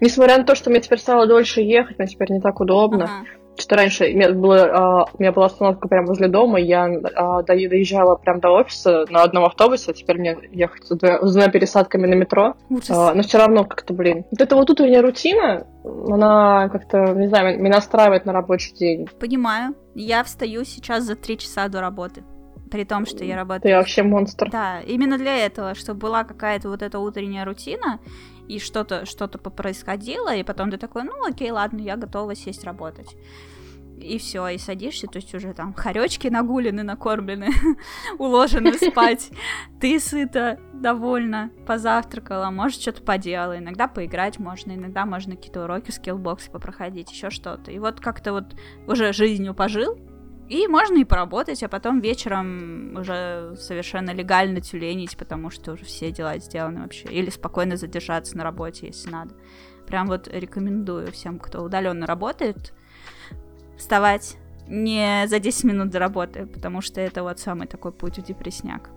Несмотря на то, что мне теперь стало дольше ехать, мне теперь не так удобно. Ага. Что раньше у меня, было, а, у меня была остановка прямо возле дома, я а, доезжала прям до офиса на одном автобусе, а теперь мне ехать с, двумя, пересадками на метро. А, но все равно как-то, блин. Вот эта вот утренняя рутина, она как-то, не знаю, меня настраивает на рабочий день. Понимаю. Я встаю сейчас за три часа до работы при том, что я работаю... Ты вообще монстр. Да, именно для этого, чтобы была какая-то вот эта утренняя рутина, и что-то что происходило, и потом ты такой, ну окей, ладно, я готова сесть работать. И все, и садишься, то есть уже там хоречки нагулены, накормлены, уложены спать. Ты сыта, довольна, позавтракала, может, что-то поделала. Иногда поиграть можно, иногда можно какие-то уроки скиллбокса попроходить, еще что-то. И вот как-то вот уже жизнью пожил, и можно и поработать, а потом вечером уже совершенно легально тюленить, потому что уже все дела сделаны вообще. Или спокойно задержаться на работе, если надо. Прям вот рекомендую всем, кто удаленно работает, вставать не за 10 минут до работы, потому что это вот самый такой путь в депресняк.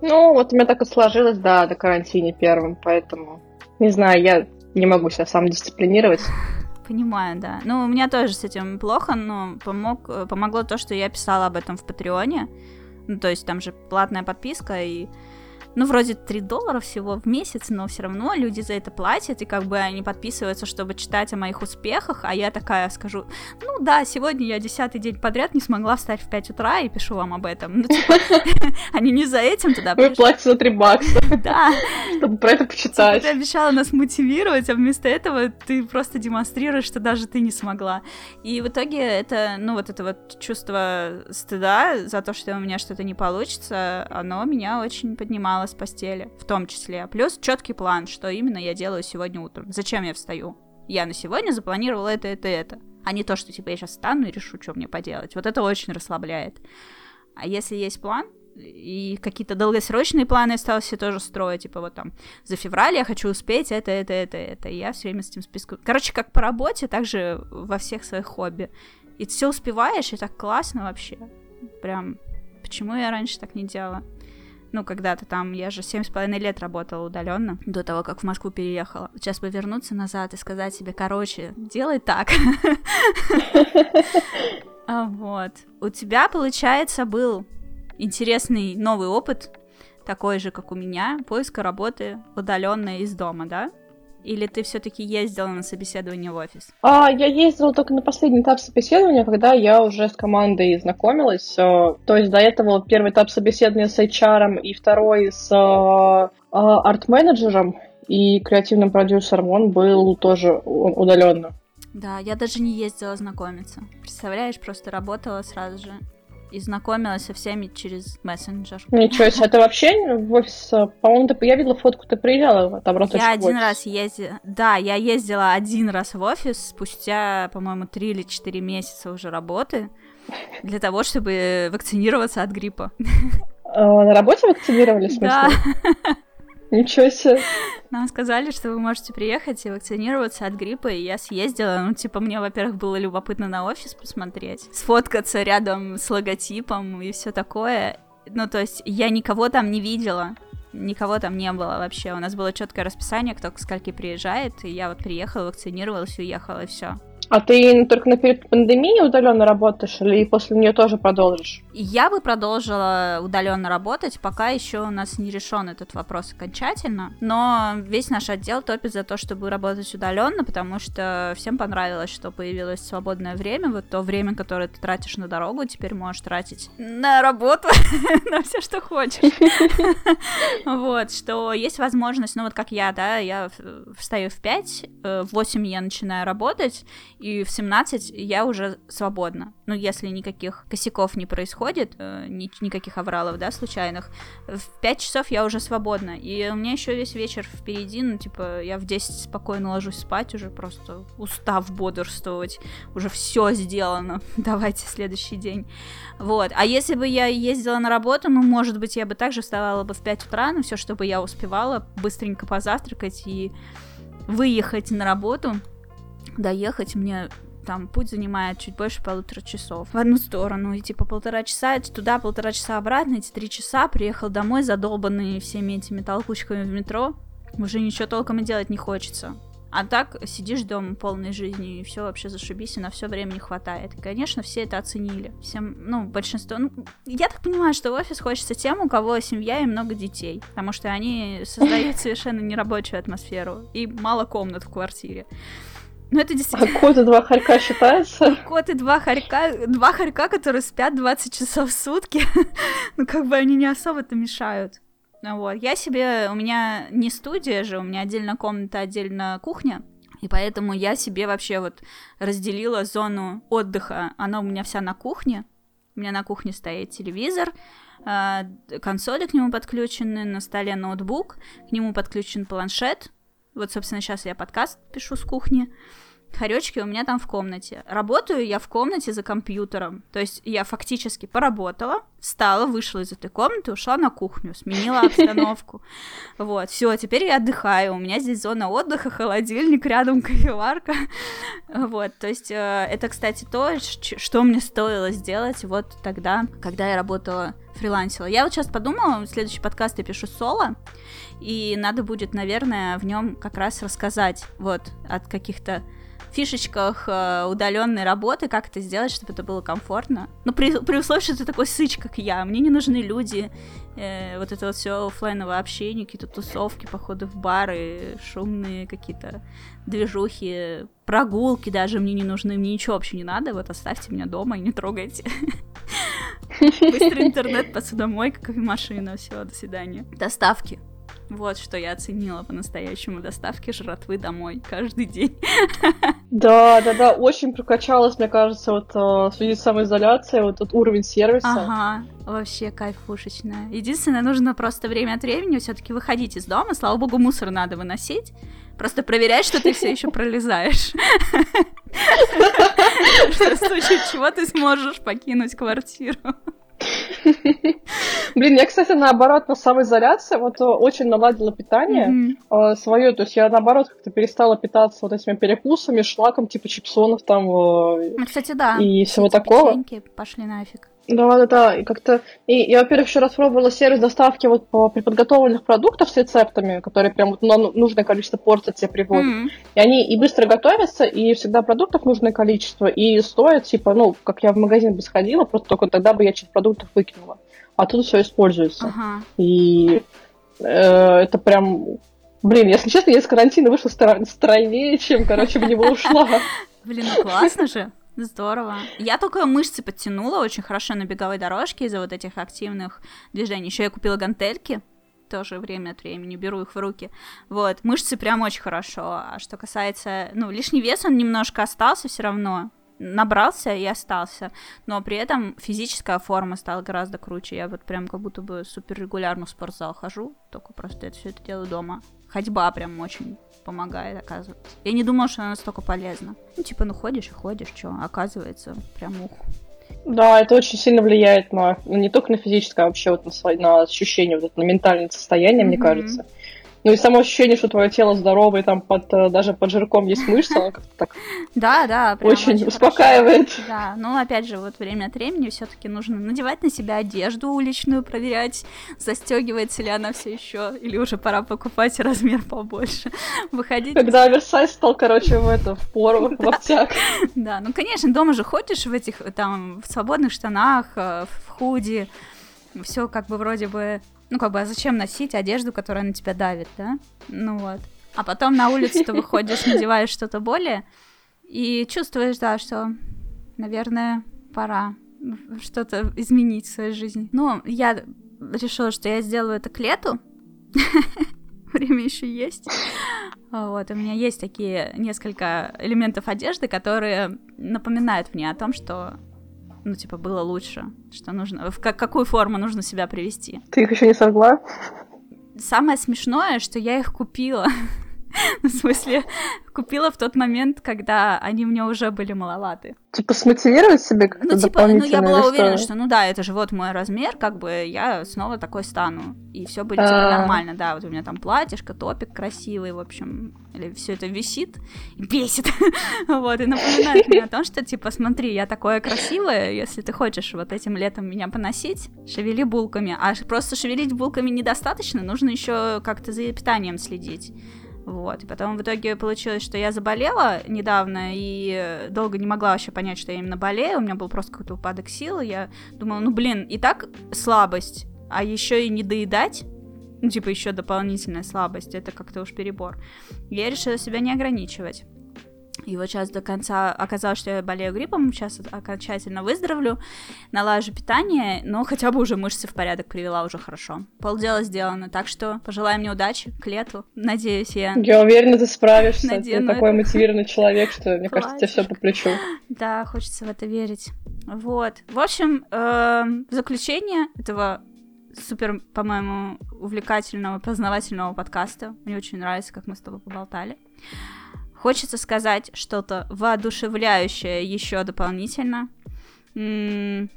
Ну, вот у меня так и сложилось, да, до карантине первым, поэтому, не знаю, я не могу себя сам дисциплинировать. Понимаю, да. Ну, у меня тоже с этим плохо, но помог, помогло то, что я писала об этом в Патреоне. Ну, то есть там же платная подписка, и ну, вроде 3 доллара всего в месяц, но все равно люди за это платят, и как бы они подписываются, чтобы читать о моих успехах, а я такая скажу, ну да, сегодня я десятый день подряд не смогла встать в 5 утра и пишу вам об этом. Ну, типа, они не за этим туда Вы платите за 3 бакса. Да. Чтобы про это почитать. Ты обещала нас мотивировать, а вместо этого ты просто демонстрируешь, что даже ты не смогла. И в итоге это, ну, вот это вот чувство стыда за то, что у меня что-то не получится, оно меня очень поднимало встала с постели, в том числе. Плюс четкий план, что именно я делаю сегодня утром. Зачем я встаю? Я на сегодня запланировала это, это, это. А не то, что типа я сейчас встану и решу, что мне поделать. Вот это очень расслабляет. А если есть план, и какие-то долгосрочные планы я стала себе тоже строить, типа вот там за февраль я хочу успеть это, это, это, это, и я все время с этим списком. Короче, как по работе, так же во всех своих хобби. И ты все успеваешь, и так классно вообще. Прям, почему я раньше так не делала? Ну, когда-то там, я же семь с половиной лет работала удаленно до того, как в Москву переехала. Сейчас бы вернуться назад и сказать себе, короче, делай так. А, вот. У тебя, получается, был интересный новый опыт, такой же, как у меня, поиска работы удаленно из дома, да? Или ты все-таки ездила на собеседование в офис? А, я ездила только на последний этап собеседования, когда я уже с командой знакомилась. Э, то есть до этого первый этап собеседования с HR и второй с э, э, арт-менеджером и креативным продюсером, он был тоже удаленно. Да, я даже не ездила знакомиться. Представляешь, просто работала сразу же и знакомилась со всеми через мессенджер. Ничего себе, это вообще в офис... По-моему, ты, я видела фотку, ты приезжала там Я один раз ездила... Да, я ездила один раз в офис спустя, по-моему, три или четыре месяца уже работы для того, чтобы вакцинироваться от гриппа. А, на работе вакцинировали, в смысле? Да. Ничего себе. Нам сказали, что вы можете приехать и вакцинироваться от гриппа, и я съездила. Ну, типа, мне, во-первых, было любопытно на офис посмотреть, сфоткаться рядом с логотипом и все такое. Ну, то есть, я никого там не видела, никого там не было вообще. У нас было четкое расписание, кто к скольки приезжает, и я вот приехала, вакцинировалась, уехала, и все. А ты только на период пандемии удаленно работаешь или после нее тоже продолжишь? Я бы продолжила удаленно работать, пока еще у нас не решен этот вопрос окончательно. Но весь наш отдел топит за то, чтобы работать удаленно, потому что всем понравилось, что появилось свободное время. Вот то время, которое ты тратишь на дорогу, теперь можешь тратить на работу, на все, что хочешь. Вот, что есть возможность, ну вот как я, да, я встаю в 5, э, в 8 я начинаю работать, и в 17 я уже свободна. Ну, если никаких косяков не происходит, э, ни, никаких авралов, да, случайных, в 5 часов я уже свободна. И у меня еще весь вечер впереди, ну, типа, я в 10 спокойно ложусь спать, уже просто устав бодрствовать, уже все сделано, давайте следующий день. Вот. А если бы я ездила на работу, ну, может быть, я бы также вставала бы в 5 утра, но все, чтобы я успевала быстренько позавтракать и выехать на работу, доехать мне там путь занимает чуть больше полутора часов в одну сторону, и типа полтора часа, туда полтора часа обратно, эти три часа, приехал домой задолбанный всеми этими толкучками в метро, уже ничего толком и делать не хочется. А так сидишь дома полной жизни, и все вообще зашибись, и на все время не хватает. И, конечно, все это оценили. Всем, ну, большинство... Ну, я так понимаю, что в офис хочется тем, у кого семья и много детей. Потому что они создают совершенно нерабочую атмосферу. И мало комнат в квартире. Ну, это действительно... А кот и два хорька считается? Кот и два хорька, два хорька, которые спят 20 часов в сутки, ну, как бы они не особо-то мешают. Ну, вот. Я себе... У меня не студия же, у меня отдельно комната, отдельно кухня, и поэтому я себе вообще вот разделила зону отдыха. Она у меня вся на кухне. У меня на кухне стоит телевизор, а, консоли к нему подключены, на столе ноутбук, к нему подключен планшет, вот, собственно, сейчас я подкаст пишу с кухни. Хоречки у меня там в комнате. Работаю я в комнате за компьютером. То есть я фактически поработала, встала, вышла из этой комнаты, ушла на кухню, сменила обстановку. Вот, все, теперь я отдыхаю. У меня здесь зона отдыха, холодильник, рядом кофеварка. Вот, то есть э, это, кстати, то, что мне стоило сделать вот тогда, когда я работала фрилансила. Я вот сейчас подумала, следующий подкаст я пишу соло, и надо будет, наверное, в нем как раз рассказать вот от каких-то фишечках э, удаленной работы, как это сделать, чтобы это было комфортно. Ну, при, при условии, что ты такой сыч, как я. Мне не нужны люди, э, вот это вот все офлайновое общение, какие-то тусовки, походы в бары, шумные какие-то движухи, прогулки даже мне не нужны, мне ничего вообще не надо, вот оставьте меня дома и не трогайте. Быстрый интернет, посудомойка, кофемашина, все, до свидания. Доставки. Вот что я оценила по-настоящему доставки жратвы домой каждый день. Да, да, да, очень прокачалась, мне кажется, вот э, в связи с самоизоляцией, вот этот уровень сервиса. Ага, вообще кайфушечная. Единственное, нужно просто время от времени все-таки выходить из дома. Слава богу, мусор надо выносить. Просто проверять, что ты все еще пролезаешь. Что в случае чего ты сможешь покинуть квартиру. Блин, я, кстати, наоборот, на самоизоляции вот э, очень наладила питание mm-hmm. э, свое. То есть я, наоборот, как-то перестала питаться вот этими перекусами, шлаком, типа чипсонов там. Э, ну, кстати, да. И всего такого. пошли нафиг. Да, да, да. И как-то. И я, во-первых, еще раз пробовала сервис доставки вот по приподготовленных продуктов с рецептами, которые прям вот на нужное количество порций тебе приводят. Mm-hmm. И они и быстро готовятся, и всегда продуктов нужное количество, и стоят, типа, ну, как я в магазин бы сходила, просто только тогда бы я часть продуктов выкинула. А тут все используется. Uh-huh. И э, это прям. Блин, если честно, я из карантина вышла стройнее, чем, короче, в него ушла. Блин, ну классно же. Здорово. Я только мышцы подтянула очень хорошо на беговой дорожке из-за вот этих активных движений. Еще я купила гантельки, тоже время от времени беру их в руки. Вот, мышцы прям очень хорошо. А что касается, ну, лишний вес, он немножко остался все равно. Набрался и остался, но при этом физическая форма стала гораздо круче. Я вот прям как будто бы супер регулярно в спортзал хожу, только просто это все это делаю дома. Ходьба прям очень помогает, оказывается. Я не думала, что она настолько полезна. Ну, типа, ну ходишь и ходишь, что, оказывается, прям ух. Да, это очень сильно влияет на, ну, не только на физическое, а вообще вот на, свои, на ощущение, вот, на ментальное состояние, mm-hmm. мне кажется. Ну и само ощущение, что твое тело здоровое, там под, э, даже под жирком есть мышцы, оно как-то так да, да, очень, очень успокаивает. Хорошо. Да, ну опять же, вот время от времени все-таки нужно надевать на себя одежду уличную, проверять, застегивается ли она все еще, или уже пора покупать размер побольше. Выходить. Когда оверсайз стал, короче, в это, в пору, в обтяг. Да, ну конечно, дома же ходишь в этих там в свободных штанах, э, в худи, все как бы вроде бы ну, как бы, а зачем носить одежду, которая на тебя давит, да? Ну вот. А потом на улицу ты выходишь, надеваешь что-то более, и чувствуешь, да, что, наверное, пора что-то изменить в своей жизни. Ну, я решила, что я сделаю это к лету. Время еще есть. Вот, у меня есть такие несколько элементов одежды, которые напоминают мне о том, что ну, типа, было лучше, что нужно, в как, какую форму нужно себя привести. Ты их еще не сожгла? Самое смешное, что я их купила. В смысле, купила в тот момент, когда они мне уже были маловаты. Типа смотивировать себе как-то Ну, типа, ну я была уверена, что ну да, это же вот мой размер, как бы я снова такой стану. И все будет типа а. нормально, да, вот у меня там платьишко, топик красивый, в общем, или все это висит и бесит. вот, и напоминает мне о том, что типа, смотри, я такое красивое, если ты хочешь вот этим летом меня поносить, шевели булками. А просто шевелить булками недостаточно, нужно еще как-то за питанием следить. Вот. И потом в итоге получилось, что я заболела недавно и долго не могла вообще понять, что я именно болею. У меня был просто какой-то упадок сил. Я думала, ну блин, и так слабость, а еще и не доедать. Ну, типа, еще дополнительная слабость, это как-то уж перебор. Я решила себя не ограничивать. И вот сейчас до конца оказалось, что я болею гриппом, сейчас окончательно выздоровлю, налажу питание, но хотя бы уже мышцы в порядок привела уже хорошо. Полдела сделано, так что пожелаем мне удачи к лету. Надеюсь, я... Я уверена, ты справишься. Надену ты такой мотивированный человек, что, мне кажется, тебе все по плечу. Да, хочется в это верить. Вот. В общем, эм, в заключение этого супер, по-моему, увлекательного, познавательного подкаста. Мне очень нравится, как мы с тобой поболтали. Хочется сказать что-то воодушевляющее еще дополнительно. Ну,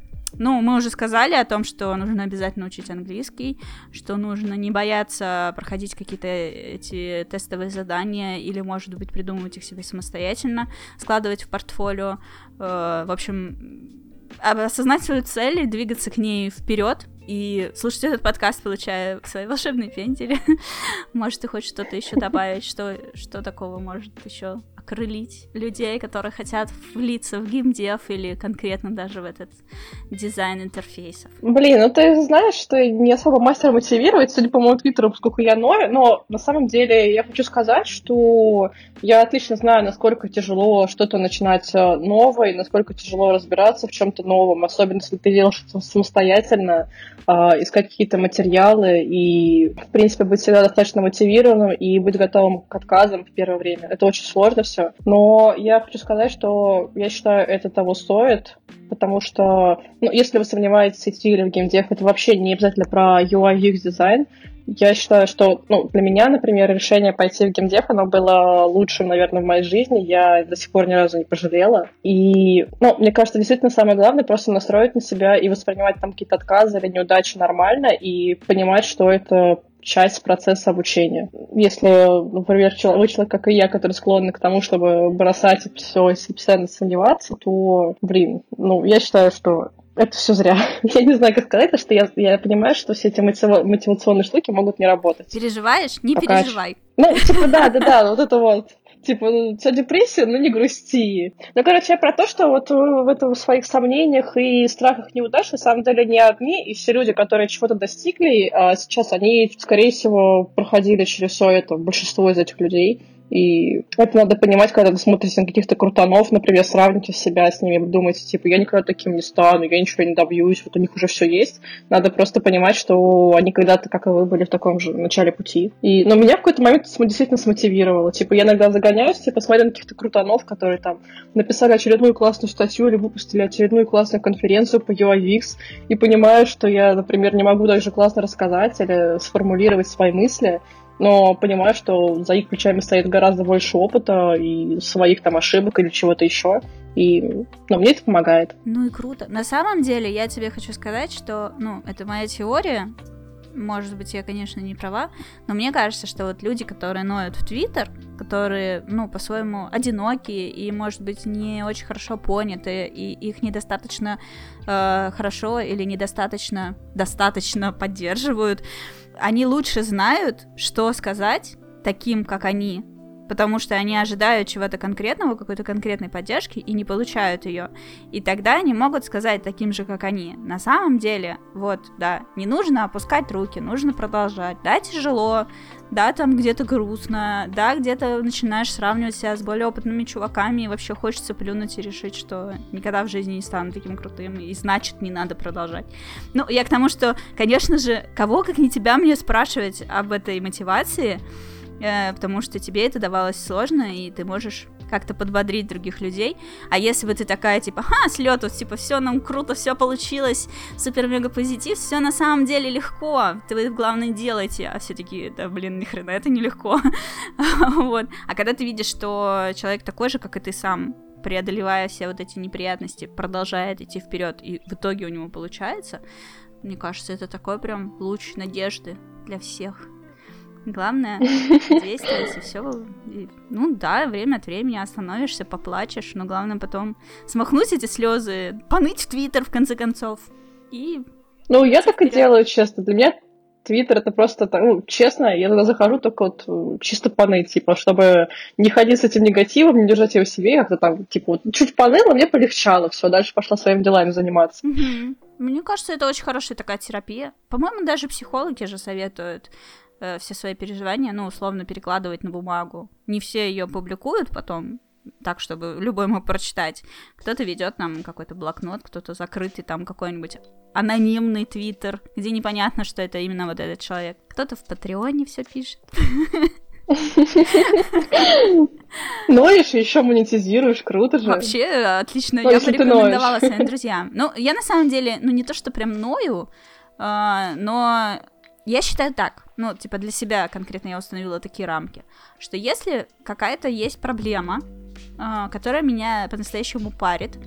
мы уже сказали о том, что нужно обязательно учить английский, что нужно не бояться проходить какие-то эти тестовые задания или, может быть, придумывать их себе самостоятельно, складывать в портфолио. Э, в общем, осознать свою цель и двигаться к ней вперед, и слушать этот подкаст, получая свои волшебные пентели. Может, ты хочешь что-то еще добавить, что, что такого может еще окрылить людей, которые хотят влиться в геймдев или конкретно даже в этот дизайн интерфейсов? Блин, ну ты знаешь, что не особо мастер мотивировать, судя по моему твиттеру, поскольку я новый, но на самом деле я хочу сказать, что я отлично знаю, насколько тяжело что-то начинать э, новое, насколько тяжело разбираться в чем-то новом, особенно если ты делаешь это самостоятельно, а, искать какие-то материалы и, в принципе, быть всегда достаточно мотивированным и быть готовым к отказам в первое время. Это очень сложно все. Но я хочу сказать, что я считаю, это того стоит, потому что, ну, если вы сомневаетесь, идти или в геймдев, это вообще не обязательно про UI UX дизайн, я считаю, что ну, для меня, например, решение пойти в геймдев, оно было лучшим, наверное, в моей жизни. Я до сих пор ни разу не пожалела. И, ну, мне кажется, действительно самое главное просто настроить на себя и воспринимать там какие-то отказы или неудачи нормально и понимать, что это часть процесса обучения. Если, например, вы человек, как и я, который склонен к тому, чтобы бросать все и постоянно сомневаться, то, блин, ну, я считаю, что это все зря. Я не знаю, как сказать, потому что я, я понимаю, что все эти мотивационные штуки могут не работать. Переживаешь? Не Пока... переживай. Ну, типа, да, да, да, вот это вот. Типа, ну, у депрессия, ну не грусти. Ну, короче, я про то, что вот в этом своих сомнениях и страхах неудач на самом деле не одни, и все люди, которые чего-то достигли, а сейчас они, скорее всего, проходили через все это, большинство из этих людей. И это надо понимать, когда вы смотрите на каких-то крутанов, например, сравните себя с ними, думаете, типа, я никогда таким не стану, я ничего не добьюсь, вот у них уже все есть. Надо просто понимать, что они когда-то, как и вы, были в таком же начале пути. И, но меня в какой-то момент действительно смотивировало. Типа, я иногда загоняюсь, типа, смотря на каких-то крутанов, которые там написали очередную классную статью или выпустили очередную классную конференцию по UI UX, и понимаю, что я, например, не могу даже классно рассказать или сформулировать свои мысли, но понимаю, что за их плечами стоит гораздо больше опыта и своих там ошибок или чего-то еще. И, ну, мне это помогает. Ну и круто. На самом деле, я тебе хочу сказать, что, ну, это моя теория, может быть, я, конечно, не права, но мне кажется, что вот люди, которые ноют в Твиттер, которые, ну, по-своему одинокие и, может быть, не очень хорошо поняты, и их недостаточно э, хорошо или недостаточно достаточно поддерживают, они лучше знают, что сказать таким, как они, потому что они ожидают чего-то конкретного, какой-то конкретной поддержки и не получают ее. И тогда они могут сказать таким же, как они. На самом деле, вот, да, не нужно опускать руки, нужно продолжать. Да, тяжело, да, там где-то грустно, да, где-то начинаешь сравнивать себя с более опытными чуваками, и вообще хочется плюнуть и решить, что никогда в жизни не стану таким крутым, и значит, не надо продолжать. Ну, я к тому, что, конечно же, кого, как не тебя, мне спрашивать об этой мотивации, потому что тебе это давалось сложно, и ты можешь как-то подбодрить других людей. А если бы ты такая, типа, ха, с лету, типа, все нам круто, все получилось, супер-мега позитив, все на самом деле легко, ты главное делайте, а все таки да, блин, ни хрена это нелегко. вот. А когда ты видишь, что человек такой же, как и ты сам, преодолевая все вот эти неприятности, продолжает идти вперед, и в итоге у него получается, мне кажется, это такой прям луч надежды для всех. Главное действовать и все. ну да, время от времени остановишься, поплачешь, но главное потом смахнуть эти слезы, поныть в Твиттер в конце концов. И. Ну, я так и делаю, честно. Для меня Твиттер это просто, ну, честно, я туда захожу только вот э, чисто поныть, типа, чтобы не ходить с этим негативом, не держать его в себе, как-то там, типа, вот чуть поныло, мне полегчало, все, дальше пошла своими делами заниматься. Мне кажется, это очень хорошая такая терапия. По-моему, даже психологи же советуют э, все свои переживания, ну, условно, перекладывать на бумагу. Не все ее публикуют потом, так, чтобы любой мог прочитать. Кто-то ведет нам какой-то блокнот, кто-то закрытый там какой-нибудь анонимный твиттер, где непонятно, что это именно вот этот человек. Кто-то в Патреоне все пишет. Ноешь и еще монетизируешь, круто же. Вообще, отлично, я порекомендовала своим друзьям. Ну, я на самом деле, ну, не то, что прям ною, а, но я считаю так, ну, типа для себя конкретно я установила такие рамки, что если какая-то есть проблема, э, которая меня по-настоящему парит,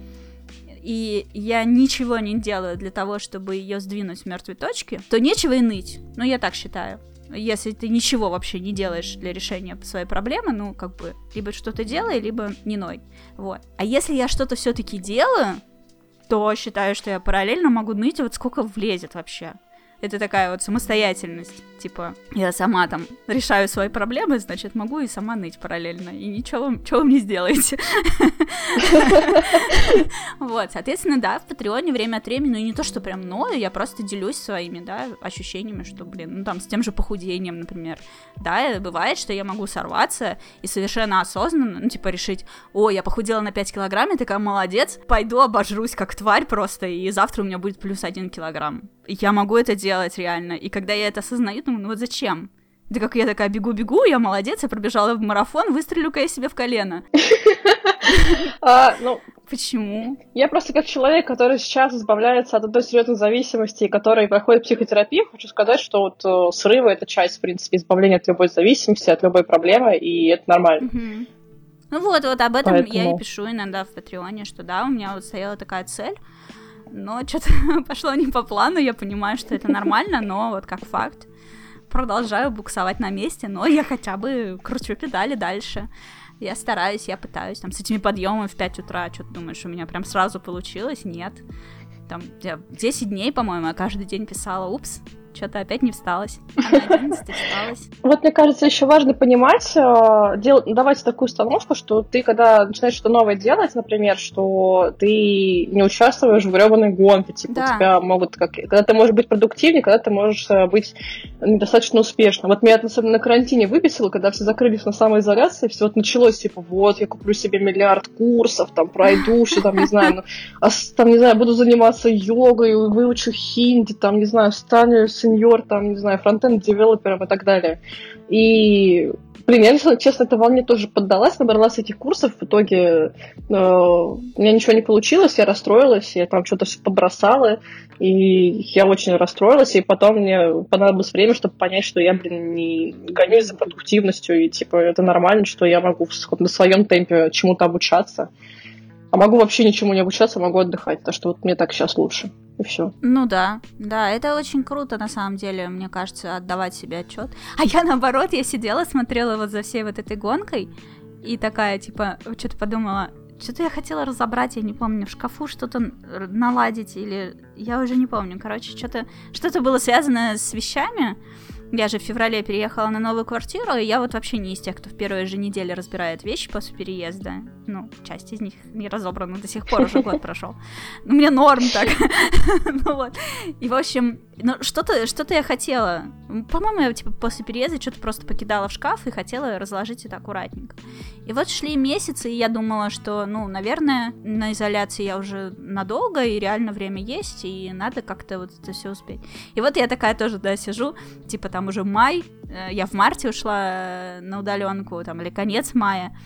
и я ничего не делаю для того, чтобы ее сдвинуть с мертвой точки, то нечего и ныть. Ну, я так считаю. Если ты ничего вообще не делаешь для решения своей проблемы, ну, как бы, либо что-то делай, либо не ной. Вот. А если я что-то все-таки делаю, то считаю, что я параллельно могу ныть, вот сколько влезет вообще это такая вот самостоятельность. Типа, я сама там решаю свои проблемы, значит, могу и сама ныть параллельно. И ничего вам, что вы мне сделаете. Вот, соответственно, да, в Патреоне время от времени, ну и не то, что прям ною, я просто делюсь своими, да, ощущениями, что, блин, ну там с тем же похудением, например. Да, бывает, что я могу сорваться и совершенно осознанно, ну, типа, решить, о, я похудела на 5 килограмм, я такая, молодец, пойду обожрусь как тварь просто, и завтра у меня будет плюс 1 килограмм. Я могу это делать реально. И когда я это осознаю, думаю, ну вот зачем? Да как я такая бегу-бегу, я молодец, я пробежала в марафон, выстрелю-ка я себе в колено. А, ну, Почему? Я просто как человек, который сейчас избавляется от одной серьезной зависимости, который проходит психотерапию, хочу сказать, что вот э, срывы — это часть, в принципе, избавления от любой зависимости, от любой проблемы, и это нормально. Ну вот, вот об этом я и пишу иногда в Патреоне, что да, у меня вот стояла такая цель, но что-то пошло не по плану, я понимаю, что это нормально, но вот как факт продолжаю буксовать на месте, но я хотя бы кручу педали дальше. Я стараюсь, я пытаюсь, там, с этими подъемами в 5 утра, что ты думаешь, у меня прям сразу получилось? Нет. там, 10 дней, по-моему, я каждый день писала, упс, что-то опять не всталось. А на 11 всталось. Вот мне кажется, еще важно понимать, э, дел, давать такую установку, что ты, когда начинаешь что-то новое делать, например, что ты не участвуешь в гребаной гонке, типа, да. тебя могут, как, когда ты можешь быть продуктивнее, когда ты можешь э, быть недостаточно успешным. Вот меня особенно на карантине выписало, когда все закрылись на самоизоляции, все вот началось, типа, вот, я куплю себе миллиард курсов, там, пройду все, там, не знаю, ну, а, там, не знаю, буду заниматься йогой, выучу хинди, там, не знаю, стану сеньор, там, не знаю, фронтенд девелопером и так далее. И, я, честно, этой волне тоже поддалась, набралась этих курсов, в итоге э, у меня ничего не получилось, я расстроилась, я там что-то все побросала, и я очень расстроилась, и потом мне понадобилось время, чтобы понять, что я, блин, не гонюсь за продуктивностью, и, типа, это нормально, что я могу на своем темпе чему-то обучаться. А могу вообще ничему не обучаться, могу отдыхать, потому что вот мне так сейчас лучше и все. Ну да, да, это очень круто на самом деле, мне кажется, отдавать себе отчет. А я наоборот, я сидела, смотрела вот за всей вот этой гонкой и такая, типа, что-то подумала, что-то я хотела разобрать, я не помню, в шкафу что-то наладить или я уже не помню, короче, что-то что-то было связано с вещами. Я же в феврале переехала на новую квартиру, и я вот вообще не из тех, кто в первые же недели разбирает вещи после переезда. Ну, часть из них не разобрана до сих пор, уже год прошел. Ну, мне норм так. ну вот. И, в общем, ну, что-то что я хотела. По-моему, я, типа, после переезда что-то просто покидала в шкаф и хотела разложить это аккуратненько. И вот шли месяцы, и я думала, что, ну, наверное, на изоляции я уже надолго, и реально время есть, и надо как-то вот это все успеть. И вот я такая тоже, да, сижу, типа, там уже май, э, я в марте ушла э, на удаленку, там, или конец мая,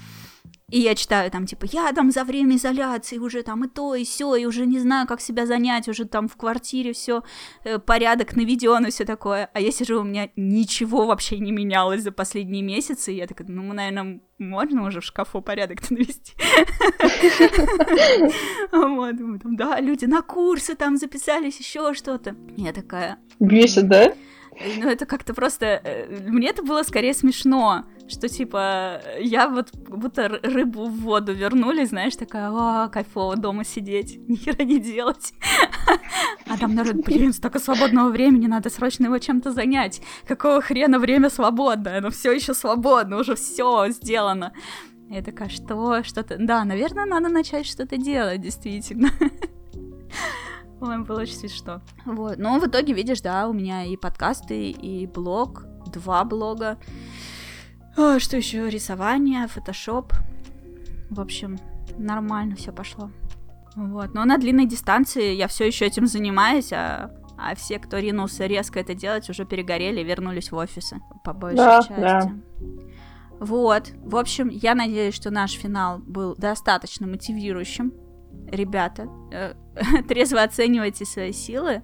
и я читаю там, типа, я там за время изоляции уже там и то, и все, и уже не знаю, как себя занять, уже там в квартире все э, порядок наведен и все такое. А я сижу, у меня ничего вообще не менялось за последние месяцы, и я такая, ну, наверное, можно уже в шкафу порядок навести. Вот, да, люди на курсы там записались, еще что-то. Я такая... Бесит, да? Ну, это как-то просто... Э, мне это было скорее смешно, что, типа, я вот будто рыбу в воду вернули, знаешь, такая, а, кайфово дома сидеть, ни хера не делать. А там народ, блин, столько свободного времени, надо срочно его чем-то занять. Какого хрена время свободное? Оно все еще свободно, уже все сделано. Я такая, что? Что-то... Да, наверное, надо начать что-то делать, действительно. Было очень смешно. Вот. Но в итоге, видишь, да, у меня и подкасты, и блог, два блога. О, что еще? Рисование, фотошоп. В общем, нормально все пошло. Вот. Но на длинной дистанции я все еще этим занимаюсь, а, а все, кто ринулся резко это делать, уже перегорели и вернулись в офисы, по большей да, части. Да. Вот. В общем, я надеюсь, что наш финал был достаточно мотивирующим. Ребята, э, трезво оценивайте свои силы,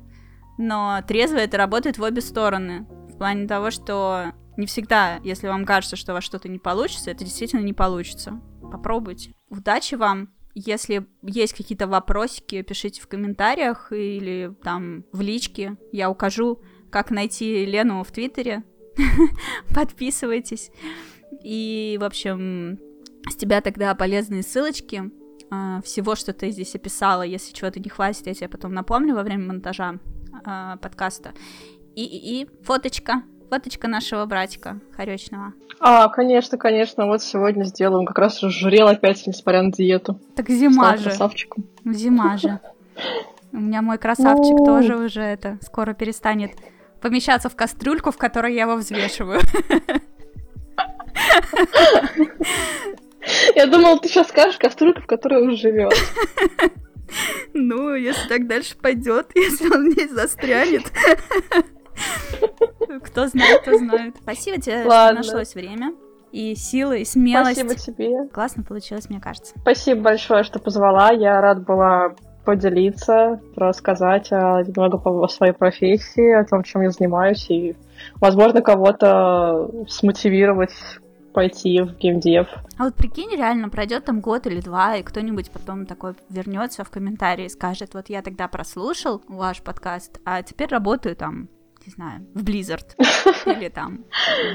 но трезво это работает в обе стороны. В плане того, что не всегда, если вам кажется, что у вас что-то не получится, это действительно не получится. Попробуйте. Удачи вам! Если есть какие-то вопросики, пишите в комментариях или там в личке. Я укажу, как найти Лену в Твиттере. Подписывайтесь. И, в общем, с тебя тогда полезные ссылочки э, всего, что ты здесь описала. Если чего-то не хватит, я тебе потом напомню во время монтажа э, подкаста. И, и, и фоточка фоточка нашего братика Харечного. А, конечно, конечно, вот сегодня сделаем. Как раз жрел опять, несмотря на диету. Так зима Стал же. красавчиком. Зима же. У меня мой красавчик ну... тоже уже это скоро перестанет помещаться в кастрюльку, в которой я его взвешиваю. Я думал, ты сейчас скажешь кастрюльку, в которой он живет. Ну, если так дальше пойдет, если он здесь застрянет. Кто знает, кто знает. Спасибо тебе, Ладно. что нашлось время. И силы, и смелость. Спасибо тебе. Классно получилось, мне кажется. Спасибо большое, что позвала. Я рад была поделиться, рассказать немного о своей профессии, о том, чем я занимаюсь, и, возможно, кого-то смотивировать пойти в геймдев. А вот прикинь, реально пройдет там год или два, и кто-нибудь потом такой вернется в комментарии и скажет, вот я тогда прослушал ваш подкаст, а теперь работаю там не знаю, в Blizzard или там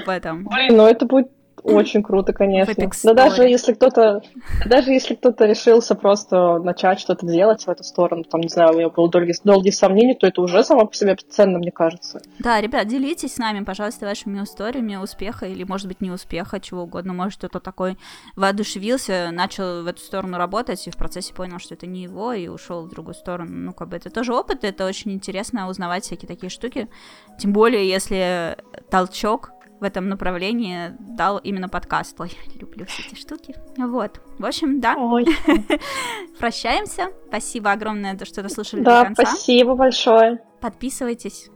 в этом. Блин, ну это будет очень круто, конечно. Но даже если кто-то, даже если кто-то решился просто начать что-то делать в эту сторону, там, не знаю, у него был долгие, долгие сомнения, то это уже само по себе ценно, мне кажется. Да, ребят, делитесь с нами, пожалуйста, вашими историями успеха или, может быть, не успеха, чего угодно. Может, кто-то такой воодушевился, начал в эту сторону работать и в процессе понял, что это не его, и ушел в другую сторону. Ну, как бы это тоже опыт, это очень интересно узнавать всякие такие штуки. Тем более, если толчок в этом направлении дал именно подкаст. Ой, люблю все эти штуки. Вот. В общем, да. Ой. Прощаемся. Спасибо огромное, что дослушали да, до конца. Да, спасибо большое. Подписывайтесь,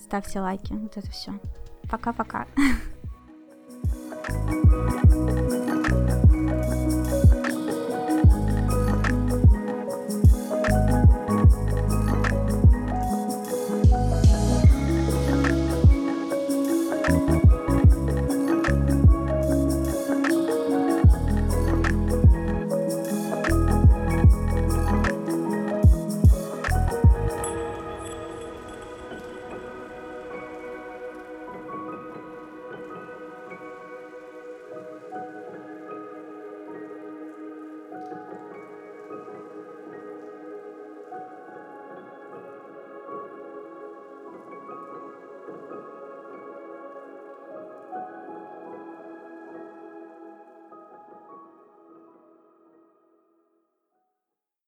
ставьте лайки. Вот это все. Пока-пока. thank you